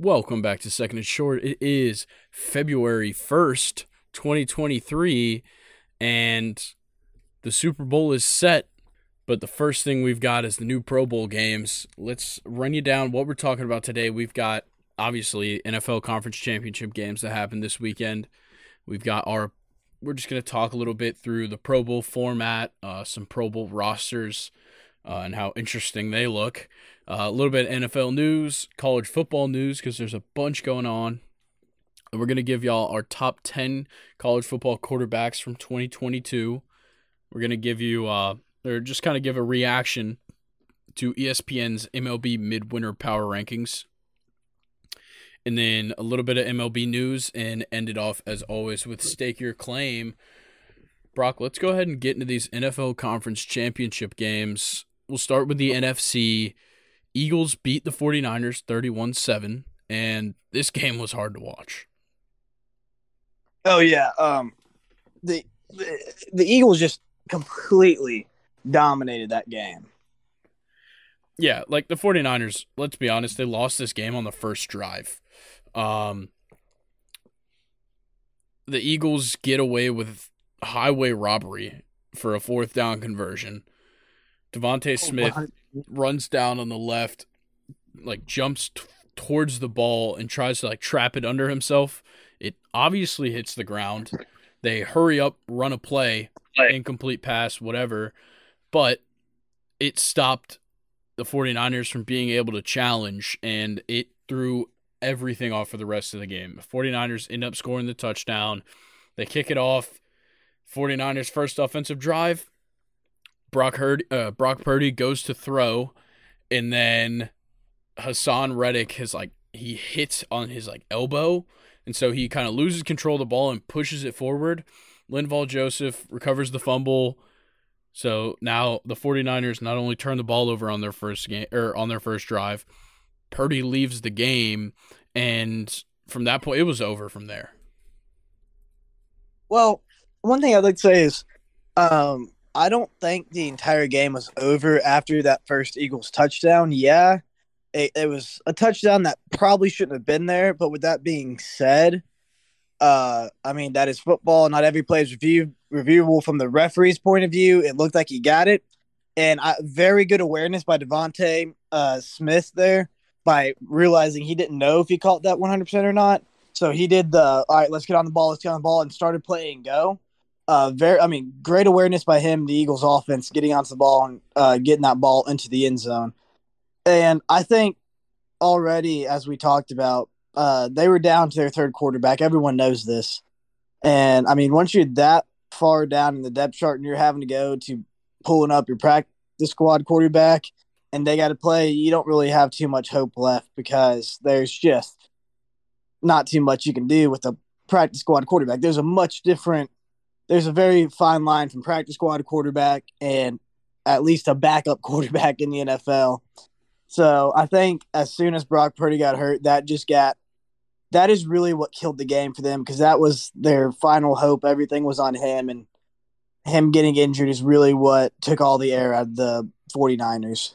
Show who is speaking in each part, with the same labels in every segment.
Speaker 1: Welcome back to Second and Short. It is February 1st, 2023, and the Super Bowl is set. But the first thing we've got is the new Pro Bowl games. Let's run you down what we're talking about today. We've got obviously NFL Conference Championship games that happened this weekend. We've got our, we're just going to talk a little bit through the Pro Bowl format, uh, some Pro Bowl rosters, uh, and how interesting they look. Uh, a little bit of NFL news, college football news, because there's a bunch going on. And we're going to give y'all our top 10 college football quarterbacks from 2022. We're going to give you, uh, or just kind of give a reaction to ESPN's MLB Midwinter Power Rankings. And then a little bit of MLB news and end it off, as always, with Stake Your Claim. Brock, let's go ahead and get into these NFL Conference Championship games. We'll start with the NFC. Eagles beat the 49ers 31 7, and this game was hard to watch.
Speaker 2: Oh, yeah. Um, the, the, the Eagles just completely dominated that game.
Speaker 1: Yeah, like the 49ers, let's be honest, they lost this game on the first drive. Um, the Eagles get away with highway robbery for a fourth down conversion. DeVonta Smith oh, runs down on the left, like jumps t- towards the ball and tries to like trap it under himself. It obviously hits the ground. They hurry up, run a play, play. incomplete pass, whatever. But it stopped the 49ers from being able to challenge and it threw everything off for the rest of the game. The 49ers end up scoring the touchdown. They kick it off. 49ers first offensive drive, Brock uh, Brock Purdy goes to throw, and then Haason Reddick has like he hits on his like elbow, and so he kind of loses control of the ball and pushes it forward. Linval Joseph recovers the fumble. So now the 49ers not only turn the ball over on their first game or on their first drive, Purdy leaves the game and from that point it was over from there.
Speaker 2: Well, one thing I'd like to say is um I don't think the entire game was over after that first Eagles touchdown. Yeah, it, it, was a touchdown that probably shouldn't have been there. But with that being said, uh, I mean that is football. Not every play is review, reviewable from the referee's point of view. It looked like he got it, and I, very good awareness by DeVonta uh, Smith there by realizing he didn't know if he caught that 100 percent or not. So he did the all right. Let's get on the ball. Let's get on the ball and started playing go uh, very, I mean, great awareness by him, the Eagles offense, getting onto the ball and uh, getting that ball into the end zone. And I think already, as we talked about, uh, they were down to their third quarterback. Everyone knows this. And I mean, once you're that far down in the depth chart and you're having to go to pulling up your practice squad quarterback and they got to play, you don't really have too much hope left because there's just not too much you can do with a practice squad quarterback. There's a much different there's a very fine line from practice squad quarterback and at least a backup quarterback in the NFL. So I think as soon as Brock Purdy got hurt, that just got that is really what killed the game for them because that was their final hope. Everything was on him, and him getting injured is really what took all the air out of the 49ers.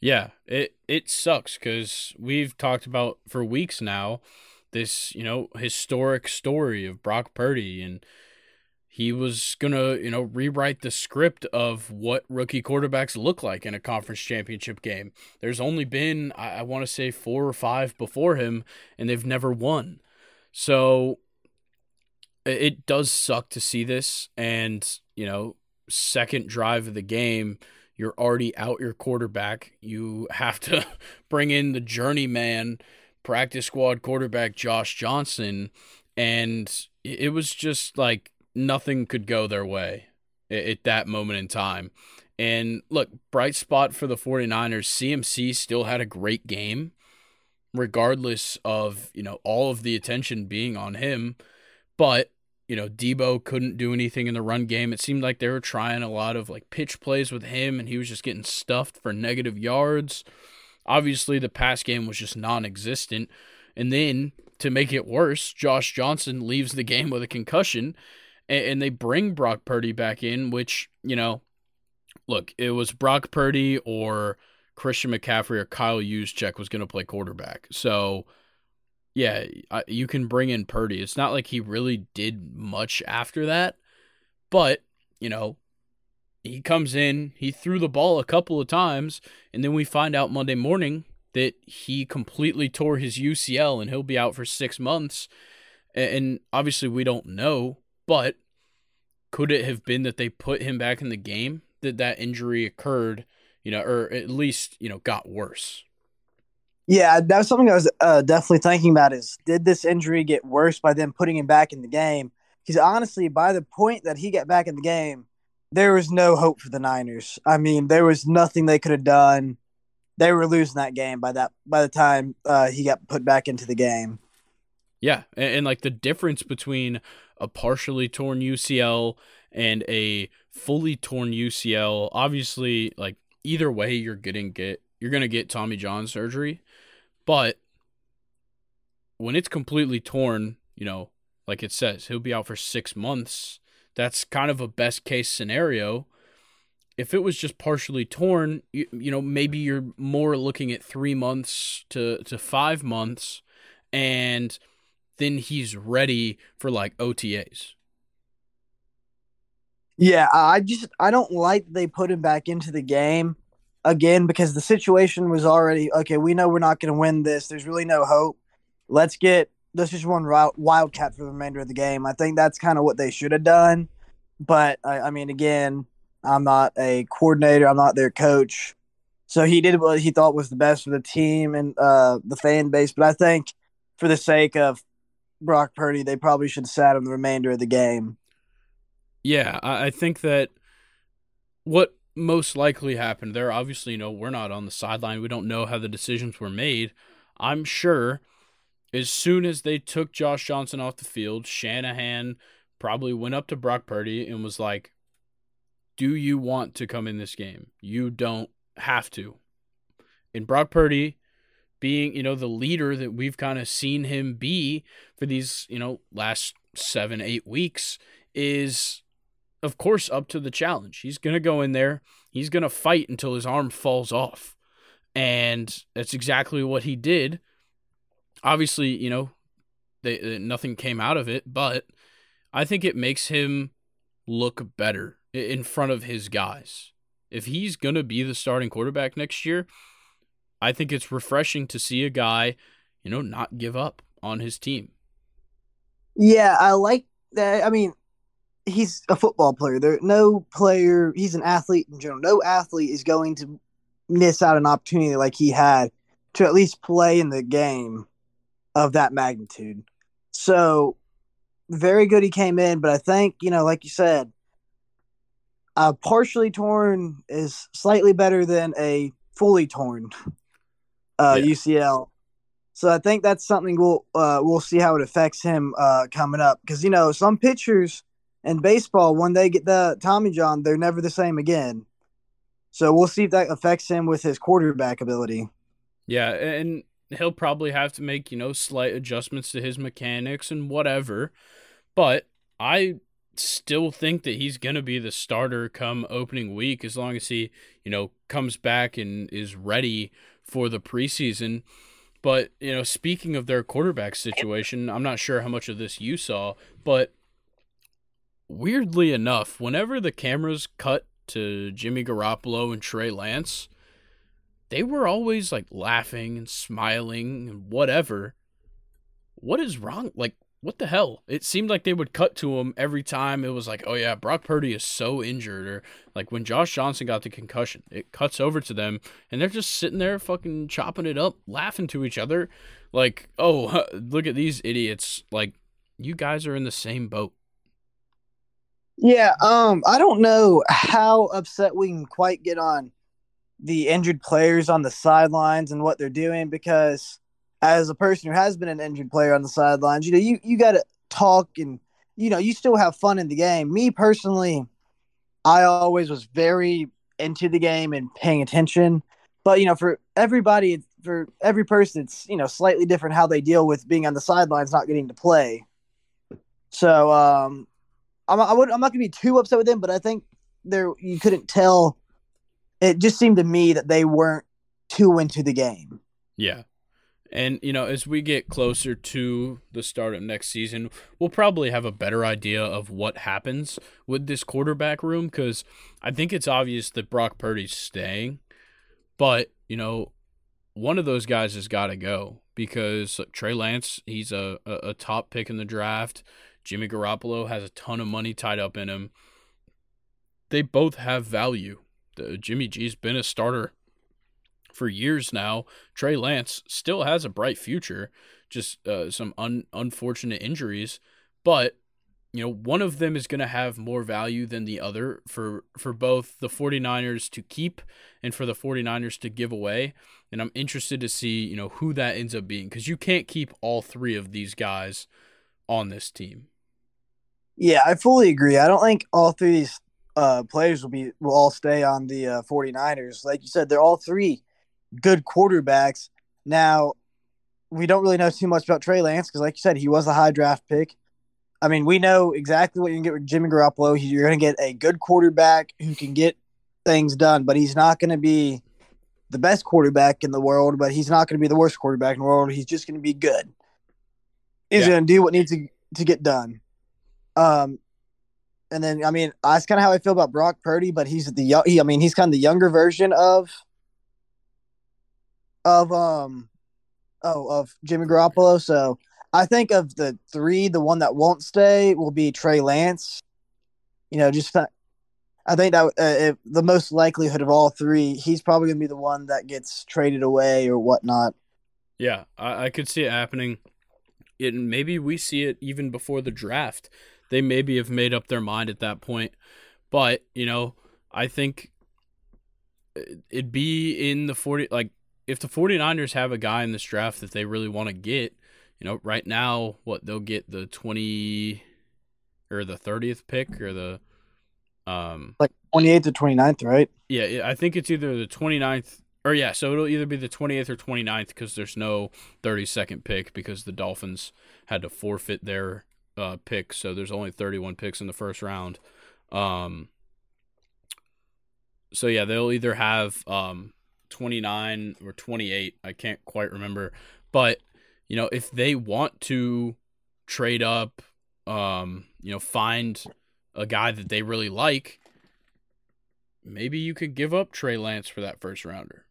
Speaker 1: Yeah, it it sucks because we've talked about for weeks now this you know historic story of Brock Purdy and he was gonna you know rewrite the script of what rookie quarterbacks look like in a conference championship game. There's only been i, I want to say four or five before him and they've never won. So it does suck to see this and you know second drive of the game you're already out your quarterback. You have to bring in the journeyman practice squad quarterback josh johnson and it was just like nothing could go their way at, that moment in time. And look, bright spot for the 49ers, CMC still had a great game regardless of, you know, all of the attention being on him, but you know, Debo couldn't do anything in the run game. It seemed like they were trying a lot of like pitch plays with him and he was just getting stuffed for negative yards. Obviously, the pass game was just non existent. And then to make it worse, Josh Johnson leaves the game with a concussion and, and they bring Brock Purdy back in, which you know, look, it was Brock Purdy or Christian McCaffrey or Kyle Juszczyk was going to play quarterback. So yeah, you can bring in Purdy. It's not like he really did much after that, but you know, he comes in, he threw the ball a couple of times, and then we find out Monday morning that he completely tore his UCL and he'll be out for six months. And obviously, we don't know, but could it have been that they put him back in the game that that injury occurred, you know, or at least, you know, got worse?
Speaker 2: Yeah, that was something I was uh, definitely thinking about. Is did this injury get worse by them putting him back in the game? Because honestly, by the point that he got back in the game, there was no hope for the Niners. I mean, there was nothing they could have done. They were losing that game by that by the time uh, he got put back into the game.
Speaker 1: Yeah, and, and like the difference between a partially torn UCL and a fully torn UCL, obviously, like either way, you're getting get you're gonna get Tommy John surgery. But when it's completely torn, you know, like it says, he'll be out for six months. That's kind of a best case scenario. If it was just partially torn, you, you know, maybe you're more looking at three months to, to five months, and then he's ready for like OTAs.
Speaker 2: Yeah, I just I don't like they put him back into the game again because the situation was already okay. We know we're not going to win this. There's really no hope. Let's get let's just run wildcat for the remainder of the game. I think that's kind of what they should have done. But I, I mean, again, I'm not a coordinator. I'm not their coach. So he did what he thought was the best for the team and uh, the fan base. But I think for the sake of Brock Purdy, they probably should sat him the remainder of the game.
Speaker 1: Yeah, I think that what most likely happened there. Obviously, you know, we're not on the sideline. We don't know how the decisions were made. I'm sure as soon as they took Josh Johnson off the field, Shanahan probably went up to Brock Purdy and was like, Do you want to come in this game? You don't have to. And Brock Purdy, being, you know, the leader that we've kind of seen him be for these, you know, last seven, eight weeks, is of course, up to the challenge. He's going to go in there, he's going to fight until his arm falls off. And that's exactly what he did. Obviously, you know, they, uh, nothing came out of it, but I think it makes him look better in front of his guys. If he's going to be the starting quarterback next year, I think it's refreshing to see a guy, you know, not give up on his team.
Speaker 2: Yeah, I like that. I mean, he's a football player. There, no player. He's an athlete in general. No athlete is going to miss out an opportunity like he had to at least play in the game of that magnitude. So, very good. He came in, but I think you know, like you said, a partially torn is slightly better than a fully torn uh, yeah. UCL. So I think that's something we'll uh, we'll see how it affects him uh, coming up because you know some pitchers in baseball, when they get the Tommy John, they're never the same again. So we'll see if that affects him with his quarterback ability.
Speaker 1: Yeah, and he'll probably have to make, you know, slight adjustments to his mechanics and whatever. But I still think that he's going to be the starter come opening week as long as he, you know, comes back and is ready for the preseason. But, you know, speaking of their quarterback situation, I'm not sure how much of this you saw, but weirdly enough, whenever the cameras cut to Jimmy Garoppolo and Trey Lance, they were always like laughing and smiling and whatever. What is wrong? Like, what the hell? It seemed like they would cut to him every time. It was like, oh yeah, Brock Purdy is so injured. Or like when Josh Johnson got the concussion, it cuts over to them and they're just sitting there fucking chopping it up, laughing to each other. Like, oh, look at these idiots. Like, you guys are in the same boat.
Speaker 2: Yeah, um, I don't know how upset we can quite get on the injured players on the sidelines and what they're doing because as a person who has been an injured player on the sidelines, you know, you, you gotta talk and you know, you still have fun in the game. Me personally, I always was very into the game and paying attention. But you know, for everybody, for every person, it's you know slightly different how they deal with being on the sidelines, not getting to play. So um, I'm, I would, I'm not going to be too upset with them, but I think there you couldn't tell. It just seemed to me that they weren't too into the game.
Speaker 1: Yeah, And, you know, as we get closer to the start of next season, we'll probably have a better idea of what happens with this quarterback room because I think it's obvious that Brock Purdy's staying. But, you know, one of those guys has got to go because Trey Lance, he's a, a, top pick in the draft. Jimmy Garoppolo has a ton of money tied up in him. They both have value. Jimmy G's been a starter for years now. Trey Lance still has a bright future, just uh, some un- unfortunate injuries, but you know, one of them is going to have more value than the other for for both the 49ers to keep and for the 49ers to give away. And I'm interested to see, you know, who that ends up being cuz you can't keep all 3 of these guys on this team.
Speaker 2: Yeah, I fully agree. I don't think all three of these uh, players will be will all stay on the uh, 49ers. Like you said, they're all three good quarterbacks. Now, we don't really know too much about Trey Lance because, like you said, he was a high draft pick. I mean, we know exactly what you can get with Jimmy Garoppolo. You're going to get a good quarterback who can get things done, but he's not going to be the best quarterback in the world, but he's not going to be the worst quarterback in the world. He's just going to be good. He's yeah. going to do what needs to, to get done. Um, and then I mean that's kind of how I feel about Brock Purdy, but he's the young. He, I mean he's kind of the younger version of of um oh of Jimmy Garoppolo. So I think of the three, the one that won't stay will be Trey Lance. You know, just I think that uh, the most likelihood of all three, he's probably gonna be the one that gets traded away or whatnot.
Speaker 1: Yeah, I, I could see it happening. It maybe we see it even before the draft they maybe have made up their mind at that point. But, you know, I think it'd be in the 40 like if the 49ers have a guy in this draft that they really want to get, you know, right now what they'll get the 20 or the 30th pick or the um
Speaker 2: like 28th to 29th, right?
Speaker 1: Yeah, I think it's either the 29th or yeah, so it'll either be the 28th or 29th because there's no 32nd pick because the Dolphins had to forfeit their uh, picks, so there's only 31 picks in the first round. Um, so yeah, they'll either have um, 29 or 28. I can't quite remember, but you know, if they want to trade up, um, you know, find a guy that they really like, maybe you could give up Trey Lance for that first rounder.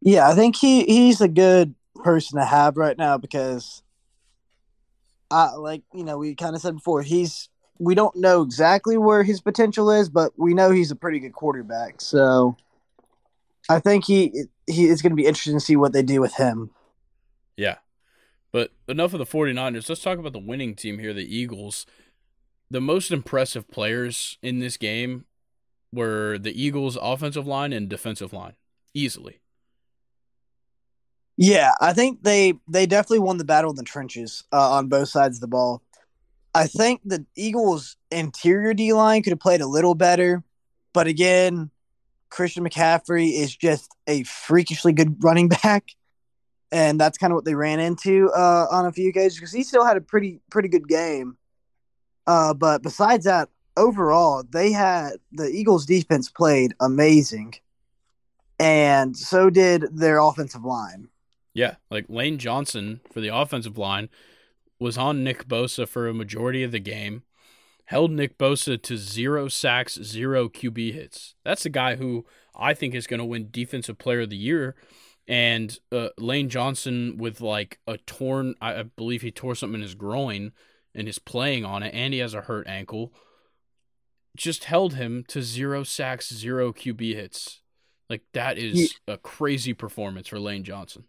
Speaker 2: Yeah, I think he he's a good person to have right now because uh, like you know, we kind of said before, he's we don't know exactly where his potential is, but we know he's a pretty good quarterback. So I think he he is going to be interesting to see what they do with him.
Speaker 1: Yeah. But enough of the 49ers. Let's talk about the winning team here, the Eagles. The most impressive players in this game were the Eagles' offensive line and defensive line, easily.
Speaker 2: Yeah, I think they they definitely won the battle in the trenches uh, on both sides of the ball. I think the Eagles' interior D line could have played a little better, but again, Christian McCaffrey is just a freakishly good running back, and that's kind of what they ran into uh, on a few occasions because he still had a pretty pretty good game. Uh, but besides that, overall, they had the Eagles' defense played amazing, and so did their offensive line.
Speaker 1: Yeah, like Lane Johnson for the offensive line was on Nick Bosa for a majority of the game, held Nick Bosa to zero sacks, zero QB hits. That's the guy who I think is going to win Defensive Player of the Year. And uh, Lane Johnson with like a torn, I believe he tore something in his groin and is playing on it, and he has a hurt ankle. Just held him to zero sacks, zero QB hits. Like that is a crazy performance for Lane Johnson.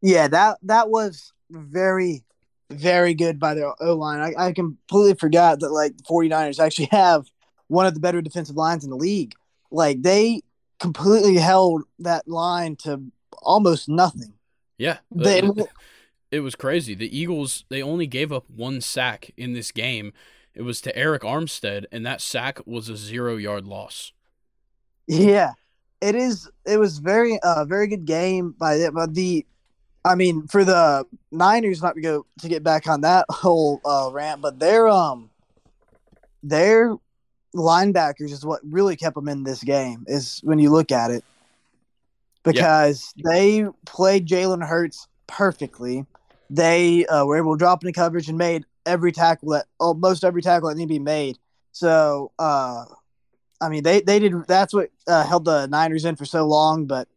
Speaker 2: Yeah, that that was very, very good by their O line. I, I completely forgot that like the 49ers actually have one of the better defensive lines in the league. Like they completely held that line to almost nothing.
Speaker 1: Yeah. They, it was crazy. The Eagles, they only gave up one sack in this game. It was to Arik Armstead, and that sack was a zero yard loss.
Speaker 2: Yeah. It is it was very uh very good game by the, by the I mean, for the Niners not to go to get back on that whole uh, rant, but their um their linebackers is what really kept them in this game. Is when you look at it. because yeah. they played Jalen Hurts perfectly. They uh, were able to drop into coverage and made every tackle that almost every tackle that needed to be made. So, uh, I mean, they they did. That's what uh, held the Niners in for so long. But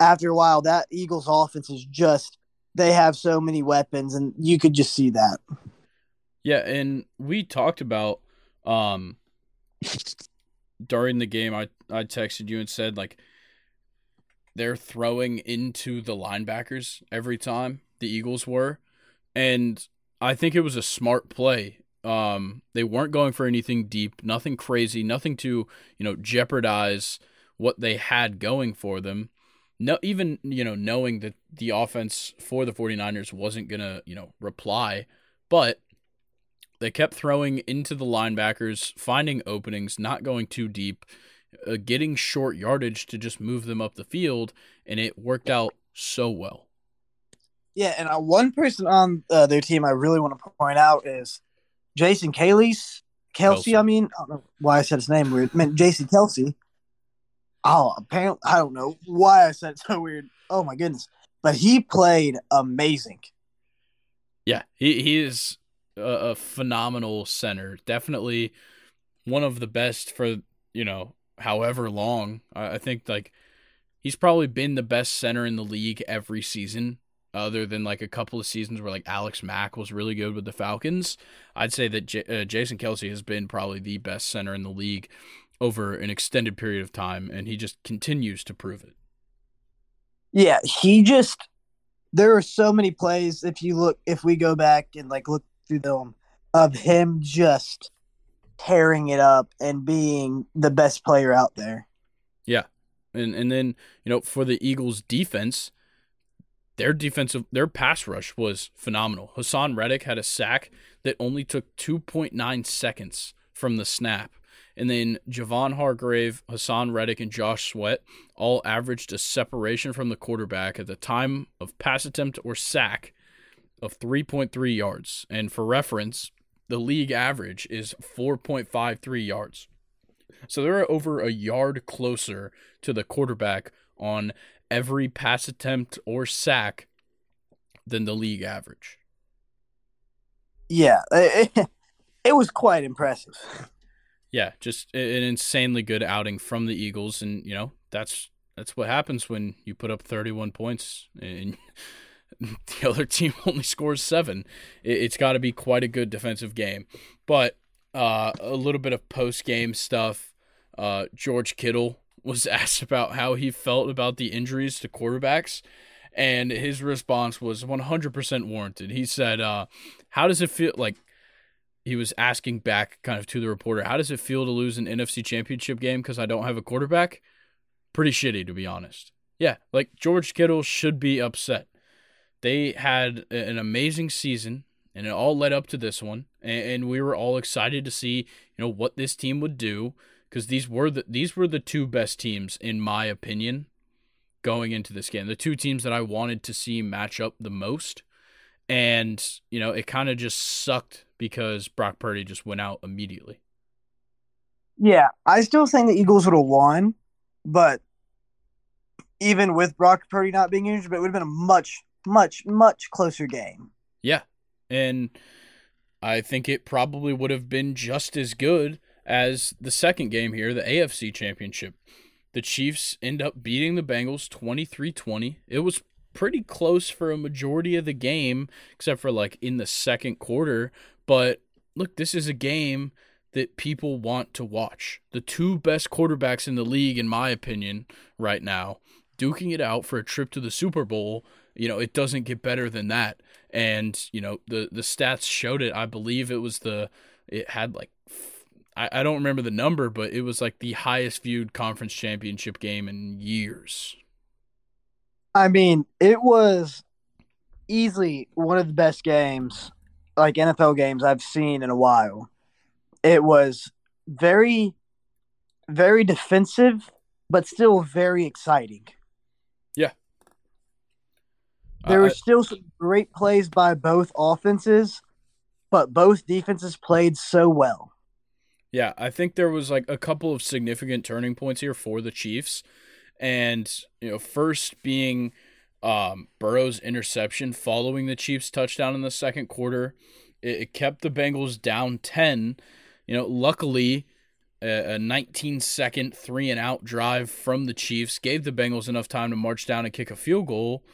Speaker 2: after a while, that Eagles offense is just they have so many weapons, and you could just see that.
Speaker 1: Yeah, and we talked about um during the game. I I texted you and said like they're throwing into the linebackers every time the Eagles were, and I think it was a smart play. Um, they weren't going for anything deep, nothing crazy, nothing to you know jeopardize what they had going for them. No, even you know knowing that the offense for the 49ers wasn't gonna you know reply, but they kept throwing into the linebackers, finding openings, not going too deep, uh, getting short yardage to just move them up the field, and it worked out so well.
Speaker 2: Yeah, and uh, one person on uh, their team I really want to point out is Jason Kelsey. Kelce, I mean, I don't know why I said his name weird. I meant Jason Kelce. Oh, apparently, I don't know why I said so weird. Oh my goodness, but he played amazing.
Speaker 1: Yeah, he he is a, a phenomenal center. Definitely one of the best for you know however long. I, I think like he's probably been the best center in the league every season other than like a couple of seasons where like Alex Mack was really good with the Falcons. I'd say that J- uh, Jason Kelce has been probably the best center in the league over an extended period of time, and he just continues to prove it.
Speaker 2: Yeah, he just there are so many plays. If you look, if we go back and like look through them, of him just tearing it up and being the best player out there.
Speaker 1: Yeah, and and then you know for the Eagles defense, their defensive their pass rush was phenomenal. Haason Reddick had a sack that only took 2.9 seconds from the snap. And then Javon Hargrave, Haason Reddick, and Josh Sweat all averaged a separation from the quarterback at the time of pass attempt or sack of 3.3 yards. And for reference, the league average is 4.53 yards. So they're over a yard closer to the quarterback on every pass attempt or sack than the league average.
Speaker 2: Yeah, it, it was quite impressive.
Speaker 1: Yeah, just an insanely good outing from the Eagles, and you know that's that's what happens when you put up 31 points and the other team only scores seven. It's got to be quite a good defensive game. But uh, a little bit of post game stuff. Uh, George Kittle was asked about how he felt about the injuries to quarterbacks, and his response was 100% warranted. He said, uh, "How does it feel like?" He was asking back, kind of to the reporter, "How does it feel to lose an NFC Championship game because I don't have a quarterback?" Pretty shitty, to be honest. Yeah, like George Kittle should be upset. They had an amazing season, and it all led up to this one, and we were all excited to see, you know, what this team would do because these were the these were the two best teams in my opinion going into this game. The two teams that I wanted to see match up the most. And, you know, it kind of just sucked because Brock Purdy just went out immediately.
Speaker 2: Yeah, I still think the Eagles would have won, but even with Brock Purdy not being injured, but it would have been a much, much, much closer game.
Speaker 1: Yeah. And I think it probably would have been just as good as the second game here, the AFC Championship. The Chiefs end up beating the Bengals 23 20. It was pretty close for a majority of the game, except for like in the second quarter. But look, this is a game that people want to watch. The two best quarterbacks in the league, in my opinion, right now, duking it out for a trip to the Super Bowl. You know, it doesn't get better than that. And, you know, the the stats showed it. I believe it was the it had like I, don't remember the number, but it was like the highest viewed conference championship game in years.
Speaker 2: I mean, it was easily one of the best games, like NFL games I've seen in a while. It was very, very defensive, but still very exciting.
Speaker 1: Yeah.
Speaker 2: There uh, were still some great plays by both offenses, but both defenses played so well.
Speaker 1: Yeah, I think there was like a couple of significant turning points here for the Chiefs. And, you know, first being um, Burrow's interception following the Chiefs' touchdown in the second quarter. It, it kept the Bengals down 10. You know, luckily, a, a 19 second three and out drive from the Chiefs gave the Bengals enough time to march down and kick a field goal.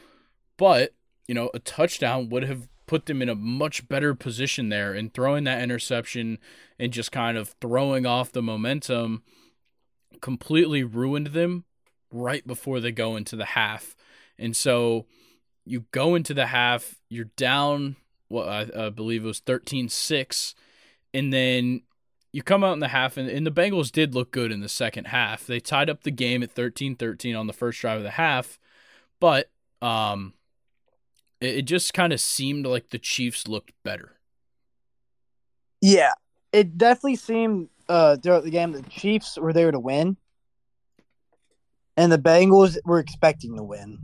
Speaker 1: But, you know, a touchdown would have put them in a much better position there and throwing that interception and just kind of throwing off the momentum completely ruined them right before they go into the half. And so you go into the half, you're down, well, I, I believe it was 13 6. And then you come out in the half, and, and the Bengals did look good in the second half. They tied up the game at 13 13 on the first drive of the half. But um, it, it just kind of seemed like the Chiefs looked better.
Speaker 2: Yeah, it definitely seemed uh, throughout the game the Chiefs were there to win, and the Bengals were expecting to win.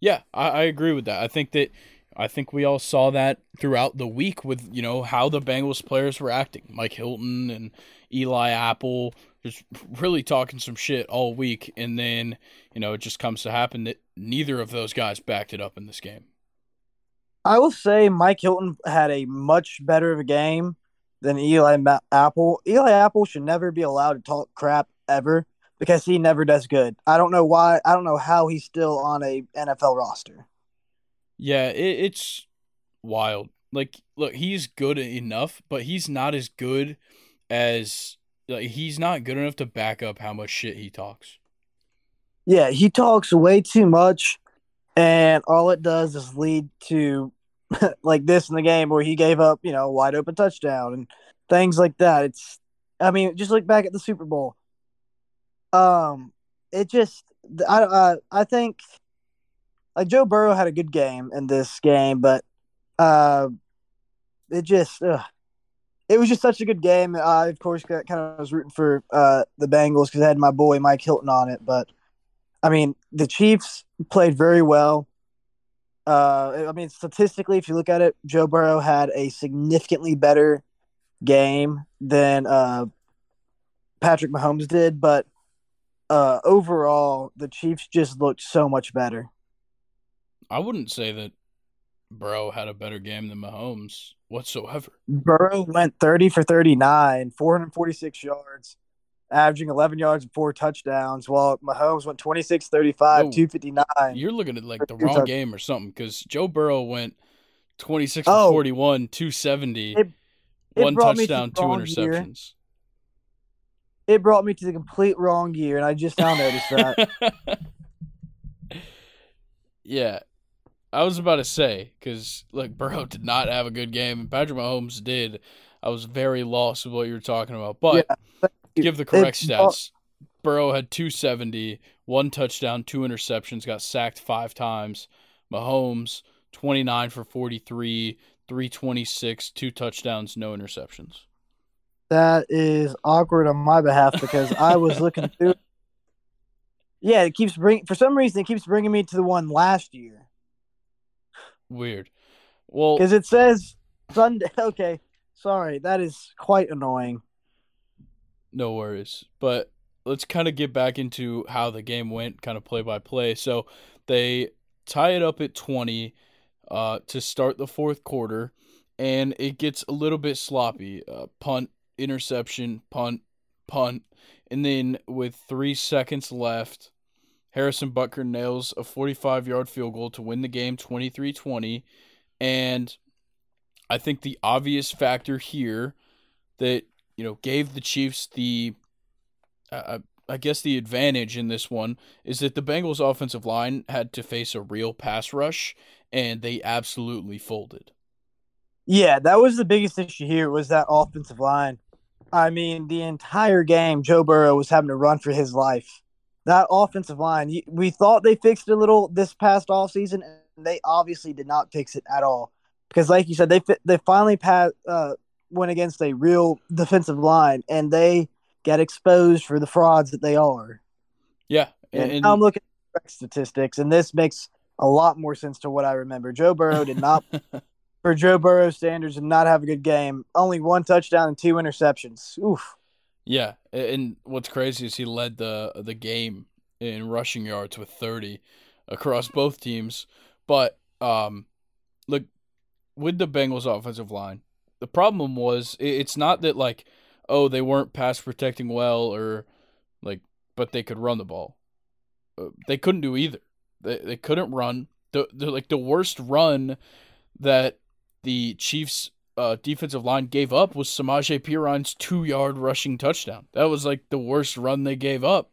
Speaker 1: Yeah, I, I agree with that. I think that I think we all saw that throughout the week with you know how the Bengals players were acting. Mike Hilton and Eli Apple just really talking some shit all week, and then you know it just comes to happen that neither of those guys backed it up in this game.
Speaker 2: I will say Mike Hilton had a much better of a game than Eli Apple. Eli Apple should never be allowed to talk crap ever because he never does good. I don't know why. I don't know how he's still on a NFL roster.
Speaker 1: Yeah, it, it's wild. Like, look, he's good enough, but he's not as good as like he's not good enough to back up how much shit he talks.
Speaker 2: Yeah, he talks way too much, and all it does is lead to like this in the game where he gave up, you know, wide open touchdown and things like that. It's, I mean, just look back at the Super Bowl. Um, it just, I, I, I think, like Joe Burrow had a good game in this game, but, uh, it just, ugh, it was just such a good game. I, of course, kind of was rooting for uh, the Bengals because I had my boy Mike Hilton on it. But I mean, the Chiefs played very well. Uh, I mean, statistically, if you look at it, Joe Burrow had a significantly better game than uh, Patrick Mahomes did, but uh, overall, the Chiefs just looked so much better.
Speaker 1: I wouldn't say that Burrow had a better game than Mahomes whatsoever.
Speaker 2: Burrow went 30 for 39, 446 yards, averaging 11 yards and four touchdowns, while Mahomes went 26 35, 259.
Speaker 1: You're looking at like the wrong game or something because Joe Burrow went 26 oh, 41, 270, it, it one touchdown, two interceptions.
Speaker 2: Year. It brought me to the complete wrong year, and I just now noticed that.
Speaker 1: yeah, I was about to say because like Burrow did not have a good game, and Patrick Mahomes did. I was very lost with what you were talking about, but yeah, give the correct it's, stats. Burrow had 270, one touchdown, two interceptions, got sacked five times. Mahomes 29 for 43, 326, two touchdowns, no interceptions.
Speaker 2: That is awkward on my behalf because I was looking through. Yeah, it keeps bringing for some reason it keeps bringing me to the one last year.
Speaker 1: Weird. Well,
Speaker 2: because it says Sunday. Okay, sorry, that is quite annoying.
Speaker 1: No worries, but let's kind of get back into how the game went, kind of play by play. So they tie it up at twenty uh, to start the fourth quarter, and it gets a little bit sloppy. Uh, punt, interception, punt, punt, and then with three seconds left, Harrison Butker nails a 45 yard field goal to win the game 23 20. And I think the obvious factor here that, you know, gave the Chiefs the, uh, I guess, the advantage in this one is that the Bengals' offensive line had to face a real pass rush, and they absolutely folded.
Speaker 2: Yeah, that was the biggest issue here was that offensive line. I mean, the entire game, Joe Burrow was having to run for his life that offensive line, we thought they fixed it a little this past off season, and they obviously did not fix it at all. Because, like you said, they they finally passed, uh, went against a real defensive line, and they get exposed for the frauds that they are.
Speaker 1: Yeah,
Speaker 2: and, and I'm looking at statistics, and this makes a lot more sense to what I remember. Joe Burrow did not, for Joe Burrow standards, and not have a good game. Only one touchdown and two interceptions. Oof.
Speaker 1: Yeah, and what's crazy is he led the the game in rushing yards with 30 across both teams. But um, look, with the Bengals offensive line, the problem was it's not that like oh they weren't pass protecting well or like but they could run the ball. Uh, they couldn't do either. They they couldn't run. The, the like the worst run that the Chiefs uh, defensive line gave up was Samaje Perine's two yard rushing touchdown. That was like the worst run they gave up.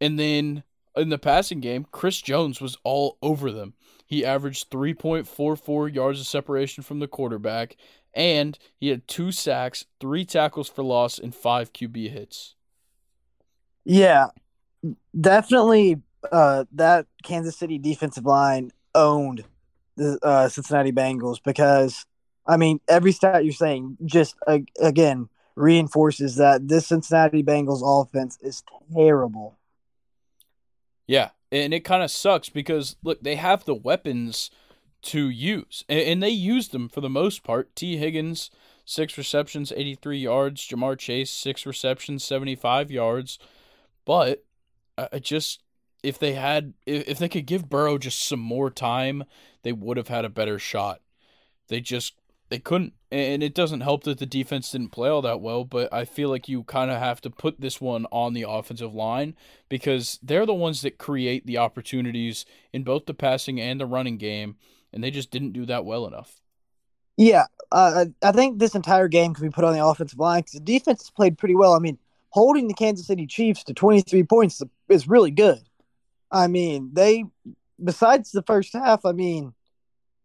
Speaker 1: And then in the passing game, Chris Jones was all over them. He averaged 3.44 yards of separation from the quarterback, and he had two sacks, three tackles for loss, and five QB hits.
Speaker 2: Yeah, definitely. Uh, that Kansas City defensive line owned the uh, Cincinnati Bengals because, I mean, every stat you're saying just uh, again reinforces that this Cincinnati Bengals offense is terrible.
Speaker 1: Yeah, and it kind of sucks because look, they have the weapons to use, and they used them for the most part. Tee Higgins, six receptions, 83 yards. Ja'Marr Chase, six receptions, 75 yards. But I just if they had if they could give Burrow just some more time, they would have had a better shot. They just they couldn't and it doesn't help that the defense didn't play all that well, but I feel like you kind of have to put this one on the offensive line because they're the ones that create the opportunities in both the passing and the running game and they just didn't do that well enough.
Speaker 2: Yeah, uh, I think this entire game can be put on the offensive line because the defense has played pretty well. I mean, holding the Kansas City Chiefs to 23 points is really good. I mean, they, besides the first half, I mean,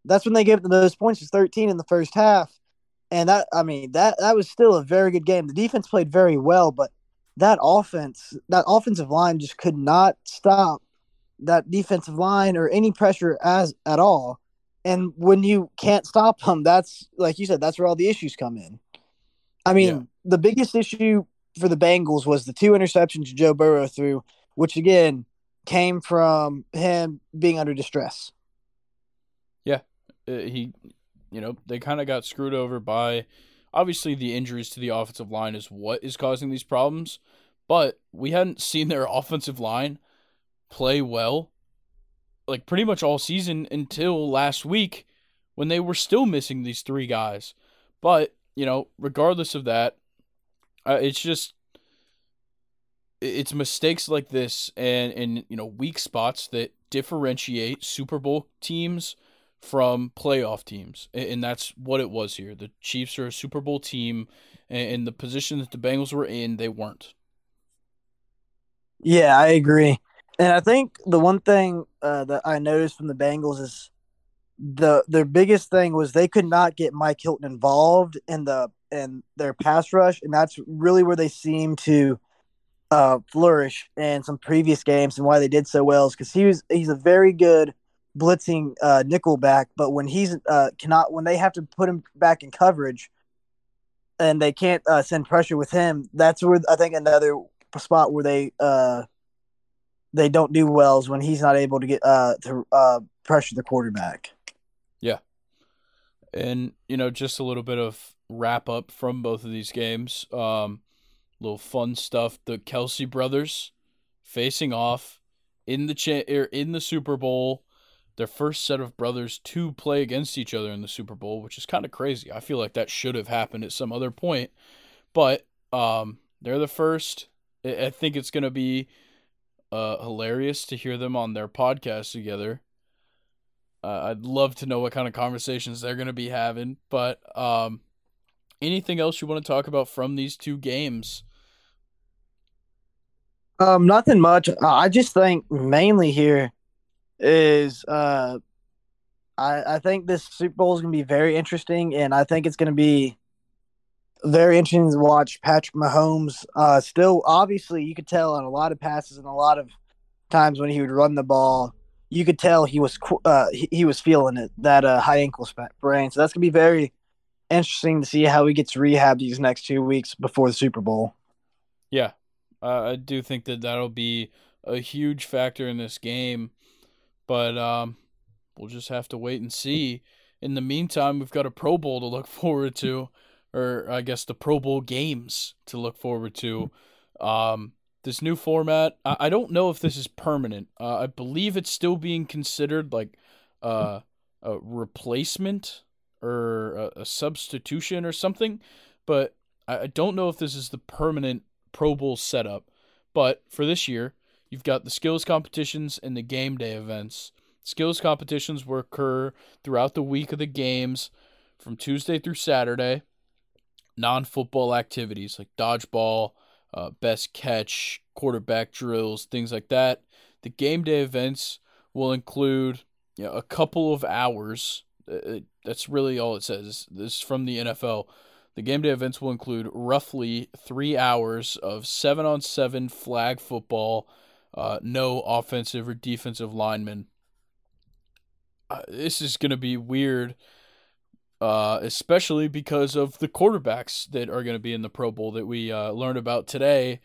Speaker 2: that's when they gave the most points, was 13 in the first half. And that, I mean, that, that was still a very good game. The defense played very well, but that offense, that offensive line just could not stop that defensive line or any pressure as at all. And when you can't stop them, that's like you said, that's where all the issues come in. I mean, yeah. the biggest issue for the Bengals was the two interceptions Joe Burrow threw, which again came from him being under distress.
Speaker 1: Yeah, uh, he, you know, they kind of got screwed over by obviously the injuries to the offensive line is what is causing these problems, but we hadn't seen their offensive line play well like pretty much all season until last week when they were still missing these three guys. But, you know, regardless of that, uh, it's just it's mistakes like this and and you know weak spots that differentiate Super Bowl teams from playoff teams, and that's what it was here. The Chiefs are a Super Bowl team, and the position that the Bengals were in, they weren't.
Speaker 2: Yeah, I agree, and I think the one thing uh, that I noticed from the Bengals is the their biggest thing was they could not get Mike Hilton involved in the in their pass rush, and that's really where they seem to uh, flourish in some previous games, and why they did so well is because he was he's a very good blitzing uh, nickel back, but when he's uh, cannot when they have to put him back in coverage, and they can't uh, send pressure with him, that's where I think another spot where they uh, they don't do well is when he's not able to get uh, to uh, pressure the quarterback.
Speaker 1: Yeah, and you know just a little bit of wrap up from both of these games. Um, little fun stuff. The Kelce brothers facing off in the cha- er, in the Super Bowl. Their first set of brothers to play against each other in the Super Bowl, which is kind of crazy. I feel like that should have happened at some other point, but um, they're the first. I think it's gonna be uh, hilarious to hear them on their podcast together. Uh, I'd love to know what kind of conversations they're gonna be having, but um, anything else you want to talk about from these two games?
Speaker 2: Um, nothing much. I just think mainly here is uh, I I think this Super Bowl is going to be very interesting, and I think it's going to be very interesting to watch Patrick Mahomes. Uh, still, obviously, you could tell on a lot of passes and a lot of times when he would run the ball, you could tell he was uh, he, he was feeling it that uh, high ankle sprain. So that's gonna be very interesting to see how he gets rehab these next two weeks before the Super Bowl.
Speaker 1: Yeah, uh, I do think that that'll be a huge factor in this game, but um, we'll just have to wait and see. In the meantime, we've got a Pro Bowl to look forward to or I guess the Pro Bowl games to look forward to. Um, this new format, I, I don't know if this is permanent. Uh, I believe it's still being considered like uh, a replacement or a, a substitution or something, but I, I don't know if this is the permanent Pro Bowl setup. But for this year, you've got the skills competitions and the game day events. Skills competitions will occur throughout the week of the games from Tuesday through Saturday. Non football activities like dodgeball, uh, best catch, quarterback drills, things like that. The game day events will include you know, a couple of hours. Uh, that's really all it says. This is from the NFL. The game day events will include roughly three hours of seven on seven flag football, uh, no offensive or defensive linemen. Uh, this is going to be weird, uh, especially because of the quarterbacks that are going to be in the Pro Bowl that we uh, learned about today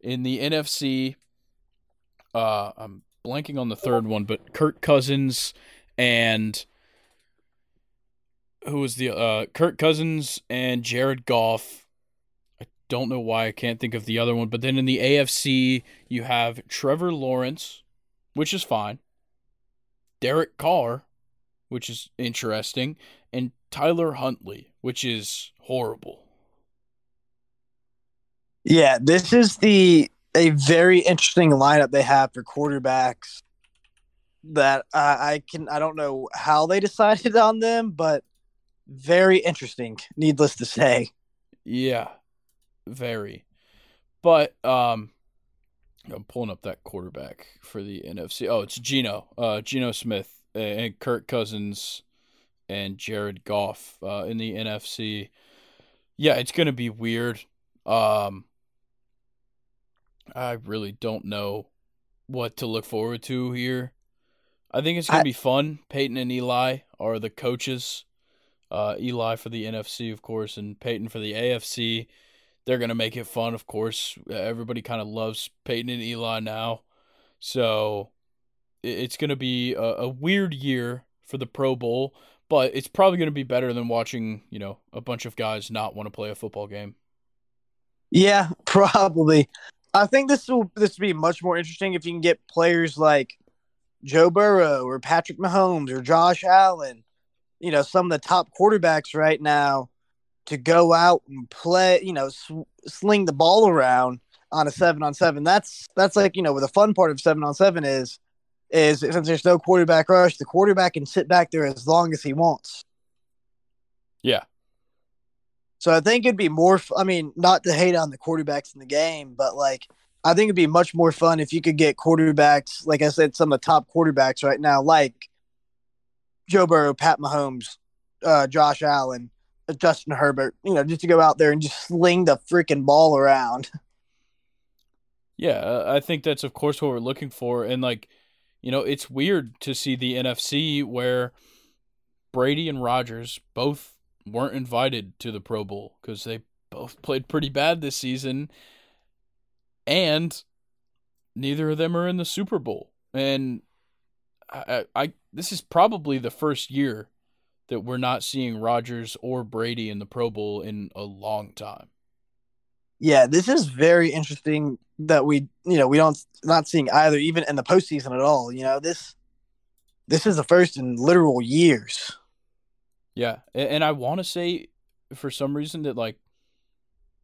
Speaker 1: in the NFC. Uh, I'm blanking on the third one, but Kirk Cousins and who was the uh, Kirk Cousins and Jared Goff. I don't know why I can't think of the other one, but then in the AFC you have Trevor Lawrence, which is fine. Derek Carr, which is interesting, and Tyler Huntley, which is horrible.
Speaker 2: Yeah, this is the a very interesting lineup they have for quarterbacks. That uh, I can I don't know how they decided on them, but very interesting. Needless to say.
Speaker 1: Yeah, very. But um, I'm pulling up that quarterback for the NFC. Oh, it's Geno, uh, Geno Smith and Kirk Cousins and Jared Goff uh, in the NFC. Yeah, it's gonna be weird. Um, I really don't know what to look forward to here. I think it's gonna I, be fun. Peyton and Eli are the coaches. Uh, Eli for the NFC, of course, and Peyton for the AFC they're gonna make it fun, of course. Everybody kind of loves Peyton and Eli now, so it's gonna be a, a weird year for the Pro Bowl, but it's probably gonna be better than watching you know a bunch of guys not want to play a football game.
Speaker 2: Yeah, probably. I think this will this will be much more interesting if you can get players like Joe Burrow or Patrick Mahomes or Josh Allen, you know, some of the top quarterbacks right now to go out and play, you know, sw- sling the ball around on a seven on seven. That's that's like you know, where the fun part of seven on seven is is since there's no quarterback rush, the quarterback can sit back there as long as he wants.
Speaker 1: Yeah.
Speaker 2: So I think it'd be more. I mean, not to hate on the quarterbacks in the game, but like I think it'd be much more fun if you could get quarterbacks, like I said, some of the top quarterbacks right now, like Joe Burrow, Pat Mahomes, uh, Josh Allen, Justin Herbert, you know, just to go out there and just sling the freaking ball around.
Speaker 1: Yeah, I think that's of course what we're looking for, and like, you know, it's weird to see the NFC where Brady and Rodgers both weren't invited to the Pro Bowl because they both played pretty bad this season, and neither of them are in the Super Bowl. And I, I this is probably the first year that we're not seeing Rodgers or Brady in the Pro Bowl in a long time.
Speaker 2: Yeah, this is very interesting that we, you know, we don't not seeing either, even in the postseason at all. You know, this this is the first in literal years.
Speaker 1: Yeah, and I want to say for some reason that like,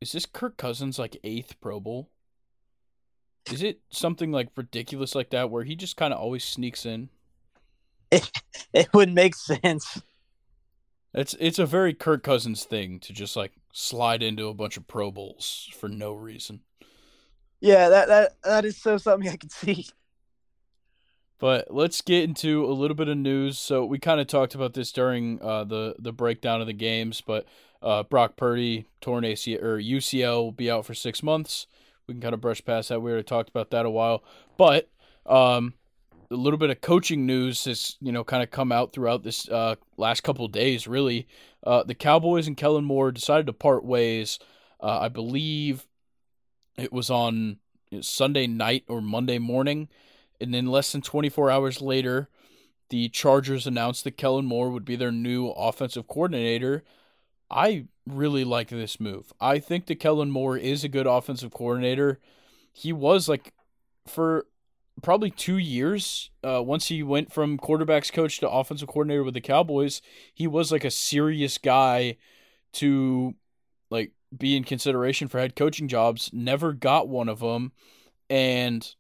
Speaker 1: is this Kirk Cousins like eighth Pro Bowl? Is it something like ridiculous like that where he just kind of always sneaks in?
Speaker 2: It, it would make sense.
Speaker 1: It's it's a very Kirk Cousins thing to just like slide into a bunch of Pro Bowls for no reason.
Speaker 2: Yeah, that that that is so something I can see.
Speaker 1: But let's get into a little bit of news. So we kind of talked about this during uh, the the breakdown of the games, but uh, Brock Purdy torn ACL or UCL will be out for six months. We can kind of brush past that. We already talked about that a while, but um, a little bit of coaching news has you know kind of come out throughout this uh, last couple days. Really, uh, the Cowboys and Kellen Moore decided to part ways. Uh, I believe it was on Sunday night or Monday morning, and then less than 24 hours later, the Chargers announced that Kellen Moore would be their new offensive coordinator. I really like this move. I think that Kellen Moore is a good offensive coordinator. He was like for probably two years. Uh, once he went from quarterbacks coach to offensive coordinator with the Cowboys, he was like a serious guy to like be in consideration for head coaching jobs. Never got one of them, and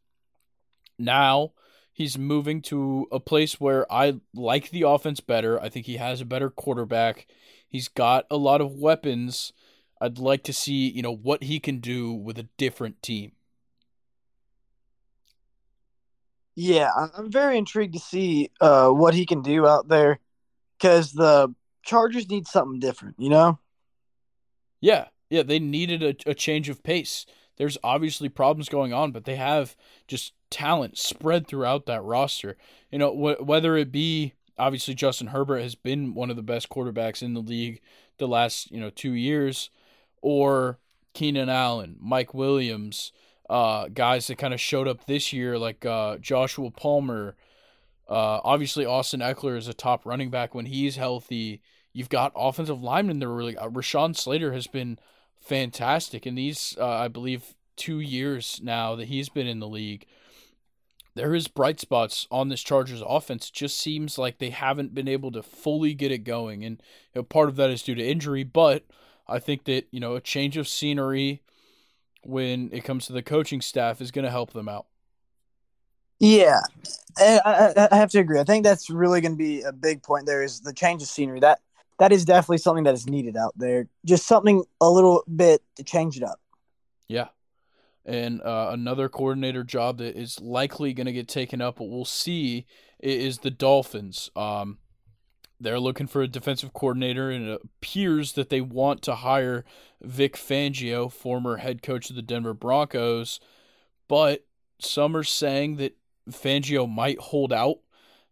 Speaker 1: now he's moving to a place where I like the offense better. I think he has a better quarterback. He's got a lot of weapons. I'd like to see, you know, what he can do with a different team.
Speaker 2: Yeah, I'm very intrigued to see uh, what he can do out there because the Chargers need something different, you know?
Speaker 1: Yeah, yeah, they needed a, a change of pace. There's obviously problems going on, but they have just talent spread throughout that roster. You know, wh- whether it be obviously Justin Herbert has been one of the best quarterbacks in the league the last, you know, two years, or Keenan Allen, Mike Williams, uh, guys that kind of showed up this year, like uh, Joshua Palmer. Uh, obviously, Austin Ekeler is a top running back when he's healthy. You've got offensive linemen that are really. Uh, Rashawn Slater has been fantastic in these, uh, I believe, two years now that he's been in the league. There is bright spots on this Chargers offense. It just seems like they haven't been able to fully get it going, and you know, part of that is due to injury. But I think that you know a change of scenery when it comes to the coaching staff is going to help them out.
Speaker 2: Yeah, I, I, have to agree. I think that's really going to be a big point. There is the change of scenery. That that is definitely something that is needed out there. Just something a little bit to change it up.
Speaker 1: Yeah, and uh, another coordinator job that is likely going to get taken up, but we'll see, is the Dolphins. Um, they're looking for a defensive coordinator, and it appears that they want to hire Vic Fangio, former head coach of the Denver Broncos. But some are saying that Fangio might hold out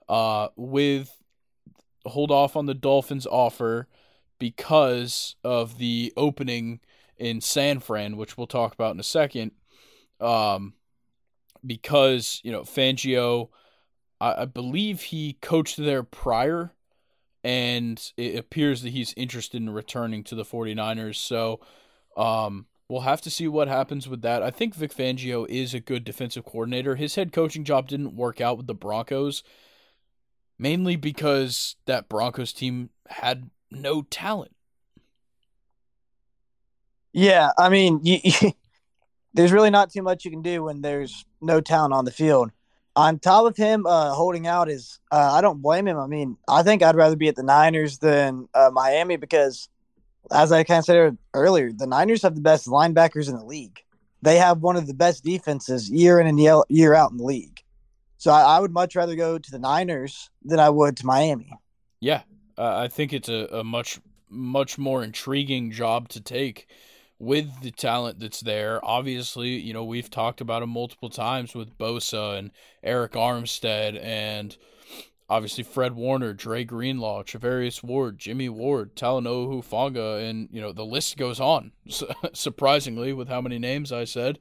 Speaker 1: uh, with hold off on the Dolphins' offer because of the opening in San Fran, which we'll talk about in a second. Um, because you know Fangio, I, I believe he coached there prior and it appears that he's interested in returning to the 49ers. So um, we'll have to see what happens with that. I think Vic Fangio is a good defensive coordinator. His head coaching job didn't work out with the Broncos, mainly because that Broncos team had no talent.
Speaker 2: Yeah, I mean, you, you, there's really not too much you can do when there's no talent on the field on top of him uh, holding out is uh, I don't blame him. I mean, I think I'd rather be at the Niners than uh, Miami because, as I kind of said earlier, the Niners have the best linebackers in the league. They have one of the best defenses year in and year out in the league. So I, I would much rather go to the Niners than I would to Miami.
Speaker 1: Yeah, I think it's a, a much much more intriguing job to take with the talent that's there. Obviously, you know, we've talked about him multiple times with Bosa and Arik Armstead and obviously Fred Warner, Dre Greenlaw, Charvarius Ward, Jimmy Ward, Talanoa Hufanga, and, you know, the list goes on, surprisingly, with how many names I said.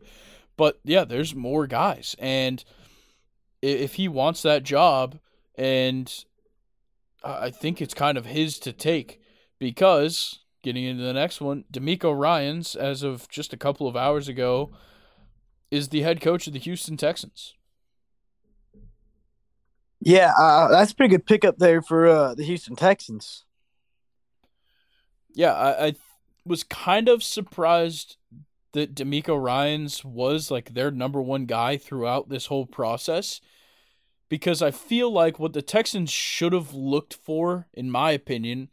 Speaker 1: But yeah, there's more guys. And if he wants that job, and I think it's kind of his to take because Getting into the next one, DeMeco Ryans, as of just a couple of hours ago, is the head coach of the Houston Texans.
Speaker 2: Yeah, uh, that's a pretty good pickup there for uh, the Houston Texans.
Speaker 1: Yeah, I, I was kind of surprised that DeMeco Ryans was like their number one guy throughout this whole process because I feel like what the Texans should have looked for, in my opinion,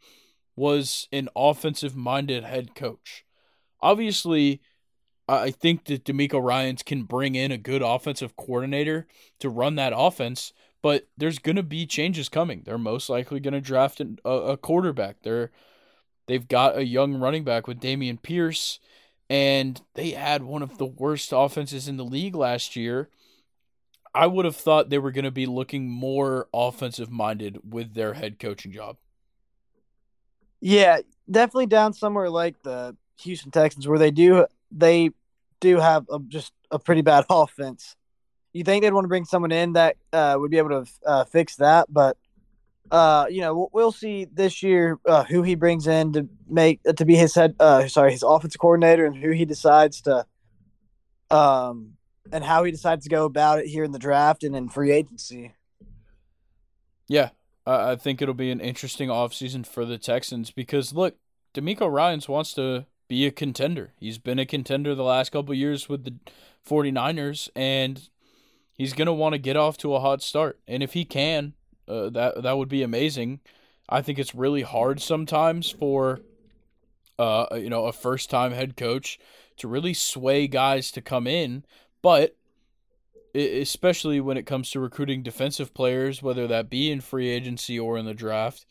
Speaker 1: was an offensive minded head coach. Obviously, I think that DeMeco Ryans can bring in a good offensive coordinator to run that offense, but there's going to be changes coming. They're most likely going to draft a, a quarterback. They're they've got a young running back with Dameon Pierce, and they had one of the worst offenses in the league last year. I would have thought they were going to be looking more offensive minded with their head coaching job.
Speaker 2: Yeah, definitely down somewhere like the Houston Texans, where they do they do have a, just a pretty bad offense. You think they'd want to bring someone in that uh, would be able to uh, fix that, but uh, you know, we'll, we'll see this year uh, who he brings in to make uh, to be his head. Uh, sorry, his offensive coordinator, and who he decides to, um, and how he decides to go about it here in the draft and in free agency.
Speaker 1: Yeah, I think it'll be an interesting offseason for the Texans because look, DeMeco Ryans wants to be a contender. He's been a contender the last couple years with the 49ers and he's going to want to get off to a hot start. And if he can, uh, that that would be amazing. I think it's really hard sometimes for uh you know, a first-time head coach to really sway guys to come in, but especially when it comes to recruiting defensive players, whether that be in free agency or in the draft,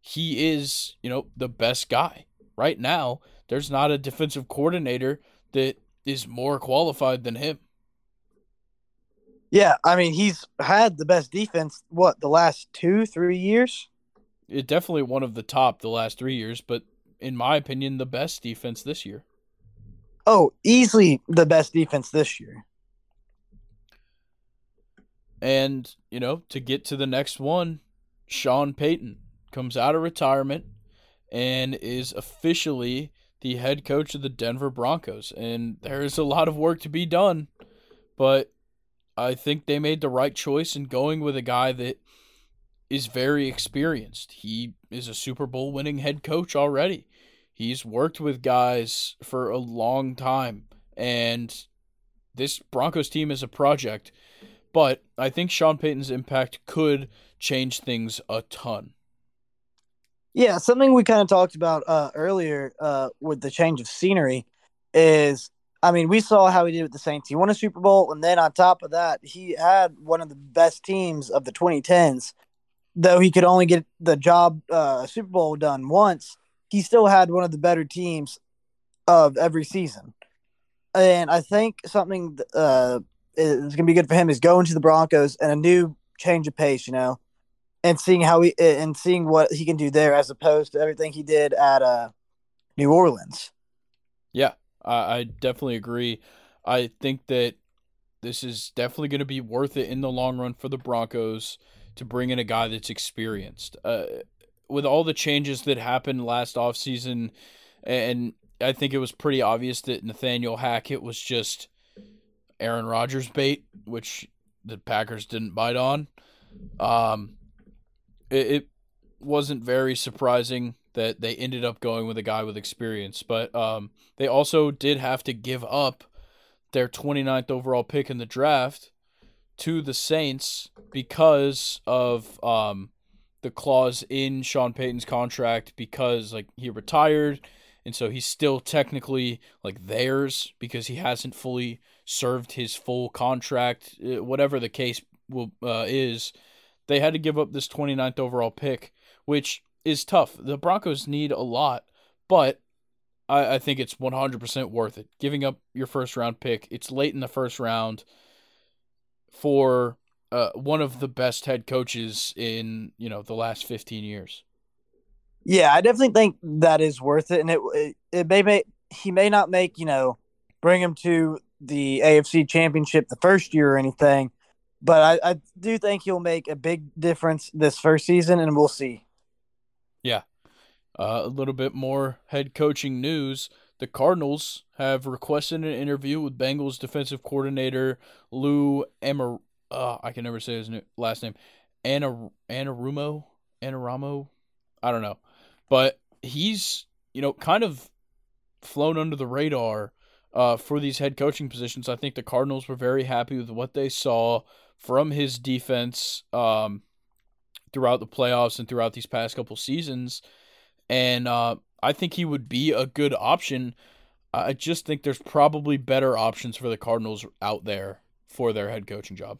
Speaker 1: he is, you know, the best guy. Right now, there's not a defensive coordinator that is more qualified than him.
Speaker 2: Yeah, I mean, he's had the best defense, what, the last two, three years?
Speaker 1: It definitely one of the top the last three years, but in my opinion, the best defense this year.
Speaker 2: Oh, easily the best defense this year.
Speaker 1: And, you know, to get to the next one, Sean Payton comes out of retirement and is officially the head coach of the Denver Broncos. And there's a lot of work to be done, but I think they made the right choice in going with a guy that is very experienced. He is a Super Bowl winning head coach already. He's worked with guys for a long time, and this Broncos team is a project. But I think Sean Payton's impact could change things a ton.
Speaker 2: Yeah, something we kind of talked about uh, earlier uh, with the change of scenery is, I mean, we saw how he did with the Saints. He won a Super Bowl, and then on top of that, he had one of the best teams of the 2010s. Though he could only get the job uh, Super Bowl done once, he still had one of the better teams of every season. And I think something uh, is going to be good for him is going to the Broncos and a new change of pace, you know, and seeing how he and seeing what he can do there as opposed to everything he did at uh, New Orleans.
Speaker 1: Yeah, I, I definitely agree. I think that this is definitely going to be worth it in the long run for the Broncos to bring in a guy that's experienced. Uh, with all the changes that happened last offseason, and I think it was pretty obvious that Nathaniel Hackett was just Aaron Rodgers bait, which the Packers didn't bite on. Um, it, it wasn't very surprising that they ended up going with a guy with experience, but um, they also did have to give up their 29th overall pick in the draft to the Saints because of um, the clause in Sean Payton's contract because like he retired and so he's still technically like theirs because he hasn't fully served his full contract, uh, whatever the case will uh, is. They had to give up this 29th overall pick, which is tough. The Broncos need a lot, but I, I think it's 100% worth it. Giving up your first round pick, it's late in the first round for uh, one of the best head coaches in you know the last 15 years.
Speaker 2: Yeah, I definitely think that is worth it, and it it, it may make he may not make you know bring him to the AFC Championship the first year or anything, but I, I do think he'll make a big difference this first season, and we'll see.
Speaker 1: Yeah. Uh, a little bit more head coaching news. The Cardinals have requested an interview with Bengals defensive coordinator Lou Amar. Uh, I can never say his last name. Anna Anarumo. Anaramo. I don't know, but he's you know kind of flown under the radar uh, for these head coaching positions. I think the Cardinals were very happy with what they saw from his defense um, throughout the playoffs and throughout these past couple seasons. And uh, I think he would be a good option. I just think there's probably better options for the Cardinals out there for their head coaching job.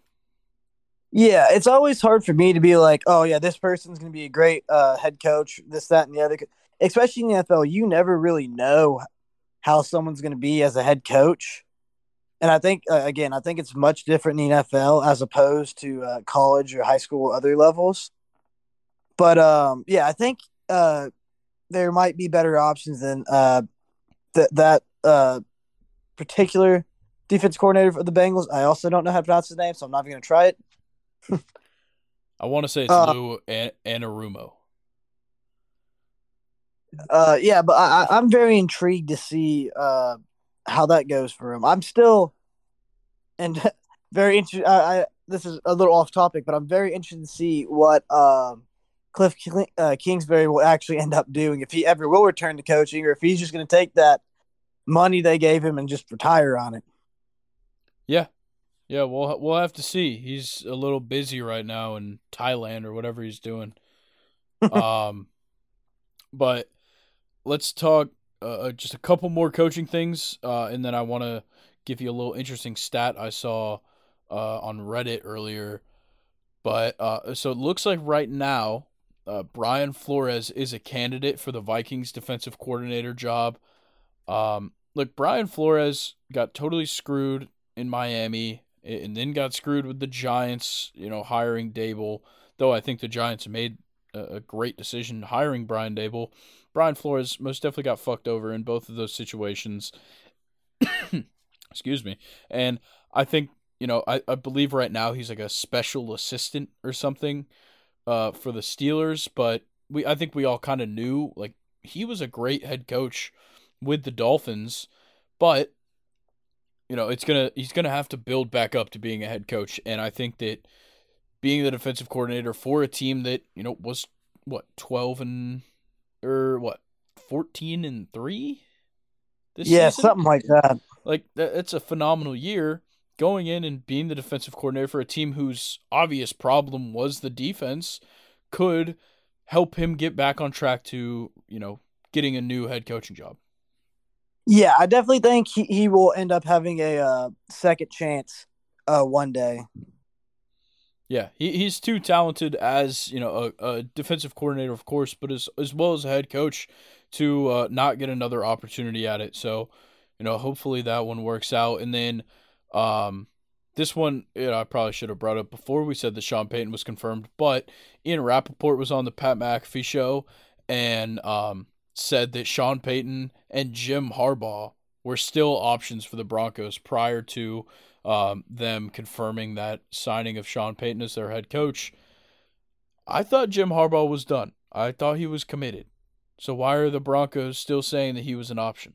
Speaker 2: Yeah, it's always hard for me to be like, oh yeah, this person's going to be a great uh, head coach, this, that, and the other. Especially in the NFL, you never really know how someone's going to be as a head coach. And I think uh, again, I think it's much different in the NFL as opposed to uh, college or high school or other levels. But um, yeah, I think uh, there might be better options than uh, th- that uh, particular defense coordinator for the Bengals. I also don't know how to pronounce his name, so I'm not even going to try it.
Speaker 1: I want to say it's uh, Lou and Anarumo.
Speaker 2: Uh, yeah, but I, I'm very intrigued to see uh how that goes for him. I'm still and very interested. I, I this is a little off topic, but I'm very interested to see what um Cliff uh, Kingsbury will actually end up doing if he ever will return to coaching, or if he's just going to take that money they gave him and just retire on it.
Speaker 1: Yeah, yeah, we'll we'll have to see. He's a little busy right now in Thailand or whatever he's doing. um, but let's talk uh, uh, just a couple more coaching things, uh, and then I want to give you a little interesting stat I saw uh, on Reddit earlier. But uh, so it looks like right now, uh, Brian Flores is a candidate for the Vikings defensive coordinator job. Um, look, Brian Flores got totally screwed in Miami and then got screwed with the Giants, you know, hiring Daboll. Though I think the Giants made a great decision hiring Brian Daboll. Brian Flores most definitely got fucked over in both of those situations. Excuse me. And I think, you know, I, I believe right now he's like a special assistant or something uh, for the Steelers, but we I think we all kind of knew like he was a great head coach with the Dolphins, but you know, it's going to he's going to have to build back up to being a head coach and I think that being the defensive coordinator for a team that, you know, was what 12 and or what 14 and 3 This
Speaker 2: yeah, season? something like that.
Speaker 1: Like that's a phenomenal year going in and being the defensive coordinator for a team whose obvious problem was the defense could help him get back on track to, you know, getting a new head coaching job.
Speaker 2: Yeah, I definitely think he, he will end up having a uh, second chance uh, one day.
Speaker 1: Yeah, he, he's too talented as you know a, a defensive coordinator, of course, but as as well as a head coach to uh, not get another opportunity at it. So, you know, hopefully that one works out. And then um, this one, you know, I probably should have brought up before we said that Sean Payton was confirmed, but Ian Rapoport was on the Pat McAfee show and um, said that Sean Payton and Jim Harbaugh were still options for the Broncos prior to um, them confirming that signing of Sean Payton as their head coach. I thought Jim Harbaugh was done. I thought he was committed. So why are the Broncos still saying that he was an option?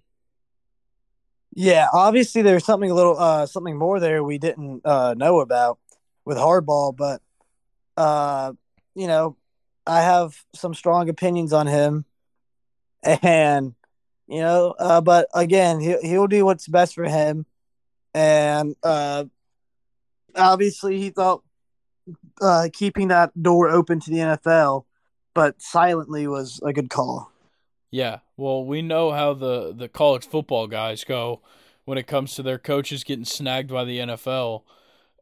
Speaker 2: Yeah, obviously there's something a little uh something more there we didn't uh know about with Harbaugh, but uh you know, I have some strong opinions on him and you know, uh but again, he he'll do what's best for him and uh obviously he thought uh keeping that door open to the NFL but silently was a good call.
Speaker 1: Yeah, well, we know how the the college football guys go when it comes to their coaches getting snagged by the NFL,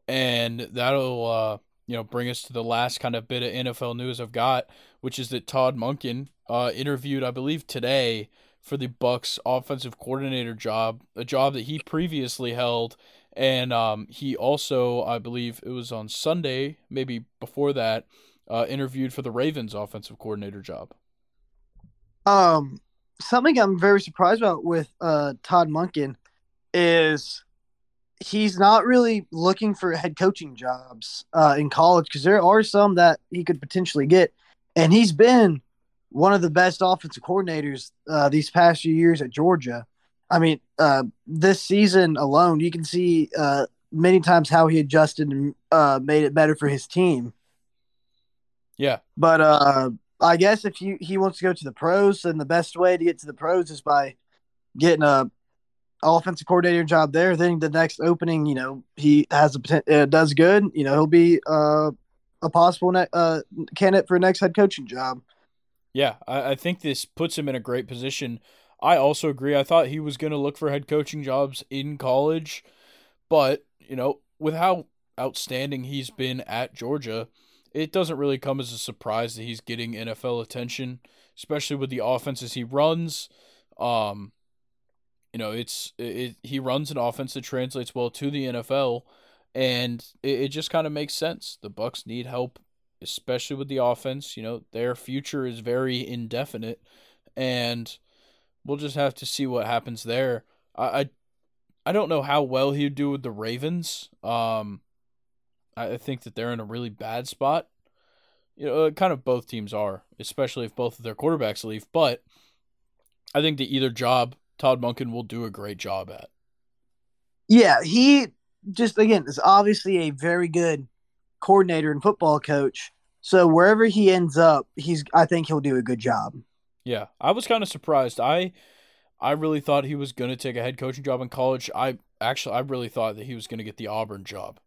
Speaker 1: and that'll uh, you know bring us to the last kind of bit of NFL news I've got, which is that Todd Monken uh, interviewed, I believe, today for the Bucs offensive coordinator job, a job that he previously held, and um, he also, I believe, it was on Sunday, maybe before that, uh, interviewed for the Ravens offensive coordinator job.
Speaker 2: Um, something I'm very surprised about with uh Todd Monken is he's not really looking for head coaching jobs uh, in college because there are some that he could potentially get, and he's been one of the best offensive coordinators uh, these past few years at Georgia. I mean, uh, this season alone, you can see uh, many times how he adjusted and uh, made it better for his team.
Speaker 1: Yeah,
Speaker 2: but uh, I guess if you he wants to go to the pros, then the best way to get to the pros is by getting a offensive coordinator job there. Then the next opening, you know, he has a uh, does good. You know, he'll be uh, a possible ne- uh, candidate for a next head coaching job.
Speaker 1: Yeah, I, I think this puts him in a great position. I also agree. I thought he was going to look for head coaching jobs in college, but you know, with how outstanding he's been at Georgia it doesn't really come as a surprise that he's getting NFL attention, especially with the offenses he runs. Um, you know, it's it, he runs an offense that translates well to the NFL, and it, it just kind of makes sense. The Bucs need help, especially with the offense. You know, their future is very indefinite, and we'll just have to see what happens there. I, I, I don't know how well he'd do with the Ravens. Um, I think that they're in a really bad spot. you know, kind of both teams are, especially if both of their quarterbacks leave. But I think that either job Todd Monken will do a great job at.
Speaker 2: Yeah, he just again is obviously a very good coordinator and football coach. So wherever he ends up, he's I think he'll do a good job.
Speaker 1: Yeah, I was kind of surprised. I I really thought he was going to take a head coaching job in college. I actually I really thought that he was going to get the Auburn job.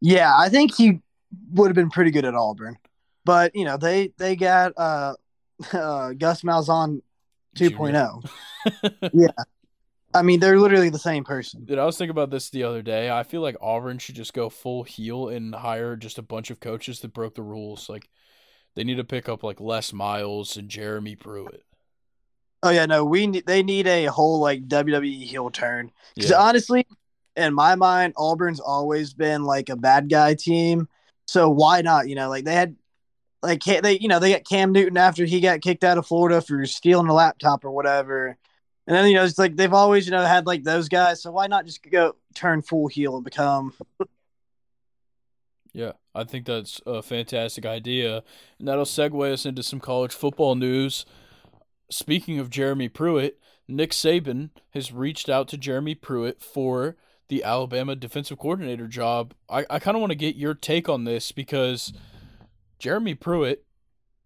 Speaker 2: Yeah, I think he would have been pretty good at Auburn. But, you know, they they got uh, uh Gus Malzahn 2.0. yeah. I mean, they're literally the same person.
Speaker 1: Dude, I was thinking about this the other day. I feel like Auburn should just go full heel and hire just a bunch of coaches that broke the rules. Like, they need to pick up like Les Miles and Jeremy Pruitt.
Speaker 2: Oh yeah, no, we need, they need a whole like WWE heel turn. Because yeah. honestly, in my mind, Auburn's always been like a bad guy team. So why not? You know, like they had like they you know they got Cam Newton after he got kicked out of Florida for stealing a laptop or whatever. And then you know it's like they've always you know had like those guys, so why not just go turn full heel and become?
Speaker 1: yeah, I think that's a fantastic idea, and that'll segue us into some college football news. Speaking of Jeremy Pruitt, Nick Saban has reached out to Jeremy Pruitt for the Alabama defensive coordinator job. I, I kind of want to get your take on this because Jeremy Pruitt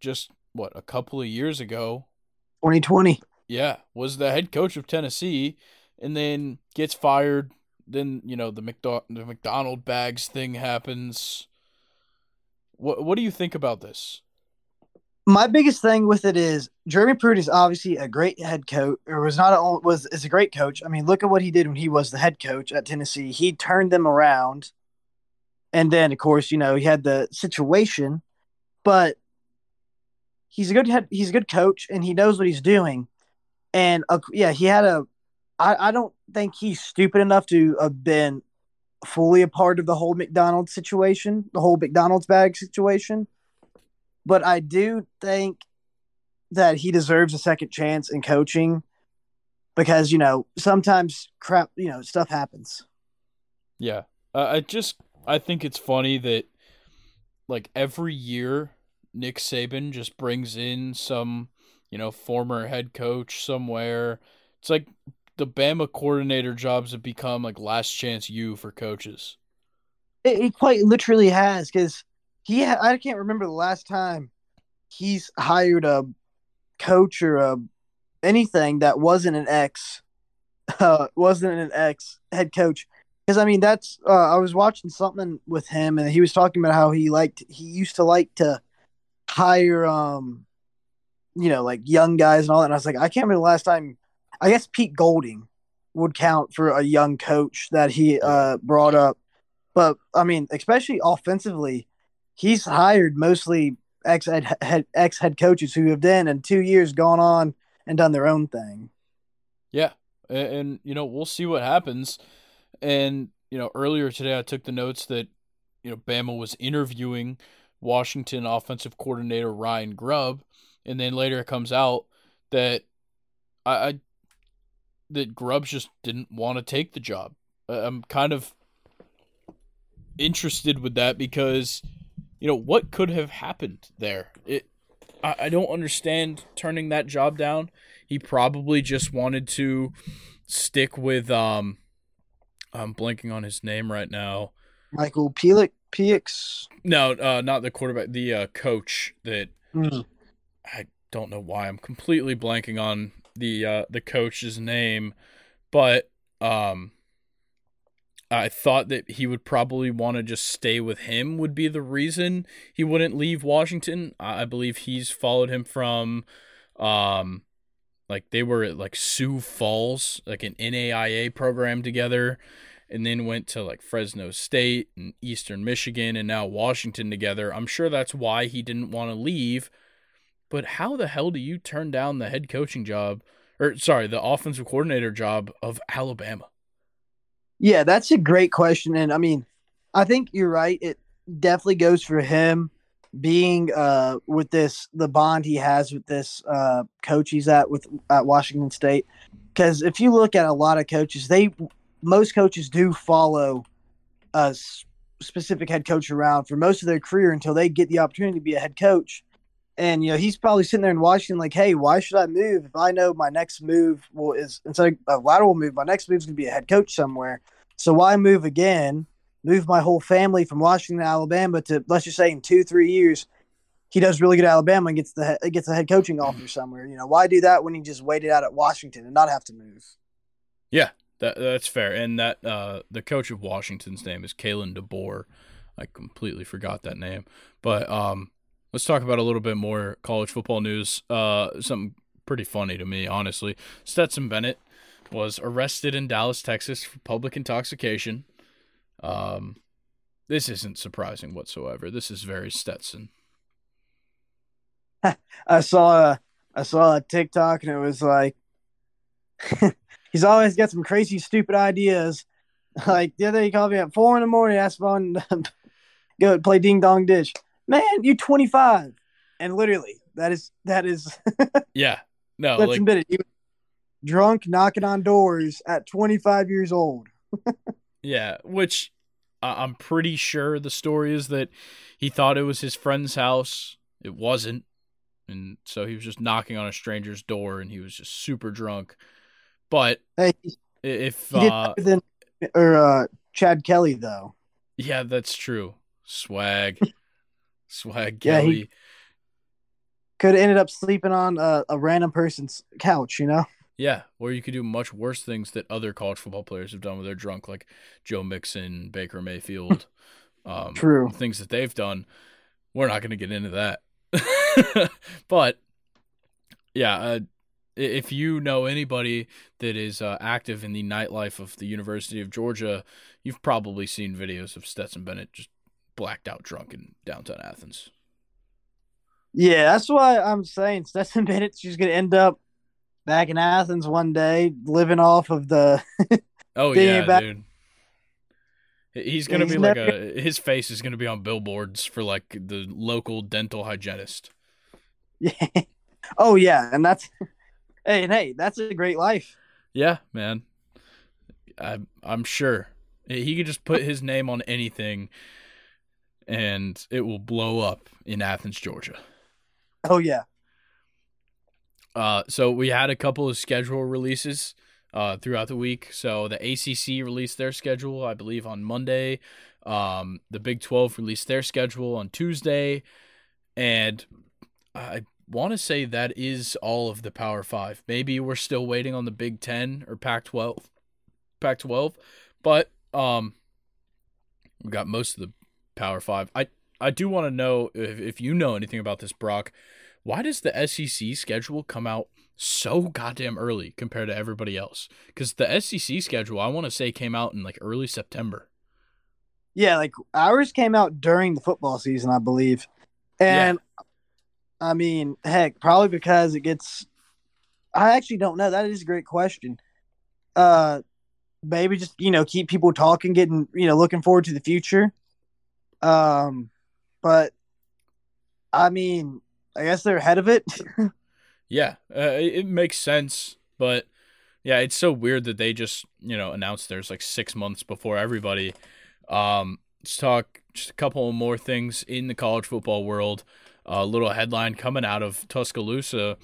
Speaker 1: just what a couple of years ago
Speaker 2: 2020
Speaker 1: yeah, was the head coach of Tennessee, and then gets fired. Then you know the McDo- the McDonald bags thing happens. What what do you think about this?
Speaker 2: My biggest thing with it is Jeremy Pruitt is obviously a great head coach, or was not a, was is a great coach. I mean, look at what he did when he was the head coach at Tennessee. He turned them around, and then of course you know he had the situation, but he's a good head, he's a good coach, and he knows what he's doing. And uh, yeah, he had a. I, I don't think he's stupid enough to have been fully a part of the whole McDonald's situation, the whole McDonald's bag situation. But I do think that he deserves a second chance in coaching because, you know, sometimes crap, you know, stuff happens.
Speaker 1: Yeah. Uh, I just, I think it's funny that, like, every year Nick Saban just brings in some you know, former head coach somewhere. It's like the Bama coordinator jobs have become like last chance you for coaches.
Speaker 2: It, it quite literally has because he ha- I can't remember the last time he's hired a coach or a anything that wasn't an ex uh, wasn't an ex head coach because I mean that's uh, I was watching something with him and he was talking about how he liked he used to like to hire um you know, like young guys and all that. And I was like, I can't remember the last time. I guess Pete Golding would count for a young coach that he uh, brought up. But I mean, especially offensively, he's hired mostly ex head ex head coaches who have then in two years gone on and done their own thing.
Speaker 1: Yeah, and, and you know we'll see what happens. And you know earlier today I took the notes that you know Bama was interviewing Washington offensive coordinator Ryan Grubb, and then later it comes out that I, I that Grubbs just didn't want to take the job. I'm kind of interested with that because you know what could have happened there. It I, I don't understand turning that job down. He probably just wanted to stick with um I'm blanking on his name right now.
Speaker 2: Michael Pelix Pix.
Speaker 1: No, uh, not the quarterback, the uh, coach that mm. I don't know why I'm completely blanking on the uh, the coach's name, but um, I thought that he would probably want to just stay with him would be the reason he wouldn't leave Washington. I believe he's followed him from um like they were at like Sioux Falls, like an NAIA program together, and then went to like Fresno State and Eastern Michigan and now Washington together. I'm sure that's why he didn't want to leave but how the hell do you turn down the head coaching job, or sorry, the offensive coordinator job of Alabama?
Speaker 2: Yeah, that's a great question. And I mean, I think you're right. It definitely goes for him being uh, with this, the bond he has with this uh, coach he's at with at Washington State. Because if you look at a lot of coaches, they most coaches do follow a specific head coach around for most of their career until they get the opportunity to be a head coach. And you know, he's probably sitting there in Washington, like, "Hey, why should I move if I know my next move will is instead of a lateral move, my next move is going to be a head coach somewhere. So why move again? Move my whole family from Washington to Alabama to let's just say in two, three years, he does really good at Alabama and gets the gets a head coaching offer somewhere. You know, why do that when he just waited out at Washington and not have to move?
Speaker 1: Yeah, that that's fair. And that uh, the coach of Washington's name is Kalen DeBoer. I completely forgot that name, but um, let's talk about a little bit more college football news. Uh, something pretty funny to me, honestly. Stetson Bennett was arrested in Dallas, Texas for public intoxication. Um, this isn't surprising whatsoever. This is very Stetson.
Speaker 2: I saw a I saw a TikTok and it was like he's always got some crazy stupid ideas. Like the other day he called me at four in the morning, asked if I wanted to go play ding dong ditch. Man, you're 25, and literally that is that is
Speaker 1: yeah. No,
Speaker 2: let's
Speaker 1: like,
Speaker 2: admit it. Was drunk, knocking on doors at 25 years old.
Speaker 1: yeah, which uh, I'm pretty sure the story is that he thought it was his friend's house. It wasn't and so he was just knocking on a stranger's door and he was just super drunk but
Speaker 2: hey,
Speaker 1: if uh
Speaker 2: than, or uh chad kelly though
Speaker 1: yeah that's true swag swag
Speaker 2: Yeah,
Speaker 1: kelly
Speaker 2: he- could have ended up sleeping on a, a random person's couch you know?
Speaker 1: Yeah or you could do much worse things that other college football players have done when they're drunk like joe mixon baker mayfield um
Speaker 2: True.
Speaker 1: things that they've done. We're not going to get into that. But yeah, uh, if you know anybody that is uh, active in the nightlife of the University of Georgia, you've probably seen videos of Stetson Bennett just blacked out drunk in downtown Athens.
Speaker 2: Yeah, that's why I'm saying Stetson Bennett's She's gonna end up back in Athens one day, living off of the.
Speaker 1: Oh yeah,
Speaker 2: about-
Speaker 1: dude. He's gonna
Speaker 2: He's
Speaker 1: be like a his face is gonna be on billboards for like the local dental hygienist.
Speaker 2: yeah. Oh yeah, and that's. Hey, and hey, that's a great life.
Speaker 1: Yeah, man. I I'm sure he could just put his name on anything, and it will blow up in Athens, Georgia.
Speaker 2: Oh yeah.
Speaker 1: Uh, so we had a couple of schedule releases uh, throughout the week. So the ACC released their schedule, I believe, on Monday. Um, the Big 12 released their schedule on Tuesday. And I want to say that is all of the Power Five. Maybe we're still waiting on the Big 10 or Pac 12. Pac 12. But um, we got most of the Power Five. I, I do want to know if, if you know anything about this, Brock why does the SEC schedule come out so goddamn early compared to everybody else? Because the SEC schedule, I want to say, came out in like early September.
Speaker 2: Yeah, like ours came out during the football season, I believe. And I mean, heck, probably because it gets I actually don't know. That is a great question. Uh maybe just, you know, keep people talking, getting, you know, looking forward to the future. Um but I mean, I guess they're ahead of it.
Speaker 1: Yeah, uh, it, makes sense, but yeah, it's so weird that they just you know announced theirs like six months before everybody. Um, let's talk just a couple more things in the college football world. A little headline coming out of Tuscaloosa.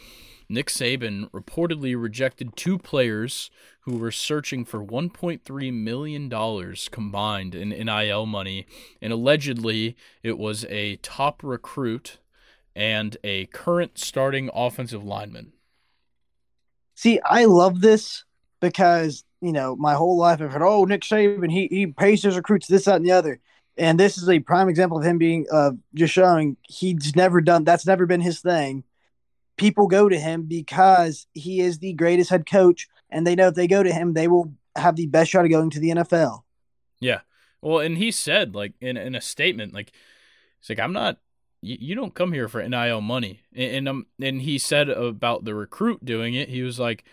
Speaker 1: Nick Saban reportedly rejected two players who were searching for $1.3 million combined in NIL money, and allegedly it was a top recruit and a current starting offensive lineman.
Speaker 2: See, I love this because, you know, my whole life I've heard, oh, Nick Saban, he, he pays his recruits this, that, and the other. And this is a prime example of him being uh, just showing he's never done that's never been his thing. People go to him because he is the greatest head coach, and they know if they go to him, they will have the best shot of going to the NFL.
Speaker 1: Yeah. Well, and he said, like, in, in a statement, like, he's like, I'm not, you, you don't come here for NIL money. And, and, um, and he said about the recruit doing it, he was like,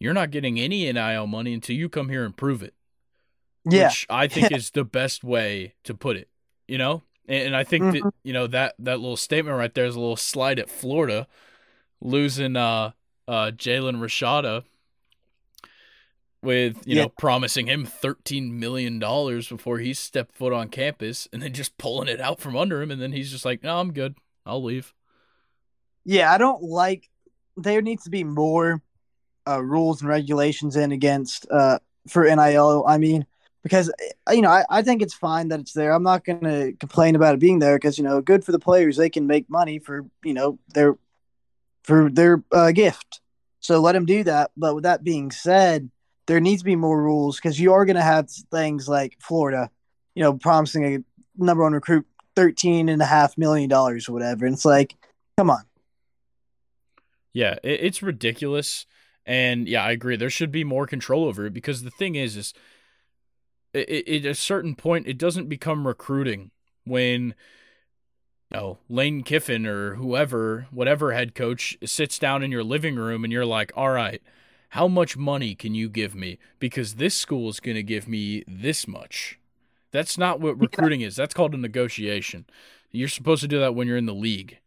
Speaker 1: you're not getting any NIL money until you come here and prove it.
Speaker 2: Yeah.
Speaker 1: Which I think is the best way to put it, you know? And, and I think that,
Speaker 2: Mhm.
Speaker 1: you know, that, that little statement right there is a little slide at Florida losing uh, uh, Jaden Rashada. with you
Speaker 2: Yeah.
Speaker 1: know promising him thirteen million dollars before he stepped foot on campus, and then just pulling it out from under him, and then he's just like, "No, I'm good. I'll leave."
Speaker 2: Yeah, I don't like. There needs to be more uh, rules and regulations in against uh, for NIL. I mean, because uh, you know, I, I think it's fine that it's there. I'm not going to complain about it being there because you know, good for the players. They can make money for you know their for their uh, gift. So let them do that. But with that being said, there needs to be more rules because you are going to have things like Florida, you know, promising a number one recruit thirteen and a half million dollars or whatever, and it's like, come on.
Speaker 1: Yeah, it, it's ridiculous, and yeah, I agree. There should be more control over it because the thing is, is at a certain point, it doesn't become recruiting when you know, Lane Kiffin or whoever, whatever head coach sits down in your living room and you're like, all right, how much money can you give me? Because this school is going to give me this much. That's not what recruiting is. That's called a negotiation. You're supposed to do that when you're in the league.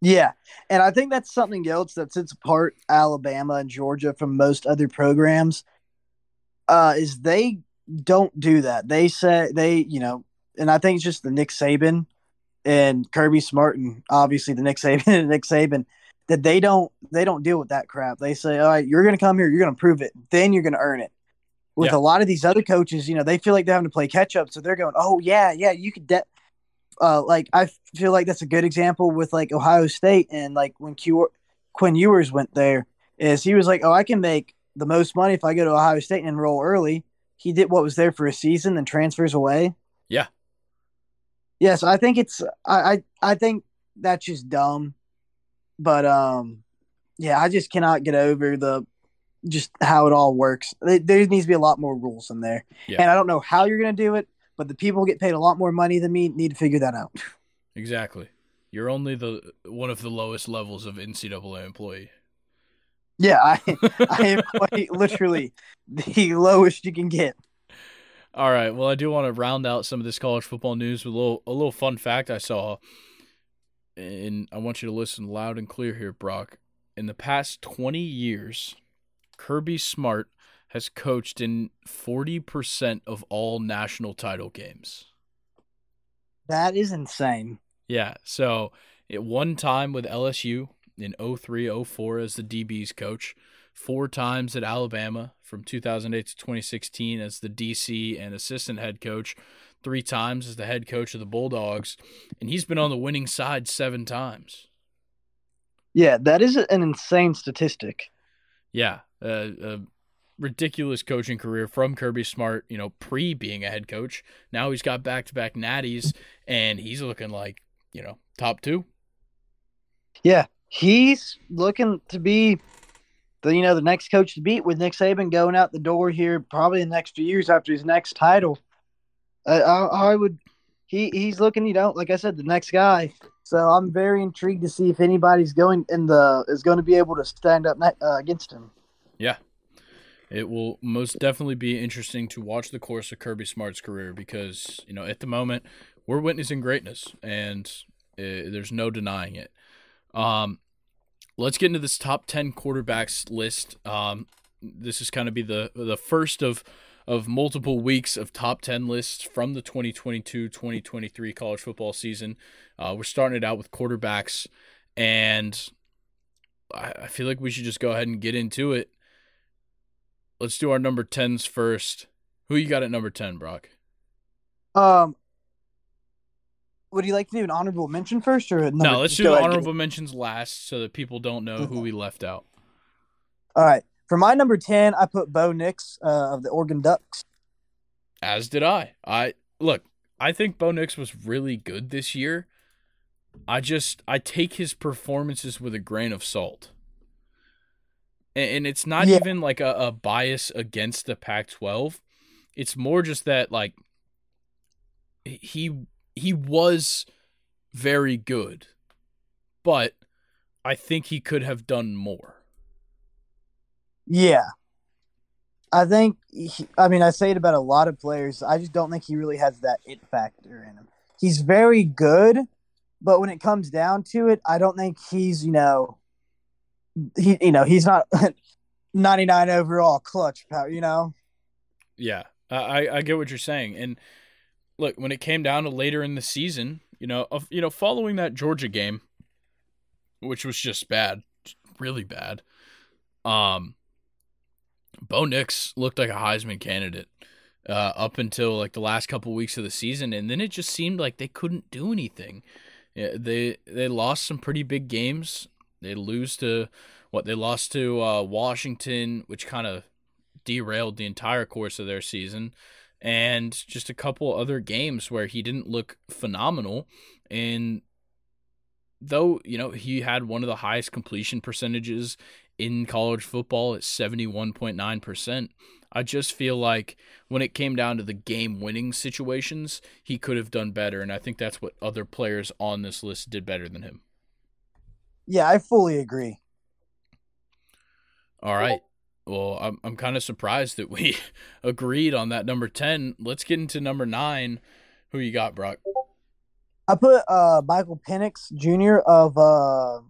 Speaker 2: Yeah, and I think that's something else that sets apart Alabama and Georgia from most other programs. Uh, is they don't do that. They say they, you know, and I think it's just the Nick Saban and Kirby Smart and obviously the Nick Saban and Nick Saban that they don't they don't deal with that crap. They say, all right, you're going to come here, you're going to prove it, then you're going to earn it. With
Speaker 1: Yeah.
Speaker 2: a lot of these other coaches, you know, they feel like they're having to play catch up, so they're going, oh yeah, yeah, you could. De- uh, like I feel like that's a good example with like Ohio State and like when Q- Quinn Ewers went there, is he was like, oh, I can make the most money if I go to Ohio State and enroll early. He did what was there for a season, then transfers away.
Speaker 1: Yeah.
Speaker 2: Yes, I think it's I I, I think that's just dumb, but um, yeah, I just cannot get over the just how it all works. There there needs to be a lot more rules in there,
Speaker 1: Yeah.
Speaker 2: and I don't know how you're gonna do it, but the people who get paid a lot more money than me need to figure that out.
Speaker 1: Exactly. You're only the one of the lowest levels of NCAA employee.
Speaker 2: Yeah, I I am quite literally the lowest you can get.
Speaker 1: All right. Well, I do want to round out some of this college football news with a little a little fun fact I saw, and I want you to listen loud and clear here, Brock. In the past 20 years, Kirby Smart has coached in 40% of all national title games.
Speaker 2: That is insane.
Speaker 1: Yeah. So at one time with LSU in 03 04 as the DB's coach, four times at Alabama from 2008 to 2016 as the DC and assistant head coach, three times as the head coach of the Bulldogs, and he's been on the winning side seven times.
Speaker 2: Yeah, that is an insane statistic.
Speaker 1: Yeah. Uh, a ridiculous coaching career from Kirby Smart, you know, pre being a head coach. Now he's got back to back natties, and he's looking like, you know, top two.
Speaker 2: Yeah, he's looking to be the you know the next coach to beat with Nick Saban going out the door here probably in the next few years after his next title. I, I, I would he he's looking you know like I said the next guy. So I'm very intrigued to see if anybody's going in the is going to be able to stand up uh, against him. Yeah.
Speaker 1: It will most definitely be interesting to watch the course of Kirby Smart's career because, you know, at the moment, we're witnessing greatness and uh, there's no denying it. Um, let's get into this top 10 quarterbacks list. Um, this is kind of be the the first of of multiple weeks of top 10 lists from the 2022-2023 college football season. Uh, we're starting it out with quarterbacks and I, I feel like we should just go ahead and get into it. Let's do our number 10s first. Who you got at number 10, Brock?
Speaker 2: Um, would you like to do an honorable mention first or
Speaker 1: no, let's do honorable mentions last so that people don't know who we left out.
Speaker 2: All right, for my number ten, I put Bo Nix uh, of the Oregon Ducks.
Speaker 1: As did I. I look, I think Bo Nix was really good this year. I just I take his performances with a grain of salt. And, and it's not
Speaker 2: Yeah.
Speaker 1: even like a, a bias against the Pac twelve. It's more just that like he he was very good. But I think he could have done more.
Speaker 2: Yeah. I think, he, I mean, I say it about a lot of players. I just don't think he really has that it factor in him. He's very good, but when it comes down to it, I don't think he's, you know, he, you know, he's not, 99 overall clutch power, you know?
Speaker 1: Yeah, I I get what you're saying, and look when it came down to later in the season, you know, of you know, following that Georgia game, which was just bad, really bad. Um, Bo Nix looked like a Heisman candidate uh, up until like the last couple weeks of the season, and then it just seemed like they couldn't do anything. Yeah, they they lost some pretty big games. They lose to what they lost to uh, Washington, which kind of derailed the entire course of their season, and just a couple other games where he didn't look phenomenal. And though, you know, he had one of the highest completion percentages in college football at 71.9%. I just feel like when it came down to the game winning situations, he could have done better. And I think that's what other players on this list did better than him.
Speaker 2: Yeah, I fully agree.
Speaker 1: All right. Well, I'm I'm kind of surprised that we agreed on that number ten. Let's get into number nine. Who you got, Brock?
Speaker 2: I put uh, Michael Penix Jr. of uh,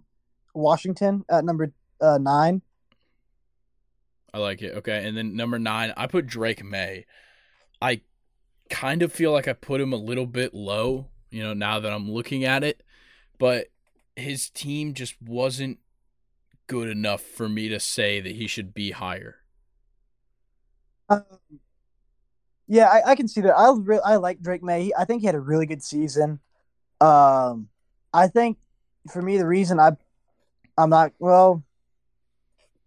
Speaker 2: Washington at number uh, nine.
Speaker 1: I like it. Okay, and then number nine, I put Drake Maye. I kind of feel like I put him a little bit low. You know, now that I'm looking at it, but his team just wasn't good enough for me to say that he should be higher.
Speaker 2: Um, yeah, I, I, can see that. I re- I like Drake Maye. I think he had a really good season. Um, I think for me the reason I I'm not well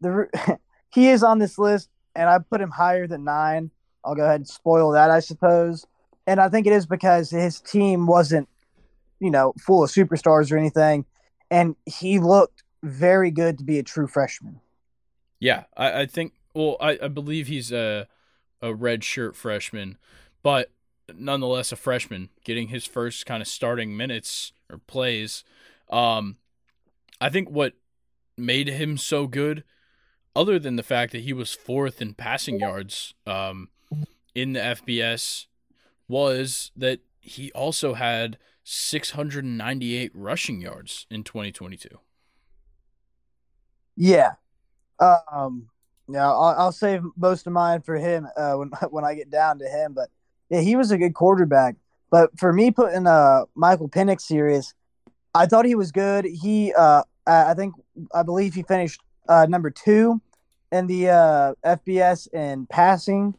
Speaker 2: the he is on this list and I put him higher than nine. I'll go ahead and spoil that, I suppose. And I think it is because his team wasn't, you know, full of superstars or anything, and he looked very good to be a true freshman.
Speaker 1: Yeah, I, I think. Well, I, I believe he's a a red shirt freshman, but nonetheless a freshman getting his first kind of starting minutes or plays. Um, I think what made him so good, other than the fact that he was fourth in passing yards um, in the FBS, was that he also had 698 rushing yards in 2022.
Speaker 2: Yeah. Um, yeah, I'll, I'll, save most of mine for him uh, when when I get down to him. But yeah, he was a good quarterback. But for me, putting uh, Michael Penix series, I thought he was good. He, uh, I think, I believe he finished uh, number two in the uh, FBS in passing.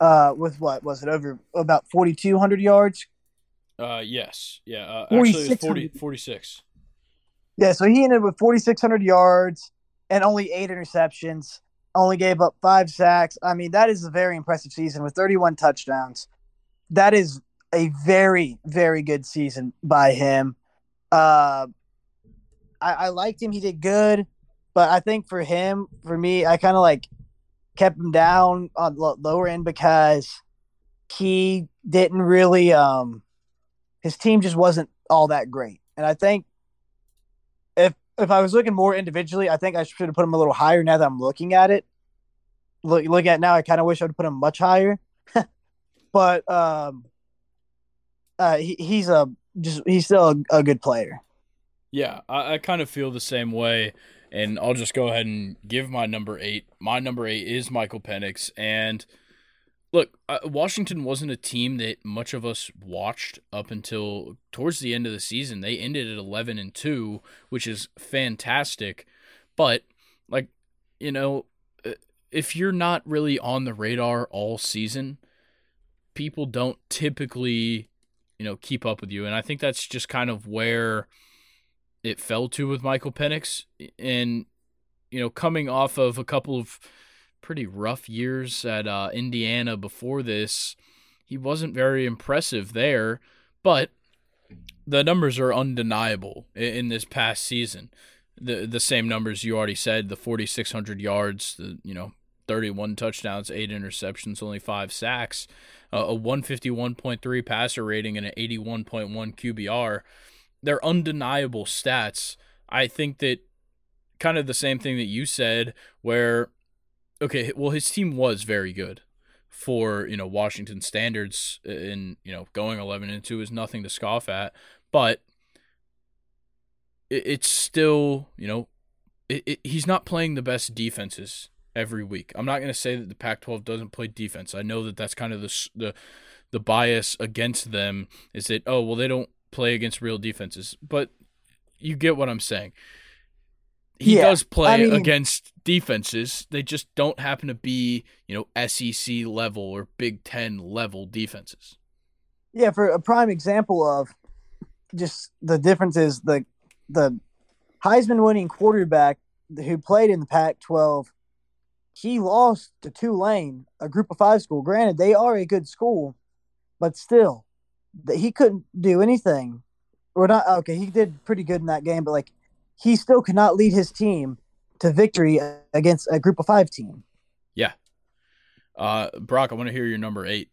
Speaker 2: Uh, with what was it over about forty two hundred yards?
Speaker 1: Uh, yes, yeah. Uh, actually, it was 40, 46.
Speaker 2: Yeah, so he ended with 4,600 yards and only eight interceptions. Only gave up five sacks. I mean, that is a very impressive season with 31 touchdowns. That is a very, very good season by him. Uh, I, I liked him. He did good, but I think for him, for me, I kind of like kept him down on lower end because he didn't really. Um, his team just wasn't all that great, and I think if I was looking more individually, I think I should have put him a little higher. Now that I'm looking at it, look look at now, I kind of wish I would put him much higher. but um, uh, he, he's a just he's still a, a good player.
Speaker 1: Yeah, I, I kind of feel the same way, and I'll just go ahead and give my number eight. My number eight is Michael Penix, and look, uh, Washington wasn't a team that much of us watched up until towards the end of the season. They ended at 11 and 2, which is fantastic. But like, you know, uh, if you're not really on the radar all season, people don't typically, you know, keep up with you. And I think that's just kind of where it fell to with Michael Penix and you know, coming off of a couple of pretty rough years at uh, Indiana before this. He wasn't very impressive there, but the numbers are undeniable in this past season. The the same numbers you already said, the 4600 yards, the you know, 31 touchdowns, 8 interceptions, only 5 sacks, uh, a 151.3 passer rating and an 81.1 QBR. They're undeniable stats. I think that kind of the same thing that you said where okay, well his team was very good for, you know, Washington standards uh, and, you know, going 11 and 2 is nothing to scoff at, but it, it's still, you know, it, it, he's not playing the best defenses every week. I'm not going to say that the Pac-12 doesn't play defense. I know that that's kind of the the the bias against them is that oh well they don't play against real defenses, but you get what I'm saying. He
Speaker 2: Yeah,
Speaker 1: does play
Speaker 2: I mean-
Speaker 1: against defenses. They just don't happen to be, you know, SEC level or Big 10 level defenses.
Speaker 2: Yeah, for a prime example of just the difference is the the Heisman winning quarterback who played in the Pac-12, he lost to Tulane, a Group of Five school. Granted, they are a good school, but still, that he couldn't do anything. Or not okay, he did pretty good in that game, but like he still could not lead his team to victory against a Group of Five team. Yeah.
Speaker 1: Uh, Brock, I want to hear your number eight.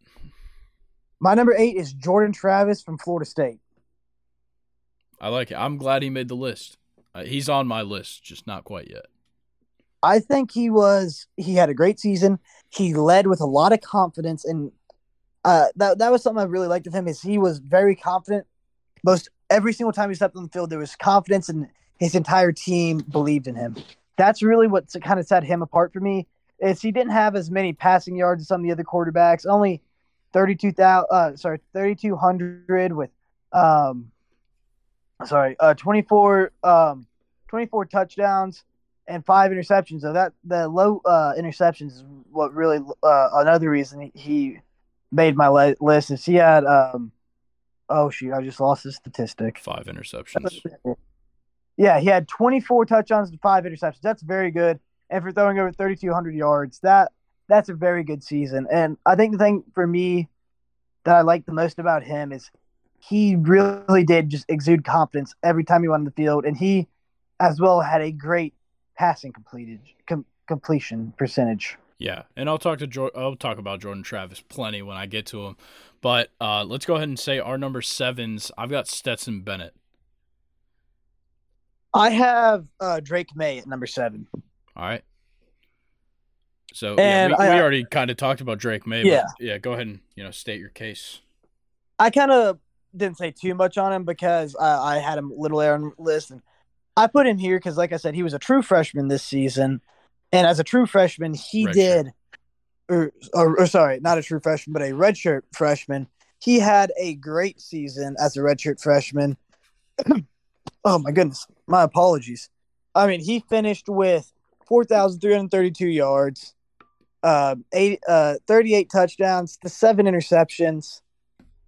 Speaker 2: My number eight is Jordan Travis from Florida State.
Speaker 1: I like it. I'm glad he made the list. Uh, he's on my list, just not quite yet.
Speaker 2: I think he was he had a great season. He led with a lot of confidence and uh that that was something I really liked of him is he was very confident. Most every single time he stepped on the field there was confidence and his entire team believed in him. That's really what kind of set him apart for me. Is he didn't have as many passing yards as some of the other quarterbacks. Only 32,000 uh sorry, 3200 with um sorry, uh 24 um 24 touchdowns and five interceptions. So that the low uh, interceptions is what really uh, another reason he, made my li- list is he had um oh shoot I just lost the statistic.
Speaker 1: Five interceptions.
Speaker 2: Yeah, he had 24 touchdowns and five interceptions. That's very good. And for throwing over 3,200 yards, that that's a very good season. And I think the thing for me that I like the most about him is he really did just exude confidence every time he went on the field, and he as well had a great passing completed com- completion percentage.
Speaker 1: Yeah, and I'll talk to jo- I'll talk about Jordan Travis plenty when I get to him. But uh, let's go ahead and say our number sevens. I've got Stetson Bennett.
Speaker 2: I have uh, Drake Maye at number seven.
Speaker 1: All right. So yeah, we,
Speaker 2: I-
Speaker 1: we already kind of talked about Drake Maye.
Speaker 2: Yeah.
Speaker 1: But yeah. Go ahead and you know state your case.
Speaker 2: I kind of didn't say too much on him because I, I had him little air on list, and I put him here because, like I said, he was a true freshman this season, and as a true freshman, he
Speaker 1: Redshirt.
Speaker 2: did, or, or or sorry, not a true freshman, but a redshirt freshman. He had a great season as a redshirt freshman. oh my goodness, my apologies. I mean, he finished with four thousand three hundred thirty-two yards, uh, eight, uh, thirty-eight touchdowns, the seven interceptions.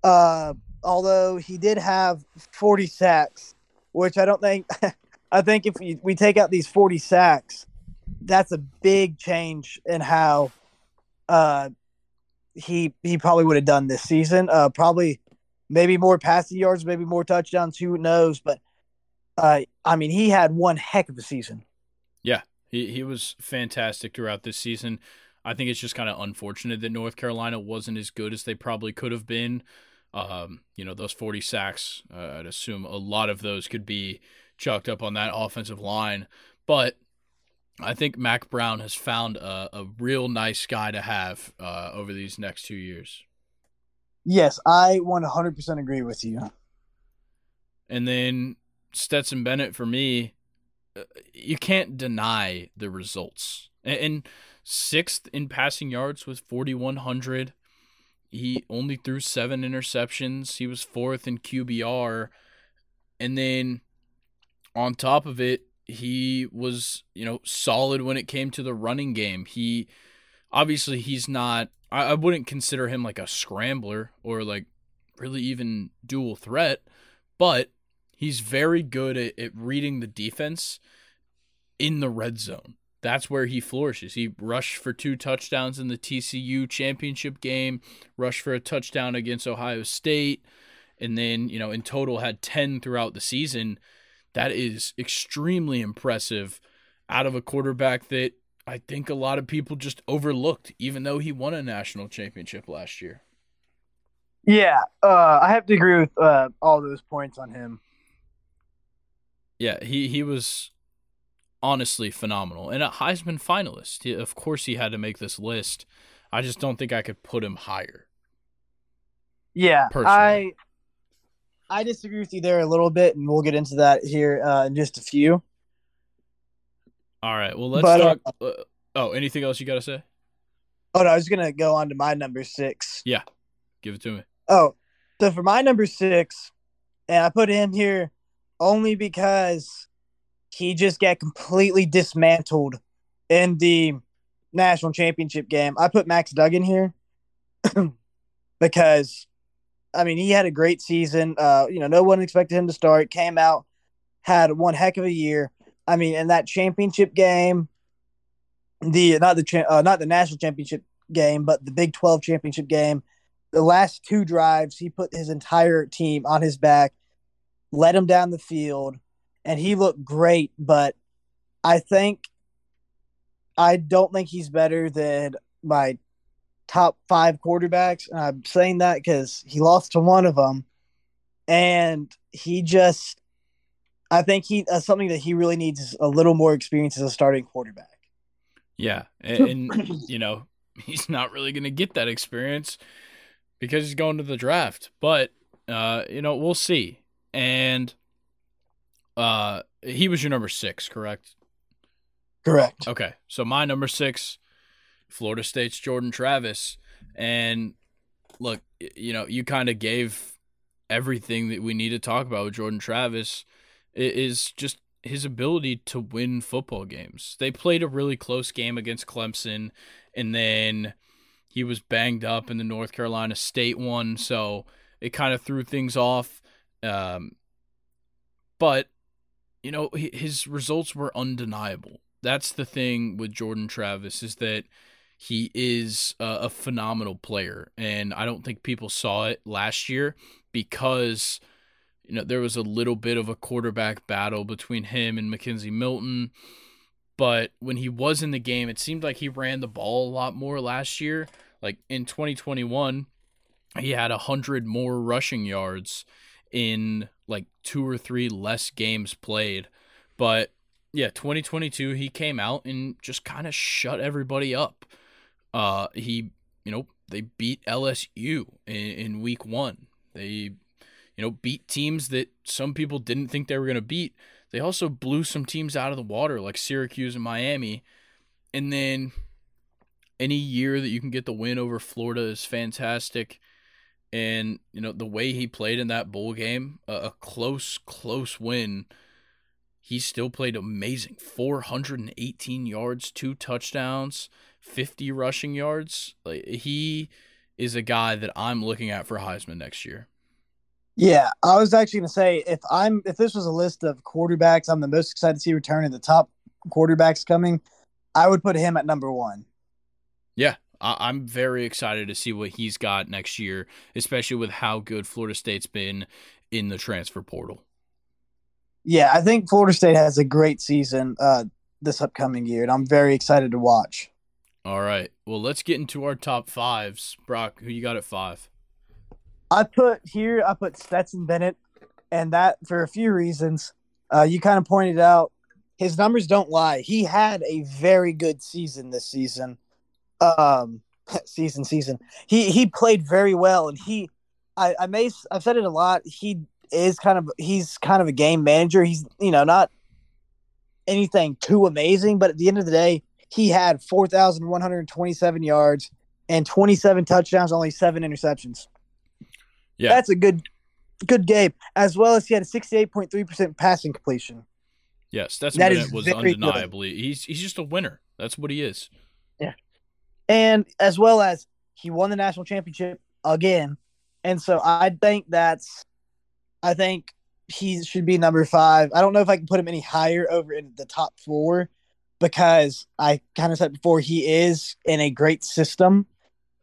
Speaker 2: Uh, although he did have 40 sacks, which I don't think, I think if we, we take out these 40 sacks, that's a big change in how uh, he he probably would have done this season. Uh, probably maybe more passing yards, maybe more touchdowns. Who knows? But uh, I mean, he had one heck of a season.
Speaker 1: Yeah, he he was fantastic throughout this season. I think it's just kind of unfortunate that North Carolina wasn't as good as they probably could have been. Um, you know, those 40 sacks, uh, I'd assume a lot of those could be chalked up on that offensive line. But I think Mack Brown has found a, a real nice guy to have uh, over these next two years.
Speaker 2: Yes, I 100% agree with you.
Speaker 1: And then Stetson Bennett for me, uh, you can't deny the results. And, sixth in passing yards with 4,100. He only threw seven interceptions. He was fourth in QBR. And then on top of it, he was, you know, solid when it came to the running game. He obviously he's not I, I wouldn't consider him like a scrambler or like really even dual threat, but he's very good at, at reading the defense in the red zone. That's where he flourishes. He rushed for two touchdowns in the TCU championship game, rushed for a touchdown against Ohio State, and then, you know, in total had 10 throughout the season. That is extremely impressive out of a quarterback that I think a lot of people just overlooked, even though he won a national championship last year.
Speaker 2: Yeah, uh, I have to agree with uh, all those points on him.
Speaker 1: Yeah, he he was honestly phenomenal and a Heisman finalist. He, of course, he had to make this list. I just don't think I could put him higher.
Speaker 2: Yeah,
Speaker 1: Personally.
Speaker 2: I I disagree with you there a little bit, and we'll get into that here uh, in just a few.
Speaker 1: All right, well let's
Speaker 2: But, uh,
Speaker 1: talk. Uh, Oh, anything else you got to say?
Speaker 2: Oh no, I was gonna go on to my number six.
Speaker 1: Yeah, give it to me.
Speaker 2: Oh, so for my number six, and I put him here only because he just got completely dismantled in the national championship game. I put Max Duggan here because I mean he had a great season. Uh, you know, no one expected him to start. Came out, had one heck of a year. I mean, in that championship game, the not the cha- uh, not the national championship game, but the Big Twelve championship game. The last two drives, he put his entire team on his back, led him down the field, and he looked great. But I think I don't think he's better than my top five quarterbacks. And I'm saying that because he lost to one of them, and he just. I think he uh, something that he really needs is a little more experience as a starting quarterback.
Speaker 1: Yeah, and, and you know he's not really going to get that experience because he's going to the draft. But uh, you know we'll see. And uh, he was your number six, correct?
Speaker 2: Correct.
Speaker 1: Okay, so my number six, Florida State's Jordan Travis, and look, you know you kind of gave everything that we need to talk about with Jordan Travis is just his ability to win football games. They played a really close game against Clemson, and then he was banged up in the North Carolina State one, so it kind of threw things off. Um, but you know his results were undeniable. That's the thing with Jordan Travis is that he is a, phenomenal player, and I don't think people saw it last year because you know, there was a little bit of a quarterback battle between him and McKenzie Milton. But when he was in the game, it seemed like he ran the ball a lot more last year. Like in 2021, he had 100 more rushing yards in like two or three less games played. But yeah, 2022, he came out and just kind of shut everybody up. Uh, he, you know, they beat LSU in, in week one. They you know, beat teams that some people didn't think they were going to beat. They also blew some teams out of the water, like Syracuse and Miami. And then any year that you can get the win over Florida is fantastic. And, you know, the way he played in that bowl game, a, a close, close win, he still played amazing 418 yards, two touchdowns, 50 rushing yards. Like, he is a guy that I'm looking at for Heisman next year.
Speaker 2: Yeah, I was actually going to say if I'm if this was a list of quarterbacks I'm the most excited to see return in the top quarterbacks coming, I would put him at number one.
Speaker 1: Yeah, I'm very excited to see what he's got next year, especially with how good Florida State's been in the transfer portal.
Speaker 2: Yeah, I think Florida State has a great season uh, this upcoming year, and I'm very excited to watch.
Speaker 1: All right, well, let's get into our top fives. Brock, who you got at five?
Speaker 2: I put here, I put Stetson Bennett, and that for a few reasons. Uh, you kind of pointed out his numbers don't lie. He had a very good season this season. Um, season, season. He he played very well, and he, I, I may, I've said it a lot. He is kind of he's kind of a game manager. He's you know not anything too amazing, but at the end of the day, he had four thousand one hundred twenty-seven yards and twenty-seven touchdowns, only seven interceptions. Yeah. That's a good good game. As well as he had a 68.3% passing completion.
Speaker 1: Yes, that's that was undeniably. Good. He's he's just a winner. That's what he is.
Speaker 2: Yeah. And as well as he won the national championship again. And so I think that's I think he should be number 5. I don't know if I can put him any higher over in the top 4 because I kind of said before he is in a great system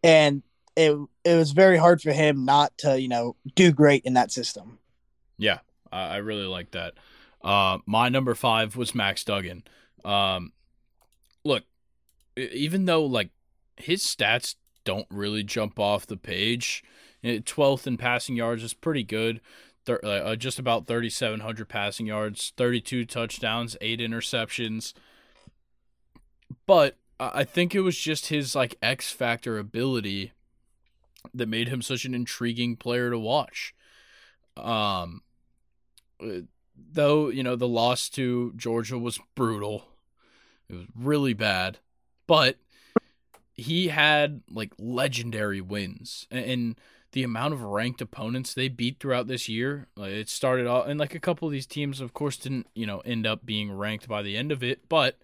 Speaker 2: and it it was very hard for him not to you know do great in that system.
Speaker 1: Yeah, I really like that. Uh, my number five was Max Duggan. Um, look, even though like his stats don't really jump off the page, eh, twelfth in passing yards is pretty good. Thir- uh, just about thirty seven hundred passing yards, thirty two touchdowns, eight interceptions. But I think it was just his like X factor ability that made him such an intriguing player to watch. Um, uh, though you know the loss to Georgia was brutal, it was really bad, but he had like legendary wins and the amount of ranked opponents they beat throughout this year. Like, it started off, and like a couple of these teams, of course, didn't you know end up being ranked by the end of it, but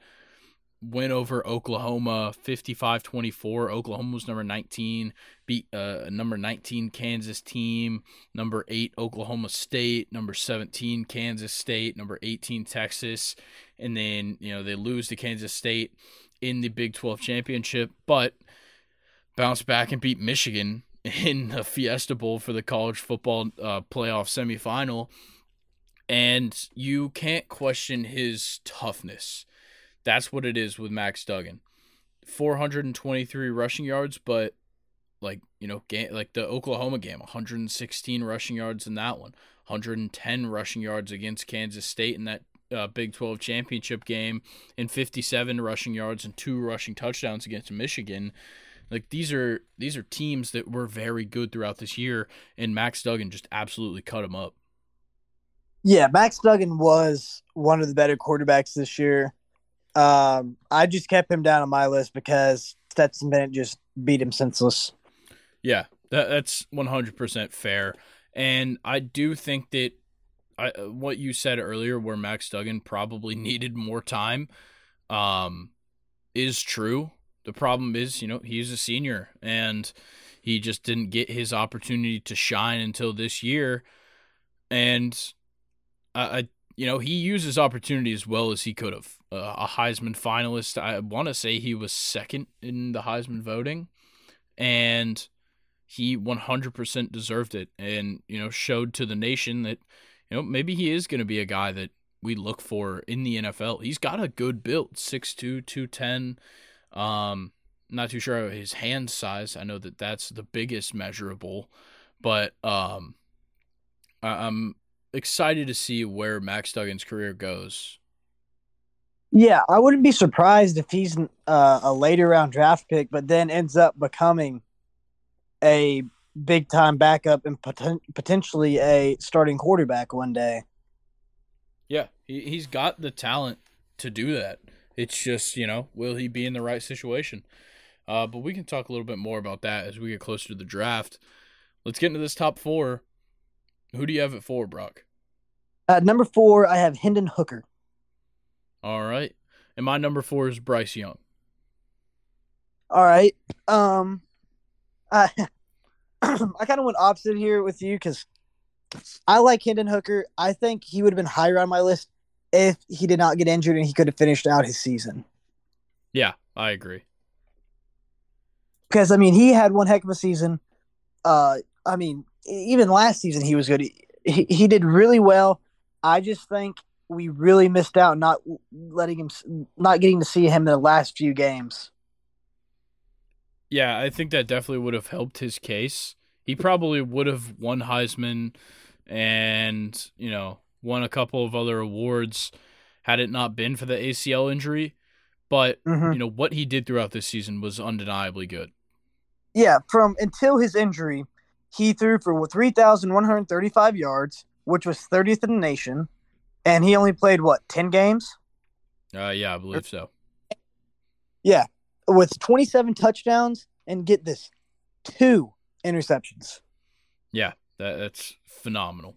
Speaker 1: win over Oklahoma 55-24. Oklahoma was number 19, beat uh, number 19 Kansas team, number 8 Oklahoma State, number 17 Kansas State, number 18 Texas, and then, you know, they lose to Kansas State in the Big 12 championship, but bounce back and beat Michigan in the Fiesta Bowl for the college football uh, playoff semifinal. And you can't question his toughness. That's what it is with Max Duggan. 423 rushing yards, but like, you know, game, like the Oklahoma game, 116 rushing yards in that one, 110 rushing yards against Kansas State in that uh, Big 12 championship game, and 57 rushing yards and two rushing touchdowns against Michigan. Like these are these are teams that were very good throughout this year, and Max Duggan just absolutely cut them up.
Speaker 2: Yeah, Max Duggan was one of the better quarterbacks this year. Um, I just kept him down on my list because Stetson Bennett just beat him senseless.
Speaker 1: Yeah, that, that's 100% fair. And I do think that I, what you said earlier, where Max Duggan probably needed more time, um, is true. The problem is, you know, he's a senior and he just didn't get his opportunity to shine until this year. And I, I you know, he used his opportunity as well as he could have. Uh, a Heisman finalist, I want to say he was second in the Heisman voting, and he 100% deserved it, and you know, showed to the nation that you know maybe he is going to be a guy that we look for in the NFL. He's got a good build, 6'2", 210. Um, not too sure of his hand size. I know that that's the biggest measurable, but um, I'm excited to see where Max Duggan's career goes.
Speaker 2: Yeah, I wouldn't be surprised if he's uh, a later round draft pick, but then ends up becoming a big time backup and poten- potentially a starting quarterback one day.
Speaker 1: Yeah, he, he's got the talent to do that. It's just, you know, will he be in the right situation? Uh, but we can talk a little bit more about that as we get closer to the draft. Let's get into this top four. Who do you have at four, Brock?
Speaker 2: At number four, I have Hendon Hooker.
Speaker 1: All right. And my number four is Bryce Young.
Speaker 2: All right. Um, I I kind of went opposite here with you because I like Hendon Hooker. I think he would have been higher on my list if he did not get injured and he could have finished out his season.
Speaker 1: Yeah, I agree.
Speaker 2: Because I mean, he had one heck of a season. Uh, I mean, even last season he was good. He he did really well. I just think we really missed out not letting him, not getting to see him in the last few games.
Speaker 1: Yeah, I think that definitely would have helped his case. He probably would have won Heisman and, you know, won a couple of other awards had it not been for the ACL injury. But, mm-hmm. you know, what he did throughout this season was undeniably good.
Speaker 2: Yeah, from until his injury, he threw for 3,135 yards, which was 30th in the nation, and he only played what, 10 games?
Speaker 1: Uh yeah, I believe so.
Speaker 2: Yeah, with 27 touchdowns and get this, two interceptions.
Speaker 1: Yeah, that, that's phenomenal.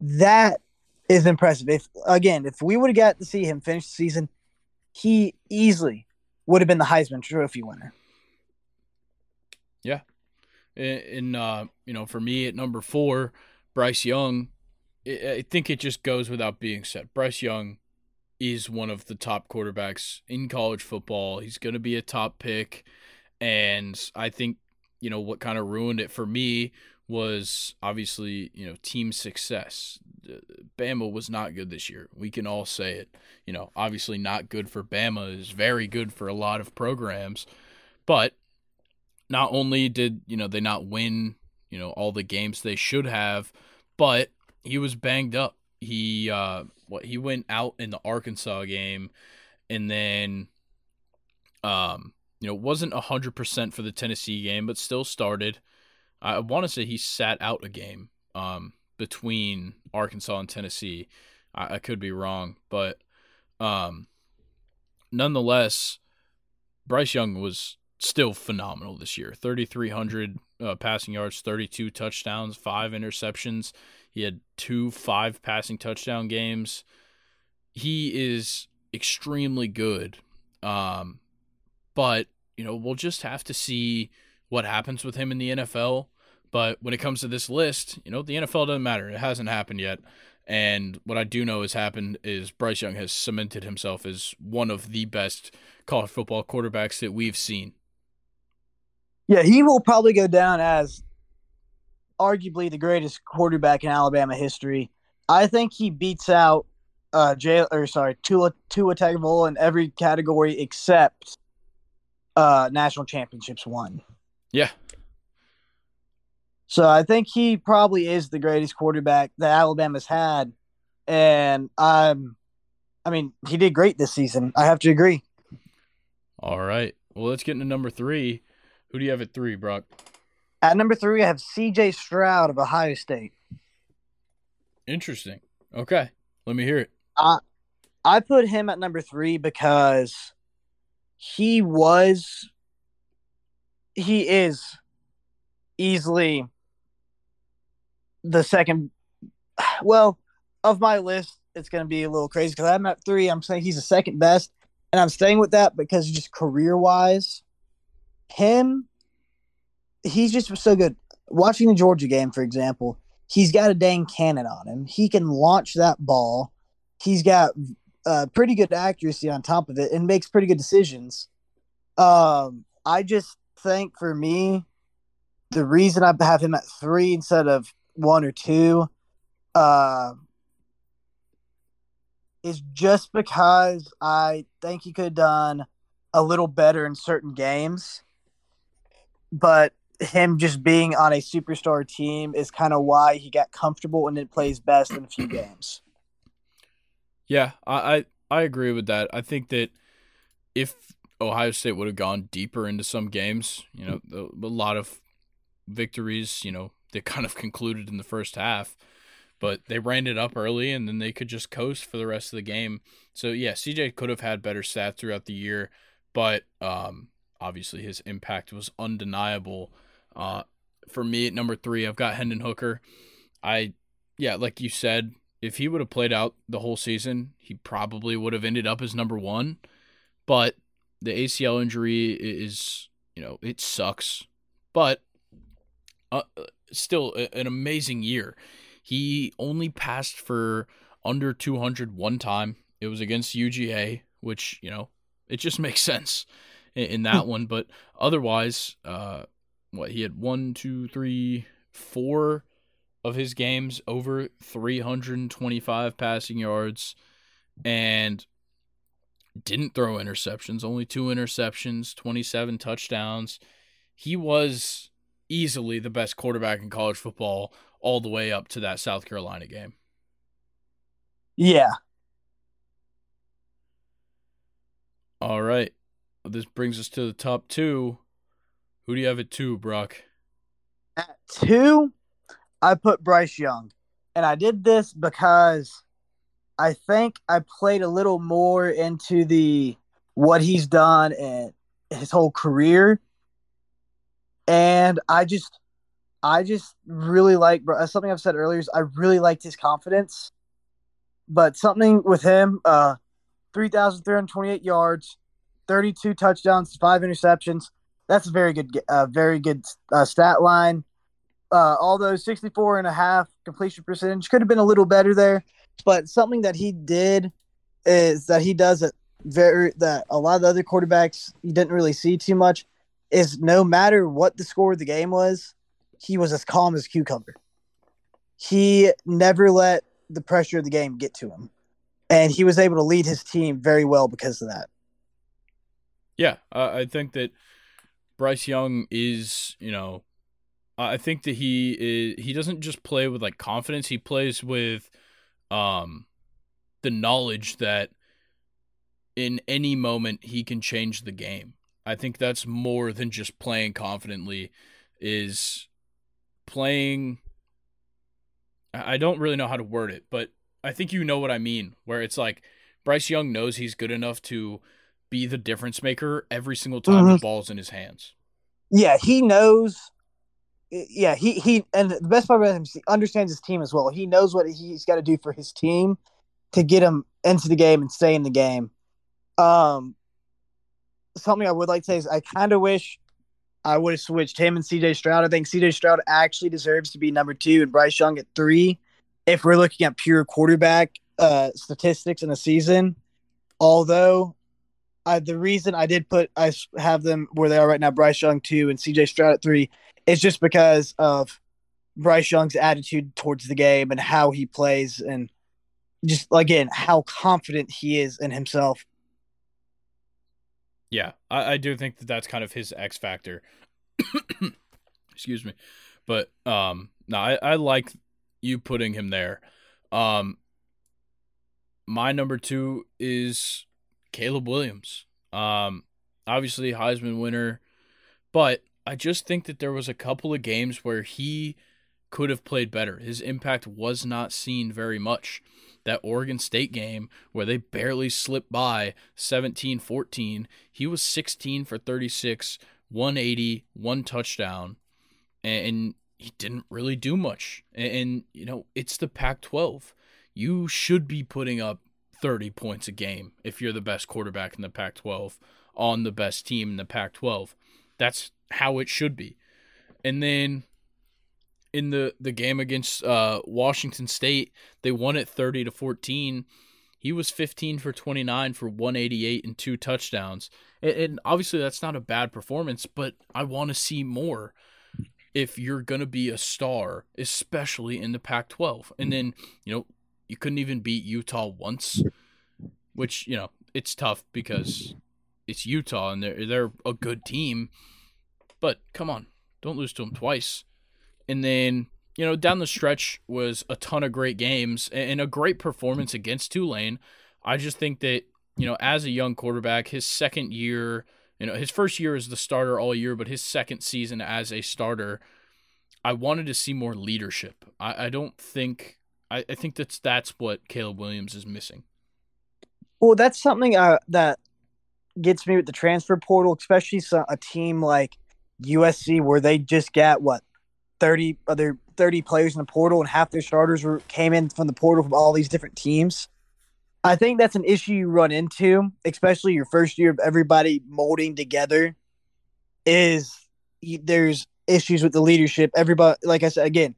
Speaker 2: That is impressive. If again, if we would have got to see him finish the season, he easily would have been the Heisman Trophy winner.
Speaker 1: Yeah, and uh, you know, for me at number four, Bryce Young. I think it just goes without being said. Bryce Young is one of the top quarterbacks in college football. He's going to be a top pick, and I think you know what kind of ruined it for me was obviously you know team success. Bama was not good this year. We can all say it. You know, obviously not good for Bama is very good for a lot of programs, but not only did you know they not win you know all the games they should have, but he was banged up. He uh what he went out in the Arkansas game, and then um you know wasn't hundred percent for the Tennessee game, but still started. I want to say he sat out a game um, between Arkansas and Tennessee. I, I could be wrong, but um, nonetheless, Bryce Young was still phenomenal this year. 3,300 uh, passing yards, 32 touchdowns, five interceptions. He had two five passing touchdown games. He is extremely good. Um, but, you know, we'll just have to see what happens with him in the NFL. But when it comes to this list, you know, the NFL doesn't matter. It hasn't happened yet. And what I do know has happened is Bryce Young has cemented himself as one of the best college football quarterbacks that we've seen.
Speaker 2: Yeah, he will probably go down as arguably the greatest quarterback in Alabama history. I think he beats out uh Jay or sorry, Tua Tua Tagovailoa in every category except uh national championships won.
Speaker 1: Yeah.
Speaker 2: So I think he probably is the greatest quarterback that Alabama's had. And um I mean, he did great this season. I have to agree.
Speaker 1: All right. Well, let's get into number three. Who do you have at three, Brock?
Speaker 2: At number three, I have C.J. Stroud of Ohio State.
Speaker 1: Interesting. Okay, let me hear it.
Speaker 2: I I put him at number three because he was, he is easily the second. Well, of my list, it's going to be a little crazy because I'm at three. I'm saying he's the second best, and I'm staying with that because just career wise, him, he's just so good. Watching the Georgia game, for example, he's got a dang cannon on him. He can launch that ball. He's got uh, pretty good accuracy on top of it and makes pretty good decisions. Um, I just think for me, the reason I have him at three instead of one or two uh, is just because I think he could have done a little better in certain games but him just being on a superstar team is kind of why he got comfortable and it plays best in a few games.
Speaker 1: Yeah, I, I I agree with that. I think that if Ohio State would have gone deeper into some games, you know, a, a lot of victories, you know, they kind of concluded in the first half, but they ran it up early and then they could just coast for the rest of the game. So yeah, CJ could have had better stats throughout the year, but um, obviously his impact was undeniable. Uh, for me at number three, I've got Hendon Hooker. I, yeah, like you said, if he would have played out the whole season, he probably would have ended up as number one. But the ACL injury is, you know, it sucks. But uh, still, an amazing year. He only passed for under 200 one time. It was against UGA, which, you know, it just makes sense in, in that one. But otherwise, uh, what he had one, two, three, four of his games over 325 passing yards and didn't throw interceptions, only two interceptions, 27 touchdowns. He was easily the best quarterback in college football all the way up to that South Carolina game.
Speaker 2: Yeah.
Speaker 1: All right. This brings us to the top two. Who do you have at two, Brock?
Speaker 2: At two, I put Bryce Young. And I did this because I think I played a little more into the what he's done and his whole career. And I just I just really like something I've said earlier is I really liked his confidence. But something with him, uh 3,328 yards, 32 touchdowns, five interceptions. That's a very good, uh, very good uh, stat line. Uh, although 64 and a half completion percentage could have been a little better there, but something that he did is that he does it very that a lot of the other quarterbacks you didn't really see too much is no matter what the score of the game was, he was as calm as cucumber. He never let the pressure of the game get to him. And he was able to lead his team very well because of that.
Speaker 1: Yeah, uh, I think that Bryce Young is, you know, I think that he is he doesn't just play with like confidence, he plays with um the knowledge that in any moment he can change the game. I think that's more than just playing confidently is playing I don't really know how to word it, but I think you know what I mean where it's like Bryce Young knows he's good enough to be the difference maker every single time mm-hmm. the ball's in his hands.
Speaker 2: Yeah, he knows. Yeah, he he, and the best part about him is he understands his team as well. He knows what he's got to do for his team to get him into the game and stay in the game. Um, something I would like to say is I kind of wish I would have switched him and CJ Stroud. I think CJ Stroud actually deserves to be number two and Bryce Young at three. If we're looking at pure quarterback uh, statistics in a season, although I, the reason I did put I have them where they are right now, Bryce Young two and CJ Stroud at three, is just because of Bryce Young's attitude towards the game and how he plays, and just again how confident he is in himself.
Speaker 1: Yeah, I, I do think that that's kind of his X factor. Excuse me, but um, no, I, I like you putting him there. Um, my number two is Caleb Williams. Um, obviously Heisman winner, but I just think that there was a couple of games where he could have played better. His impact was not seen very much that Oregon State game where they barely slipped by 17-14. He was 16 for 36, 180, one touchdown, and he didn't really do much. And, you know, it's the Pac-12. You should be putting up 30 points a game if you're the best quarterback in the Pac-12 on the best team in the Pac-12. That's how it should be. And then in the the game against uh, Washington State, they won it 30 to 14. He was 15 for 29 for 188 and two touchdowns. And, and obviously that's not a bad performance, but I want to see more if you're going to be a star, especially in the Pac-12. And then, you know, you couldn't even beat Utah once, which, you know, it's tough because it's Utah and they're they're a good team. But come on, don't lose to them twice. And then, you know, down the stretch was a ton of great games and a great performance against Tulane. I just think that, you know, as a young quarterback, his second year, you know, his first year as the starter all year, but his second season as a starter, I wanted to see more leadership. I, I don't think I, I think that's that's what Caleb Williams is missing.
Speaker 2: Well, that's something uh, that gets me with the transfer portal, especially a team like USC where they just got what 30 other 30 players in the portal and half their starters were came in from the portal from all these different teams. I think that's an issue you run into, especially your first year of everybody molding together. Is there's issues with the leadership. Everybody, like I said again,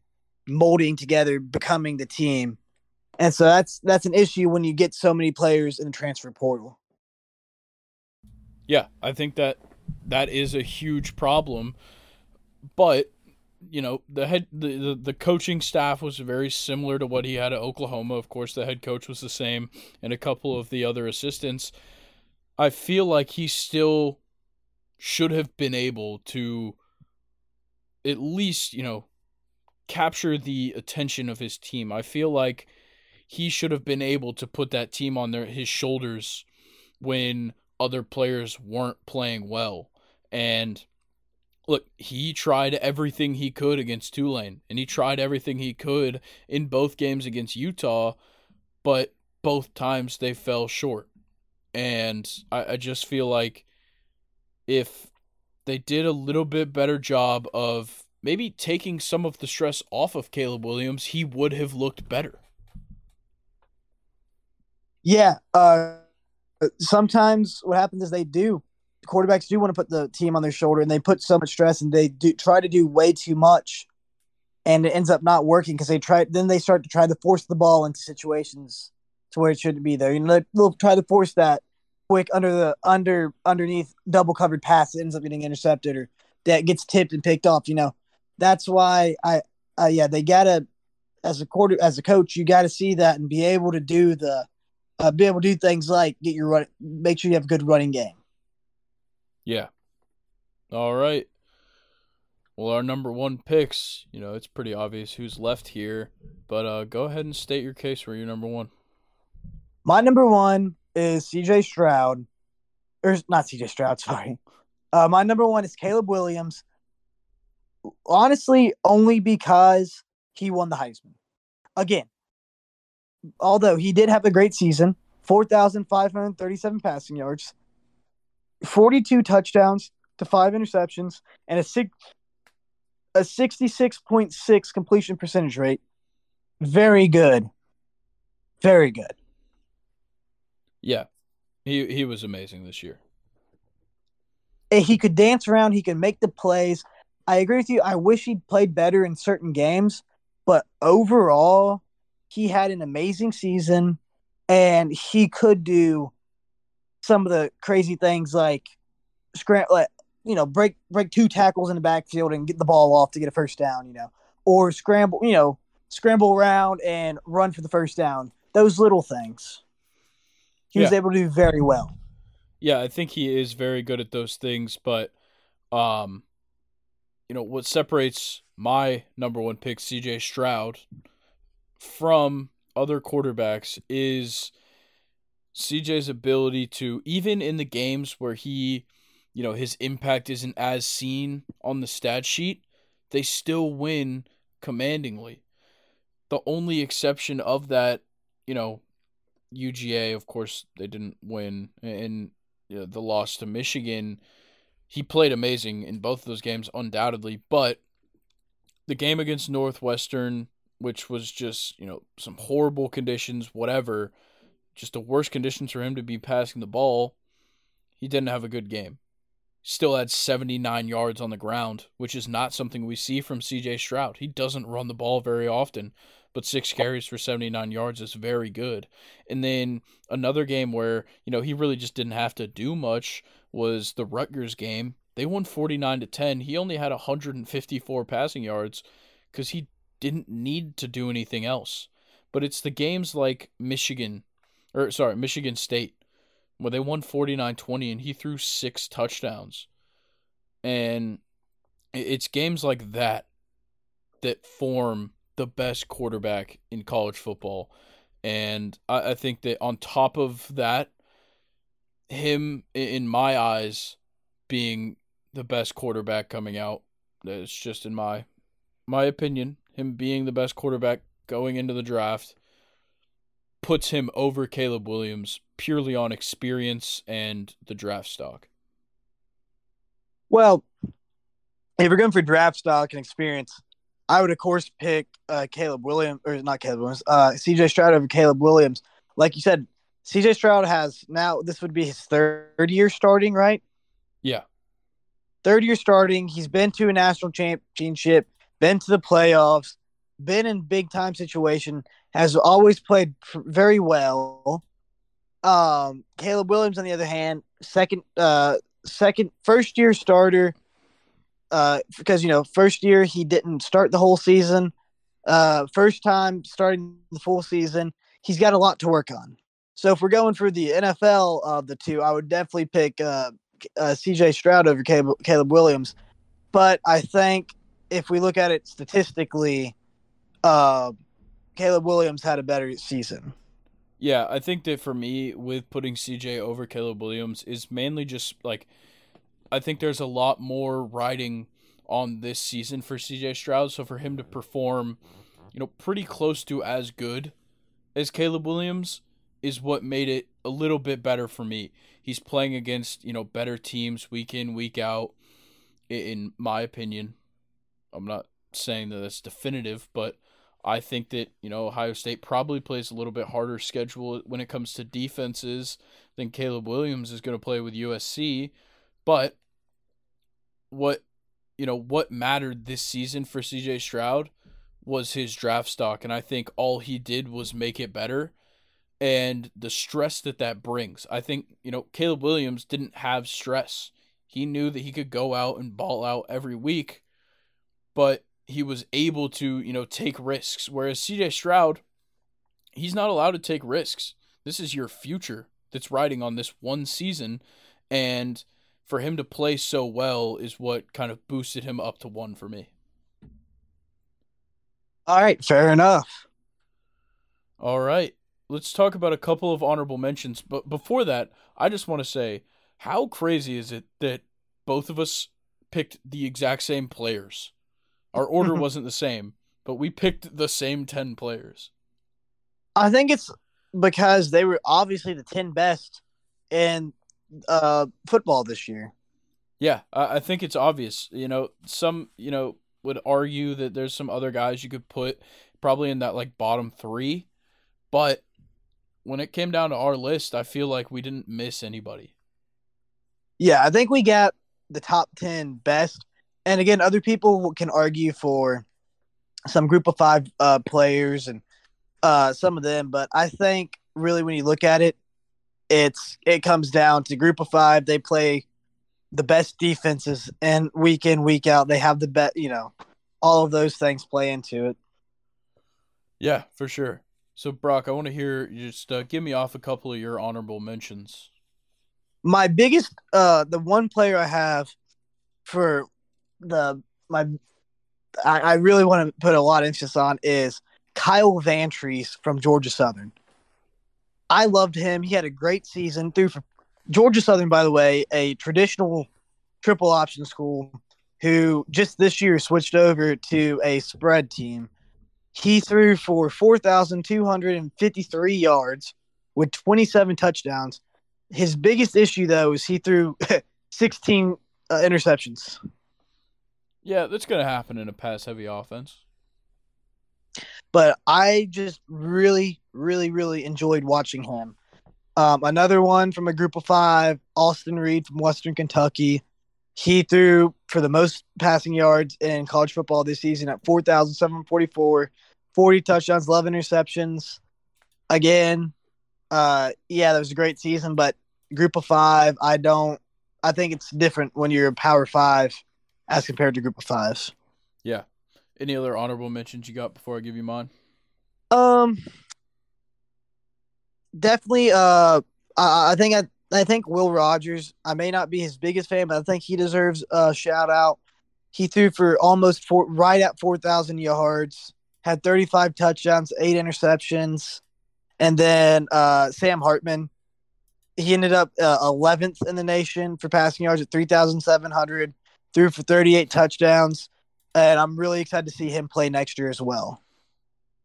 Speaker 2: molding together, becoming the team, and so that's that's an issue when you get so many players in the transfer portal.
Speaker 1: Yeah, I think that that is a huge problem, but you know the head the, the, the coaching staff was very similar to what he had at Oklahoma. Of course, the head coach was the same, and a couple of the other assistants. I feel like he still should have been able to at least you know capture the attention of his team. I feel like he should have been able to put that team on their his shoulders when other players weren't playing well and look, he tried everything he could against Tulane, and he tried everything he could in both games against Utah, but both times they fell short. And I, I just feel like if they did a little bit better job of maybe taking some of the stress off of Caleb Williams, he would have looked better.
Speaker 2: Yeah. Uh, sometimes what happens is they do quarterbacks do want to put the team on their shoulder and they put so much stress and they do try to do way too much and it ends up not working because they try then they start to try to force the ball into situations to where it shouldn't be there. You know, they'll try to force that quick under the under underneath double covered pass that ends up getting intercepted or that gets tipped and picked off. You know, that's why I, uh, yeah, they gotta as a quarter as a coach, you got to see that and be able to do the uh, be able to do things like get your run, make sure you have a good running game.
Speaker 1: Yeah. All right. Well, our number one picks, you know, it's pretty obvious who's left here, but uh, go ahead and state your case for your number one.
Speaker 2: My number one is CJ Stroud, or not CJ Stroud, sorry. Uh, my number one is Caleb Williams. Honestly, only because he won the Heisman. Again, although he did have a great season, 4,537 passing yards, 42 touchdowns to five interceptions and a six a 66.6 completion percentage rate. Very good. Very good.
Speaker 1: Yeah. He he was amazing this year.
Speaker 2: He could dance around, he could make the plays. I agree with you. I wish he'd played better in certain games, but overall, he had an amazing season and he could do some of the crazy things like scramble, like, you know, break break two tackles in the backfield and get the ball off to get a first down, you know, or scramble, you know, scramble around and run for the first down. Those little things. He yeah. was able to do very well.
Speaker 1: Yeah, I think he is very good at those things, but um you know, what separates my number 1 pick CJ Stroud from other quarterbacks is CJ's ability to even in the games where he, you know, his impact isn't as seen on the stat sheet, they still win commandingly. The only exception of that, you know, UGA, of course, they didn't win, and you know, the loss to Michigan, he played amazing in both of those games, undoubtedly. But the game against Northwestern, which was just you know some horrible conditions, whatever just the worst conditions for him to be passing the ball, he didn't have a good game. Still had 79 yards on the ground, which is not something we see from CJ Stroud. He doesn't run the ball very often, but six carries for 79 yards is very good. And then another game where, you know, he really just didn't have to do much was the Rutgers game. They won 49 to 10. He only had 154 passing yards cuz he didn't need to do anything else. But it's the games like Michigan or sorry, Michigan State, where they won 49-20 and he threw six touchdowns. And it's games like that that form the best quarterback in college football. And I, I think that on top of that, him in my eyes being the best quarterback coming out, it's just in my my opinion, him being the best quarterback going into the draft puts him over Caleb Williams purely on experience and the draft stock?
Speaker 2: Well, if we're going for draft stock and experience, I would of course pick uh, Caleb Williams or not Caleb Williams, uh, CJ Stroud over Caleb Williams. Like you said, CJ Stroud has now this would be his third year starting, right?
Speaker 1: Yeah.
Speaker 2: Third year starting. He's been to a national championship, been to the playoffs, been in big time situation, has always played very well. Um, Caleb Williams, on the other hand, second, uh, second, first year starter. Uh, because you know, first year he didn't start the whole season. Uh, first time starting the full season, he's got a lot to work on. So if we're going for the NFL of the two, I would definitely pick uh, uh C.J. Stroud over Caleb, Caleb Williams. But I think if we look at it statistically, uh, Caleb Williams had a better season.
Speaker 1: Yeah, I think that for me, with putting CJ over Caleb Williams, is mainly just like I think there's a lot more riding on this season for CJ Stroud. So for him to perform, you know, pretty close to as good as Caleb Williams is what made it a little bit better for me. He's playing against, you know, better teams week in, week out, in my opinion. I'm not saying that that's definitive, but I think that, you know, Ohio State probably plays a little bit harder schedule when it comes to defenses than Caleb Williams is going to play with USC. But what, you know, what mattered this season for CJ Stroud was his draft stock. And I think all he did was make it better and the stress that that brings. I think, you know, Caleb Williams didn't have stress. He knew that he could go out and ball out every week, but he was able to, you know, take risks. Whereas CJ Stroud, he's not allowed to take risks. This is your future that's riding on this one season. And for him to play so well is what kind of boosted him up to one for me.
Speaker 2: All right, fair enough.
Speaker 1: All right. Let's talk about a couple of honorable mentions. But before that, I just want to say how crazy is it that both of us picked the exact same players? Our order wasn't the same, but we picked the same 10 players.
Speaker 2: I think it's because they were obviously the 10 best in uh, football this year.
Speaker 1: Yeah, I think it's obvious. You know, some you know would argue that there's some other guys you could put probably in that like bottom three, but when it came down to our list, I feel like we didn't miss anybody.
Speaker 2: Yeah, I think we got the top 10 best. And again, other people can argue for some group of five uh, players and uh, some of them, but I think really when you look at it, it's it comes down to group of five. They play the best defenses, and week in week out, they have the best. You know, all of those things play into it.
Speaker 1: Yeah, for sure. So Brock, I want to hear just uh, give me off a couple of your honorable mentions.
Speaker 2: My biggest, uh, the one player I have for the my, I, I really want to put a lot of emphasis on is Kyle Vantrease from Georgia Southern. I loved him. He had a great season through for Georgia Southern, by the way, a traditional triple option school who just this year switched over to a spread team. He threw for 4,253 yards with 27 touchdowns. His biggest issue, though, is he threw 16 uh, interceptions.
Speaker 1: Yeah, that's going to happen in a pass heavy offense.
Speaker 2: But I just really, really, really enjoyed watching him. Um, another one from a group of five, Austin Reed from Western Kentucky. He threw for the most passing yards in college football this season at 4,744, 40 touchdowns, 11 interceptions. Again, uh, yeah, that was a great season, but group of five, I don't, I think it's different when you're a power five as compared to group of fives.
Speaker 1: Yeah. Any other honorable mentions you got before I give you mine?
Speaker 2: Um, definitely. Uh, I, I think I, I think Will Rogers. I may not be his biggest fan, but I think he deserves a shout out. He threw for almost four, right at four thousand yards, had thirty five touchdowns, eight interceptions, and then uh, Sam Hartman. He ended up uh, eleventh uh, in the nation for passing yards at three thousand seven hundred. Threw for thirty eight touchdowns, and I'm really excited to see him play next year as well.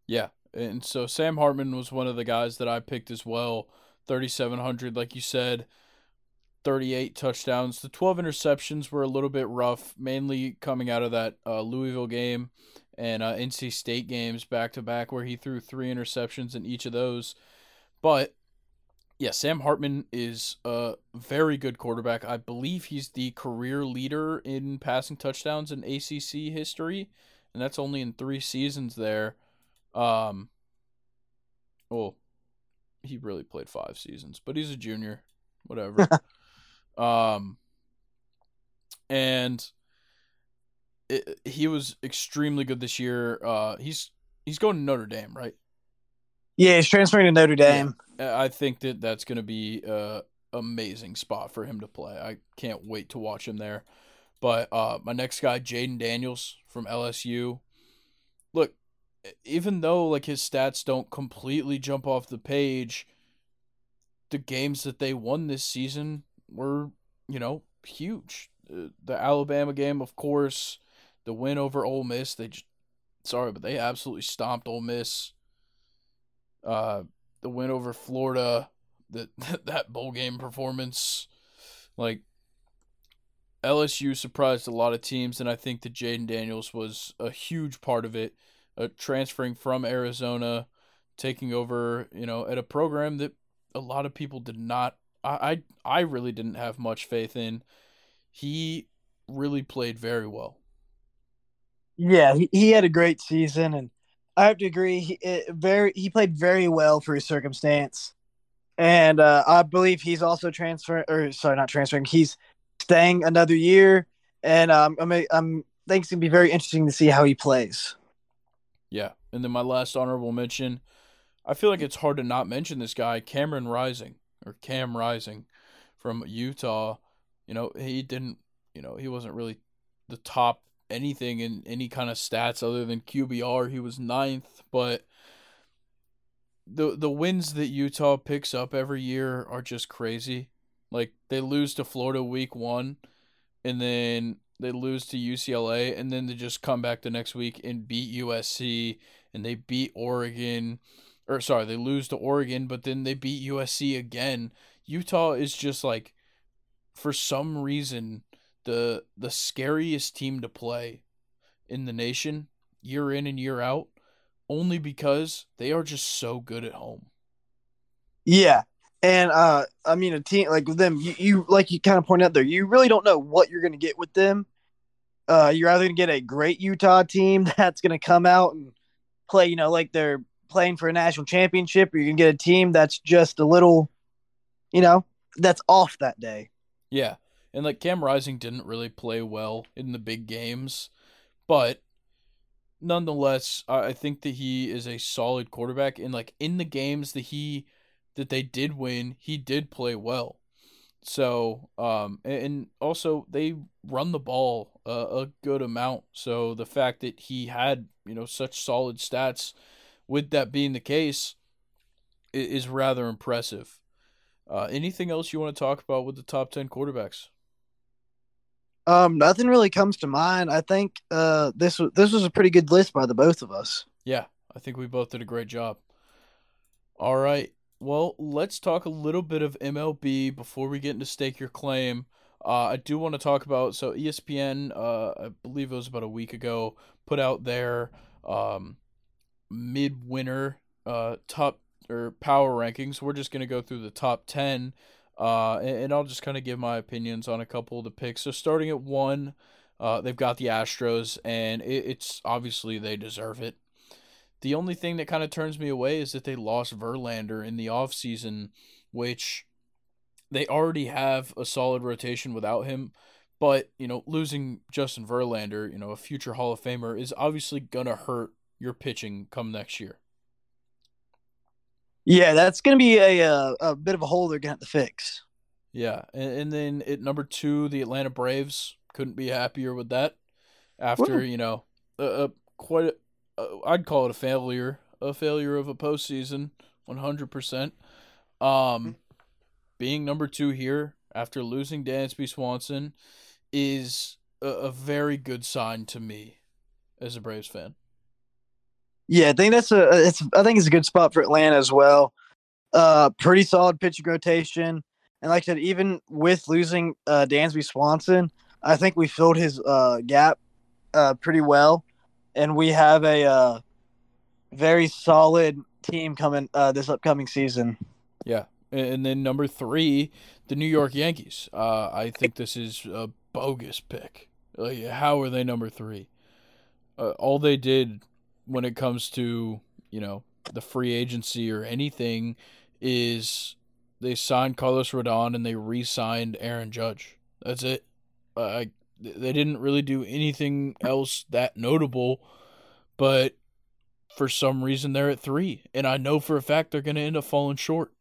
Speaker 1: Yeah, and so Sam Hartman was one of the guys that I picked as well. 3,700, like you said, 38 touchdowns. The 12 interceptions were a little bit rough, mainly coming out of that uh, Louisville game and uh, NC State games back to back, where he threw three interceptions in each of those. But yeah, Sam Hartman is a very good quarterback. I believe he's the career leader in passing touchdowns in ACC history, and that's only in three seasons there. Um, well, he really played five seasons, but he's a junior, whatever. um, and it, he was extremely good this year. Uh, he's he's going to Notre Dame, right?
Speaker 2: Yeah, he's transferring to Notre Dame.
Speaker 1: Yeah, I think that that's going to be a amazing spot for him to play. I can't wait to watch him there. But uh, my next guy, Jayden Daniels from LSU. Look, even though like his stats don't completely jump off the page, the games that they won this season were, you know, huge. Uh, the Alabama game, of course, the win over Ole Miss, they just, sorry, but they absolutely stomped Ole Miss. Uh, the win over Florida, that that bowl game performance, like LSU surprised a lot of teams, and I think that Jayden Daniels was a huge part of it uh, transferring from Arizona, taking over, you know, at a program that a lot of people did not. I I, I really didn't have much faith in. He really played very well.
Speaker 2: Yeah, he, he had a great season, and I have to agree. He it, very he played very well for his circumstance, and uh, I believe he's also transferring, or sorry, not transferring. He's staying another year, and um, I'm I'm think it's gonna be very interesting to see how he plays.
Speaker 1: Yeah. And then my last honorable mention, I feel like it's hard to not mention this guy, Cameron Rising or Cam Rising from Utah. You know, he didn't, you know, he wasn't really the top anything in any kind of stats other than QBR. He was ninth, but the the wins that Utah picks up every year are just crazy. Like they lose to Florida week 1 and then they lose to UCLA, and then they just come back the next week and beat USC, and they beat Oregon, or sorry, they lose to Oregon, but then they beat USC again. Utah is just like for some reason the the scariest team to play in the nation year in and year out only because they are just so good at home.
Speaker 2: Yeah. And uh I mean a team like with them, you, you like you kind of point out there, you really don't know what you're gonna get with them. Uh you're either gonna get a great Utah team that's gonna come out and play, you know, like they're playing for a national championship, or you can get a team that's just a little, you know, that's off that day.
Speaker 1: Yeah. And like Cam Rising didn't really play well in the big games, but nonetheless, I think that he is a solid quarterback. And like in the games that he that they did win, he did play well. So, um, and also they run the ball a, a good amount. So the fact that he had you know such solid stats, with that being the case, is rather impressive. Uh, anything else you want to talk about with the top ten quarterbacks?
Speaker 2: Um, nothing really comes to mind. I think uh, this was this was a pretty good list by the both of us.
Speaker 1: Yeah, I think we both did a great job. All right, well, let's talk a little bit of MLB before we get into stake your claim. Uh, I do want to talk about so ESPN. Uh, I believe it was about a week ago, put out their um, mid-winter uh, top or power rankings. We're just gonna go through the top ten uh, and, and I'll just kind of give my opinions on a couple of the picks. So starting at one, uh, they've got the Astros, and it, it's obviously they deserve it. The only thing that kind of turns me away is that they lost Verlander in the offseason, which they already have a solid rotation without him. But, you know, losing Justin Verlander, you know, a future Hall of Famer, is obviously going to hurt your pitching come next year.
Speaker 2: Yeah, that's going to be a, a, uh, a bit of a hole they're going to have to fix.
Speaker 1: Yeah, and, and then at number two, the Atlanta Braves couldn't be happier with that. After you know, a, a quite, I'd call it a failure, a failure of a postseason, one hundred percent. Um, being number two here after losing Dansby Swanson is a, a very good sign to me as a Braves fan.
Speaker 2: Yeah, I think that's a it's I think it's a good spot for Atlanta as well. Uh pretty solid pitching rotation. And like I said, even with losing uh Dansby Swanson, I think we filled his uh gap uh pretty well. And we have a uh very solid team coming uh this upcoming season.
Speaker 1: Yeah. And then number three, the New York Yankees. Uh I think this is a bogus pick. Like, how are they number three? Uh, all they did when it comes to you know the free agency or anything is they signed Carlos Rodon and they re-signed Aaron Judge. That's it. Uh, they didn't really do anything else that notable, but for some reason they're at three, and I know for a fact they're going to end up falling short.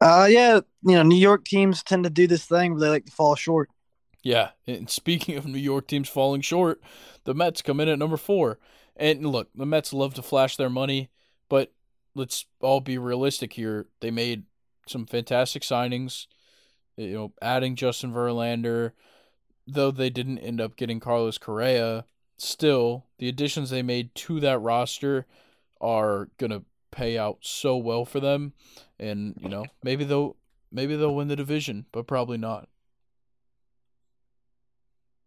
Speaker 2: Uh, yeah, you know, New York teams tend to do this thing where they like to fall short.
Speaker 1: Yeah, and speaking of New York teams falling short, the Mets come in at number four. And look, the Mets love to flash their money, but let's all be realistic here. They made some fantastic signings, you know, adding Justin Verlander, though they didn't end up getting Carlos Correa. Still, the additions they made to that roster are gonna pay out so well for them, and you know maybe they'll maybe they'll win the division, but probably not.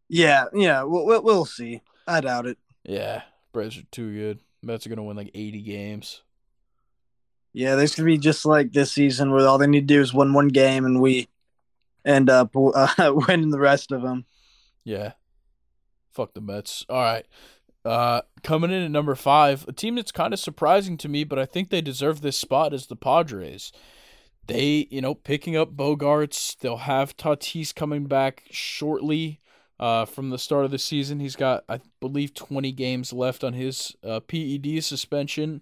Speaker 2: Yeah, yeah, we'll we'll see. I doubt it.
Speaker 1: Yeah, Braves are too good. Mets are gonna win like eighty games.
Speaker 2: Yeah, there's gonna be just like this season where all they need to do is win one game and we end up uh, winning the rest of them.
Speaker 1: Yeah. Fuck the Mets. All right. Uh, coming in at number five, a team that's kind of surprising to me, but I think they deserve this spot is the Padres. They, you know, picking up Bogaerts. They'll have Tatis coming back shortly uh, from the start of the season. He's got, I believe, 20 games left on his uh, PED suspension,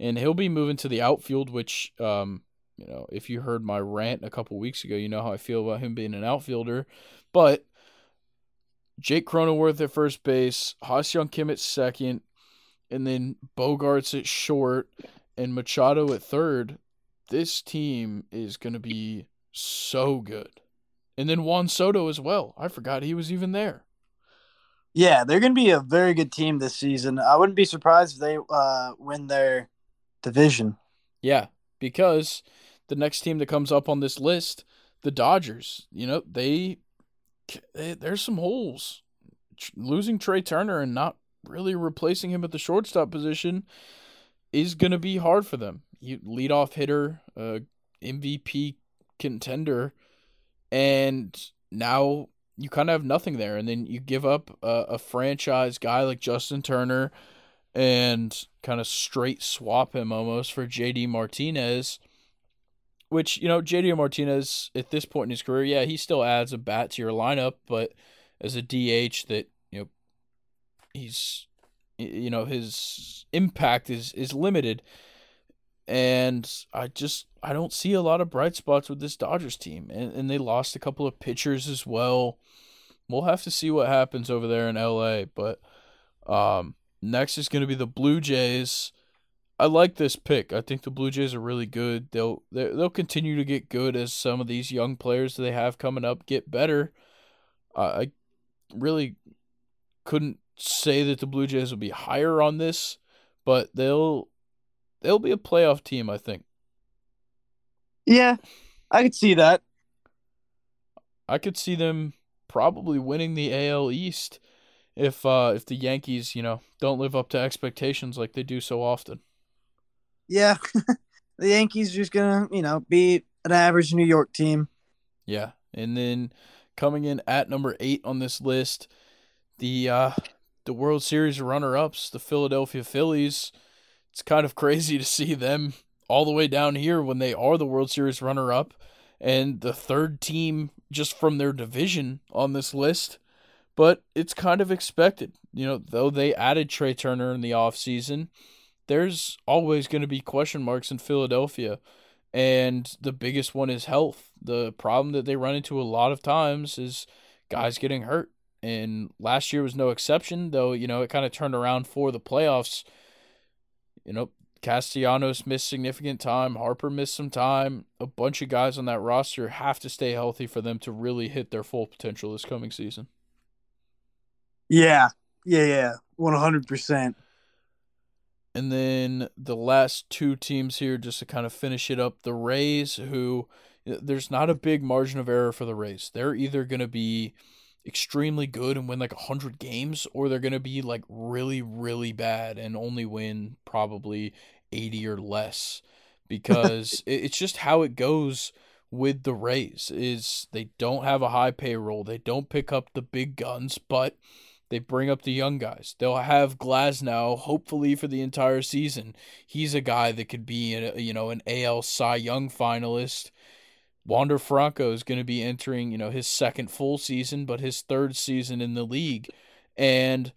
Speaker 1: and he'll be moving to the outfield. Which, um, you know, if you heard my rant a couple weeks ago, you know how I feel about him being an outfielder. But Jake Cronenworth at first base, Ha-Seong Kim at second, and then Bogaerts at short, and Machado at third. This team is going to be so good. And then Juan Soto as well. I forgot he was even there.
Speaker 2: Yeah, they're going to be a very good team this season. I wouldn't be surprised if they uh, win their division.
Speaker 1: Yeah, because the next team that comes up on this list, the Dodgers, you know, they, they there's some holes. Losing Trea Turner and not really replacing him at the shortstop position is going to be hard for them. You lead off hitter, uh, MVP contender, and now you kind of have nothing there. And then you give up a, a franchise guy like Justin Turner and kind of straight swap him almost for JD Martinez. Which, you know, JD Martinez at this point in his career, yeah, he still adds a bat to your lineup, but as a DH that, you know, he's you know, his impact is is limited. And I just I don't see a lot of bright spots with this Dodgers team. And and they lost a couple of pitchers as well. We'll have to see what happens over there in LA, but um Next is going to be the Blue Jays. I like this pick. I think the Blue Jays are really good. They'll they'll continue to get good as some of these young players that they have coming up get better. Uh, I really couldn't say that the Blue Jays will be higher on this, but they'll they'll be a playoff team, I think.
Speaker 2: Yeah, I could see that.
Speaker 1: I could see them probably winning the AL East if uh if the Yankees, you know, don't live up to expectations like they do so often.
Speaker 2: Yeah. the Yankees just gonna, you know, be an average New York team.
Speaker 1: Yeah. And then coming in at number eight on this list, the uh the World Series runner ups, the Philadelphia Phillies. It's kind of crazy to see them all the way down here when they are the World Series runner up and the third team just from their division on this list but it's kind of expected. You know, though they added Trea Turner in the offseason, there's always going to be question marks in Philadelphia. And the biggest one is health. The problem that they run into a lot of times is guys getting hurt. And last year was no exception, though, you know, it kind of turned around for the playoffs. You know, Castellanos missed significant time. Harper missed some time. A bunch of guys on that roster have to stay healthy for them to really hit their full potential this coming season.
Speaker 2: Yeah, yeah, yeah, one hundred percent.
Speaker 1: And then the last two teams here, just to kind of finish it up, the Rays, who there's not a big margin of error for the Rays. They're either going to be extremely good and win like 100 games, or they're going to be like really, really bad and only win probably 80 or less because it's just how it goes with the Rays is they don't have a high payroll. They don't pick up the big guns, but they bring up the young guys. They'll have Glasnow hopefully for the entire season. He's a guy that could be a, you know an AL Cy Young finalist. Wander Franco is going to be entering, you know, his second full season, but his third season in the league. And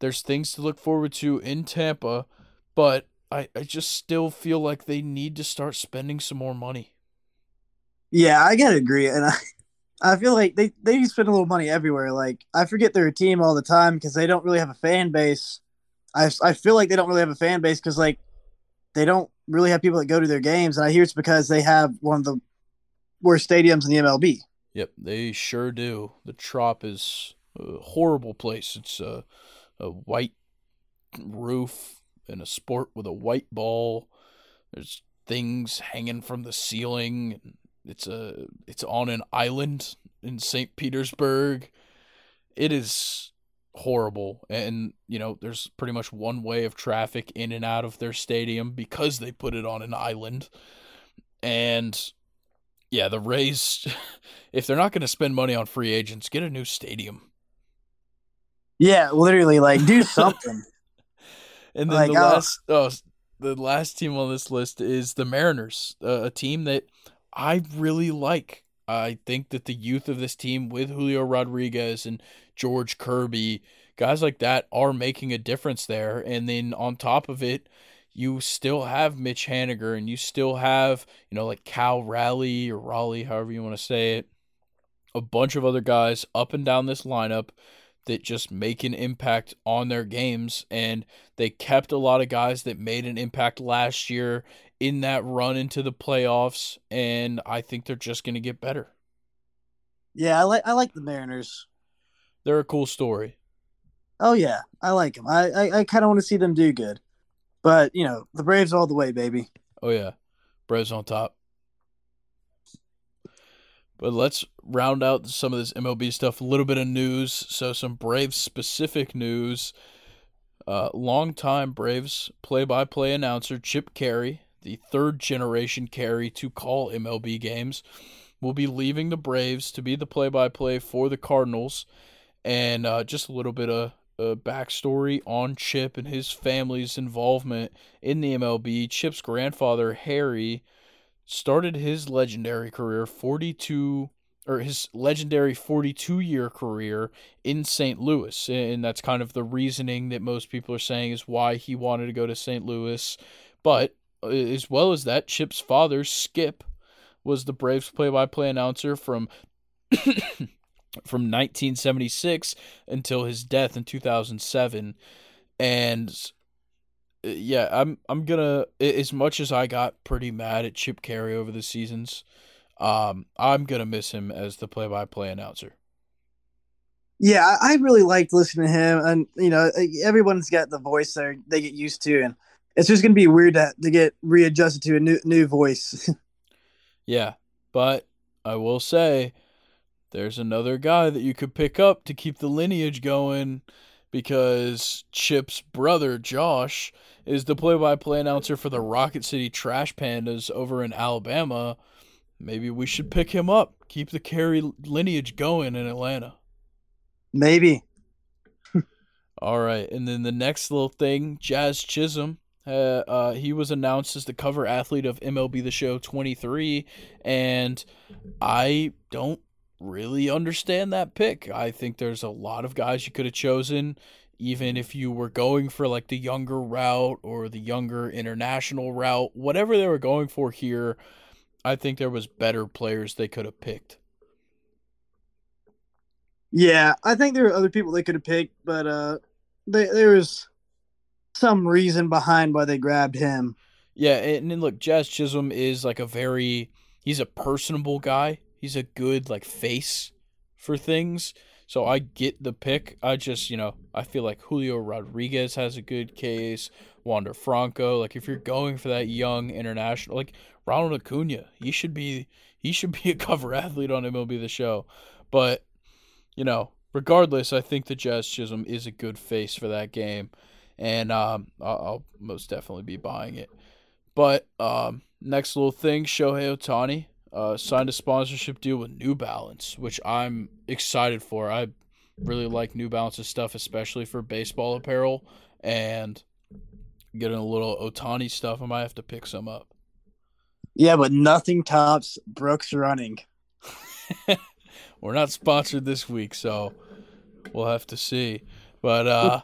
Speaker 1: there's things to look forward to in Tampa, but I, I just still feel like they need to start spending some more money.
Speaker 2: Yeah, I gotta agree. And I I feel like they they spend a little money everywhere. Like I forget they're a team all the time because they don't really have a fan base. I I feel like they don't really have a fan base because like they don't really have people that go to their games, and I hear it's because they have one of the worst stadiums in the MLB.
Speaker 1: Yep, they sure do. The Trop is a horrible place. It's a a white roof and a sport with a white ball. There's things hanging from the ceiling. It's a it's on an island in St. Petersburg. It is horrible and you know there's pretty much one way of traffic in and out of their stadium because they put it on an island and yeah the rays if they're not going to spend money on free agents get a new stadium
Speaker 2: yeah literally like do something
Speaker 1: and then like, the oh. last oh the last team on this list is the mariners uh, a team that I really like. I think that the youth of this team with Julio Rodriguez and George Kirby, guys like that are making a difference there. And then on top of it, you still have Mitch Haniger and you still have, you know, like Cal Raleigh or Raleigh, however you want to say it, a bunch of other guys up and down this lineup that just make an impact on their games. And they kept a lot of guys that made an impact last year in that run into the playoffs, and I think they're just going to get better.
Speaker 2: Yeah, I like I like the Mariners.
Speaker 1: They're a cool story.
Speaker 2: Oh yeah, I like them. I I, I kind of want to see them do good, but you know the Braves all the way, baby.
Speaker 1: Oh yeah, Braves on top. But let's round out some of this MLB stuff. A little bit of news. So some Braves specific news. Uh, longtime Braves play-by-play announcer Chip Caray, the third generation Caray to call MLB games, will be leaving the Braves to be the play-by-play for the Cardinals. And uh, just a little bit of a backstory on Chip and his family's involvement in the MLB. Chip's grandfather Harry started his legendary career 42 or his legendary 42 year career in St. Louis. And that's kind of the reasoning that most people are saying is why he wanted to go to St. Louis. But uh, as well as that, Chip's father, Skip, was the Braves play by play announcer from. from 1976 until his death in 2007 and uh, yeah i'm i'm gonna as much as i got pretty mad at chip caray over the seasons um, I'm gonna miss him as the play-by-play announcer.
Speaker 2: Yeah, I really liked listening to him, and you know, everyone's got the voice there they get used to, and it's just gonna be weird to, to get readjusted to a new new voice.
Speaker 1: yeah, but I will say, there's another guy that you could pick up to keep the lineage going, because Chip's brother Josh is the play-by-play announcer for the Rocket City Trash Pandas over in Alabama Maybe we should pick him up. Keep the Caray lineage going in Atlanta.
Speaker 2: Maybe.
Speaker 1: All right, and then the next little thing, Jazz Chisholm. Uh, uh, he was announced as the cover athlete of MLB The Show 23, and I don't really understand that pick. I think there's a lot of guys you could have chosen, even if you were going for like the younger route or the younger international route, whatever they were going for here. I think there was better players they could have picked.
Speaker 2: Yeah, I think there were other people they could have picked, but uh, they, there was some reason behind why they grabbed him.
Speaker 1: Yeah, and, and look, Jazz Chisholm is like a very he's a personable guy. He's a good like face for things. So I get the pick. I just, you know, I feel like Julio Rodriguez has a good case. Wander Franco. Like if you're going for that young international, like Ronald Acuna, he should be he should be a cover athlete on MLB The Show. But you know, regardless, I think the Jazz Chisholm is a good face for that game, and um, I'll, most definitely be buying it. But um, next little thing, Shohei Ohtani uh, signed a sponsorship deal with New Balance, which I'm excited for. I really like New Balance's stuff, especially for baseball apparel, and getting a little Ohtani stuff. I might have to pick some up.
Speaker 2: Yeah, but nothing tops Brooks running.
Speaker 1: We're not sponsored this week, so we'll have to see. But uh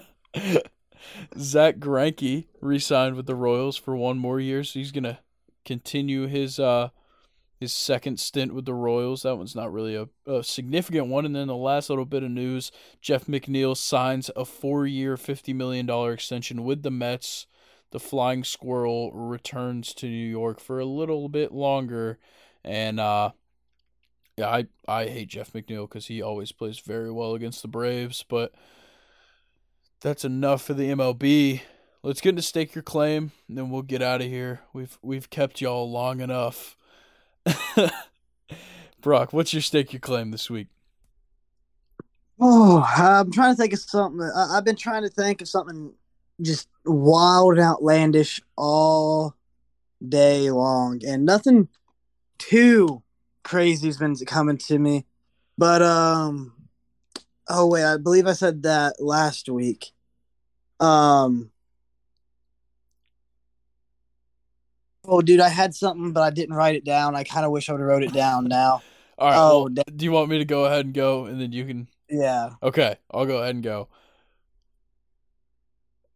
Speaker 1: Zack Greinke re-signed with the Royals for one more year, so he's gonna continue his uh his second stint with the Royals. That one's not really a, a significant one. And then the last little bit of news Jeff McNeil signs a four year, $50 million extension with the Mets. The Flying Squirrel returns to New York for a little bit longer. And, uh, yeah, I, I hate Jeff McNeil because he always plays very well against the Braves, but that's enough for the MLB. Let's get into stake your claim, and then we'll get out of here. We've we've kept y'all long enough. Brock, what's your stake your claim this week?
Speaker 2: Oh, I'm trying to think of something. I, have been trying to think of something just wild and outlandish all day long, and nothing too crazy has been coming to me. But um, oh wait, I believe I said that last week. Um, Oh, dude, I had something, but I didn't write it down. I kind of wish I would have wrote it down now.
Speaker 1: All right. Oh, well, do you want me to go ahead and go, and then you can?
Speaker 2: Yeah.
Speaker 1: Okay, I'll go ahead and go.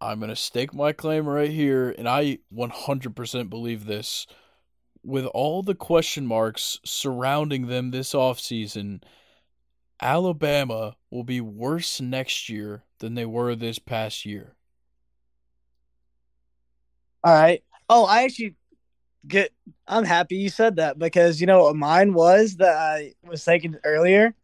Speaker 1: I'm gonna stake my claim right here, and I 100% believe this. With all the question marks surrounding them this offseason, Alabama will be worse next year than they were this past year.
Speaker 2: All right. Oh, I actually get. I'm happy you said that because you know what mine was that I was thinking earlier.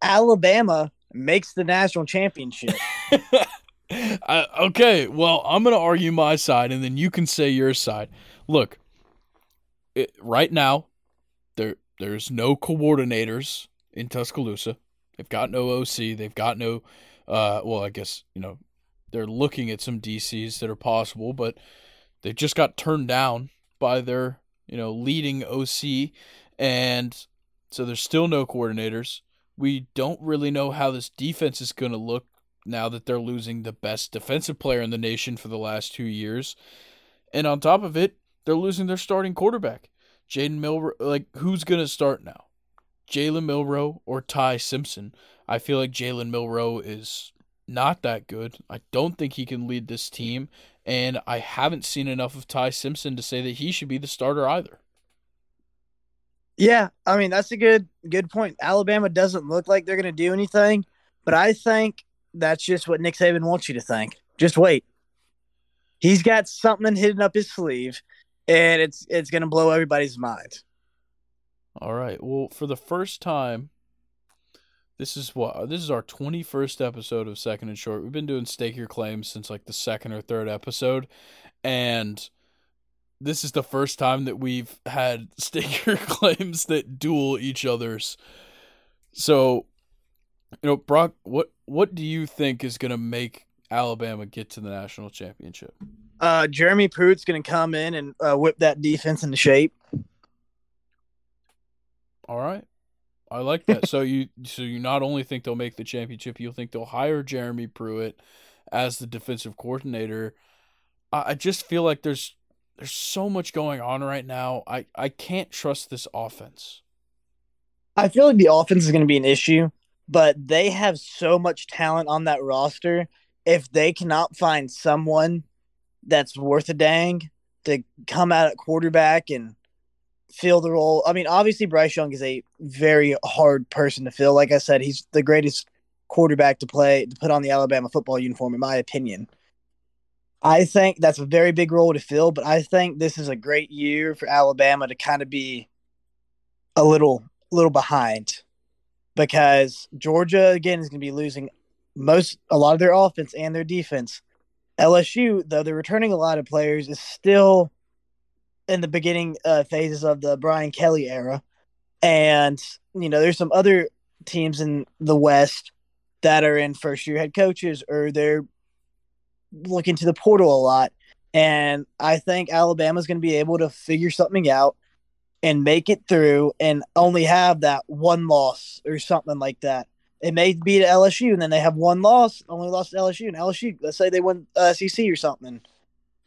Speaker 2: Alabama makes the national championship.
Speaker 1: I, okay, well, I'm going to argue my side and then you can say your side. Look, it, right now, there there's no coordinators in Tuscaloosa. They've got no OC. They've got no, uh, well, I guess you know, they're looking at some DCs that are possible, but they just got turned down by their you know leading OC, and so there's still no coordinators. We don't really know how this defense is going to look now that they're losing the best defensive player in the nation for the last two years. And on top of it, they're losing their starting quarterback. Jalen Milroe, like, who's going to start now? Jalen Milroe or Ty Simpson? I feel like Jalen Milroe is not that good. I don't think he can lead this team. And I haven't seen enough of Ty Simpson to say that he should be the starter either.
Speaker 2: Yeah, I mean that's a good good point. Alabama doesn't look like they're going to do anything, but I think that's just what Nick Saban wants you to think. Just wait. He's got something hidden up his sleeve, and it's it's going to blow everybody's mind.
Speaker 1: All right. Well, for the first time, this is what this is our twenty first episode of Second and Short. We've been doing stake your claims since like the second or third episode, and this is the first time that we've had stake your claims that duel each other's. So, you know, Brock, what what do you think is going to make Alabama get to the national championship?
Speaker 2: Uh, Jeremy Pruitt's going to come in and uh, whip that defense into shape.
Speaker 1: All right, I like that. so you so you not only think they'll make the championship, you'll think they'll hire Jeremy Pruitt as the defensive coordinator. I, I just feel like there's there's so much going on right now. I, I can't trust this offense.
Speaker 2: I feel like the offense is going to be an issue, but they have so much talent on that roster. If they cannot find someone that's worth a dang to come out at quarterback and fill the role, I mean, obviously Bryce Young is a very hard person to fill. Like I said, he's the greatest quarterback to play to put on the Alabama football uniform, in my opinion. I think that's a very big role to fill, but I think this is a great year for Alabama to kind of be a little little behind because Georgia again is going to be losing most a lot of their offense and their defense. LSU, though they're returning a lot of players, is still in the beginning uh, phases of the Brian Kelly era, and you know there's some other teams in the West that are in first year head coaches or they're looking to the portal a lot. And I think Alabama's going to be able to figure something out and make it through and only have that one loss or something like that. It may be to LSU and then they have one loss, only lost to LSU and LSU. Let's say they win uh, SEC or something.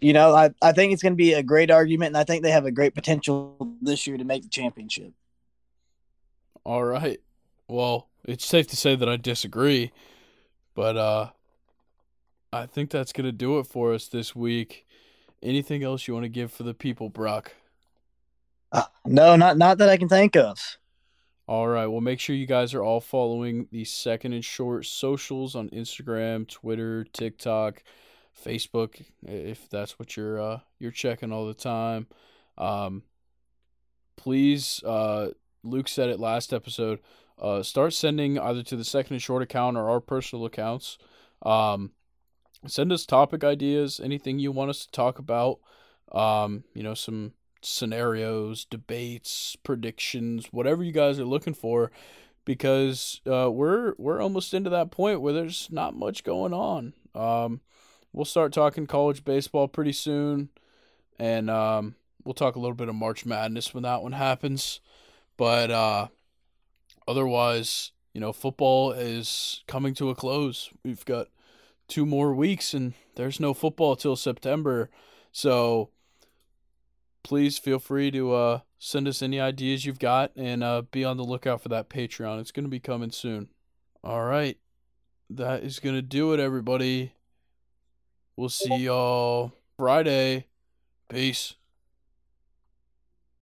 Speaker 2: You know, I, I think it's going to be a great argument, and I think they have a great potential this year to make the championship.
Speaker 1: All right. Well, it's safe to say that I disagree, but uh, I think that's going to do it for us this week. Anything else you want to give for the people, Brock?
Speaker 2: Uh, no, not not that I can think of.
Speaker 1: All right. Well, make sure you guys are all following the Second and Short socials on Instagram, Twitter, TikTok, Facebook, if that's what you're uh, you're checking all the time. Um, please, uh, Luke said it last episode. Uh, start sending either to the Second and Short account or our personal accounts. Um, send us topic ideas, anything you want us to talk about. Um, you know, some scenarios, debates, predictions, whatever you guys are looking for, because uh, we're we're almost into that point where there's not much going on. Um, we'll start talking college baseball pretty soon, and um, we'll talk a little bit of March Madness when that one happens. But uh, otherwise, you know, football is coming to a close. We've got two more weeks and there's no football till September. So please feel free to uh, send us any ideas you've got and uh, be on the lookout for that Patreon. It's going to be coming soon. All right. That is going to do it, everybody. We'll see y'all Friday. Peace.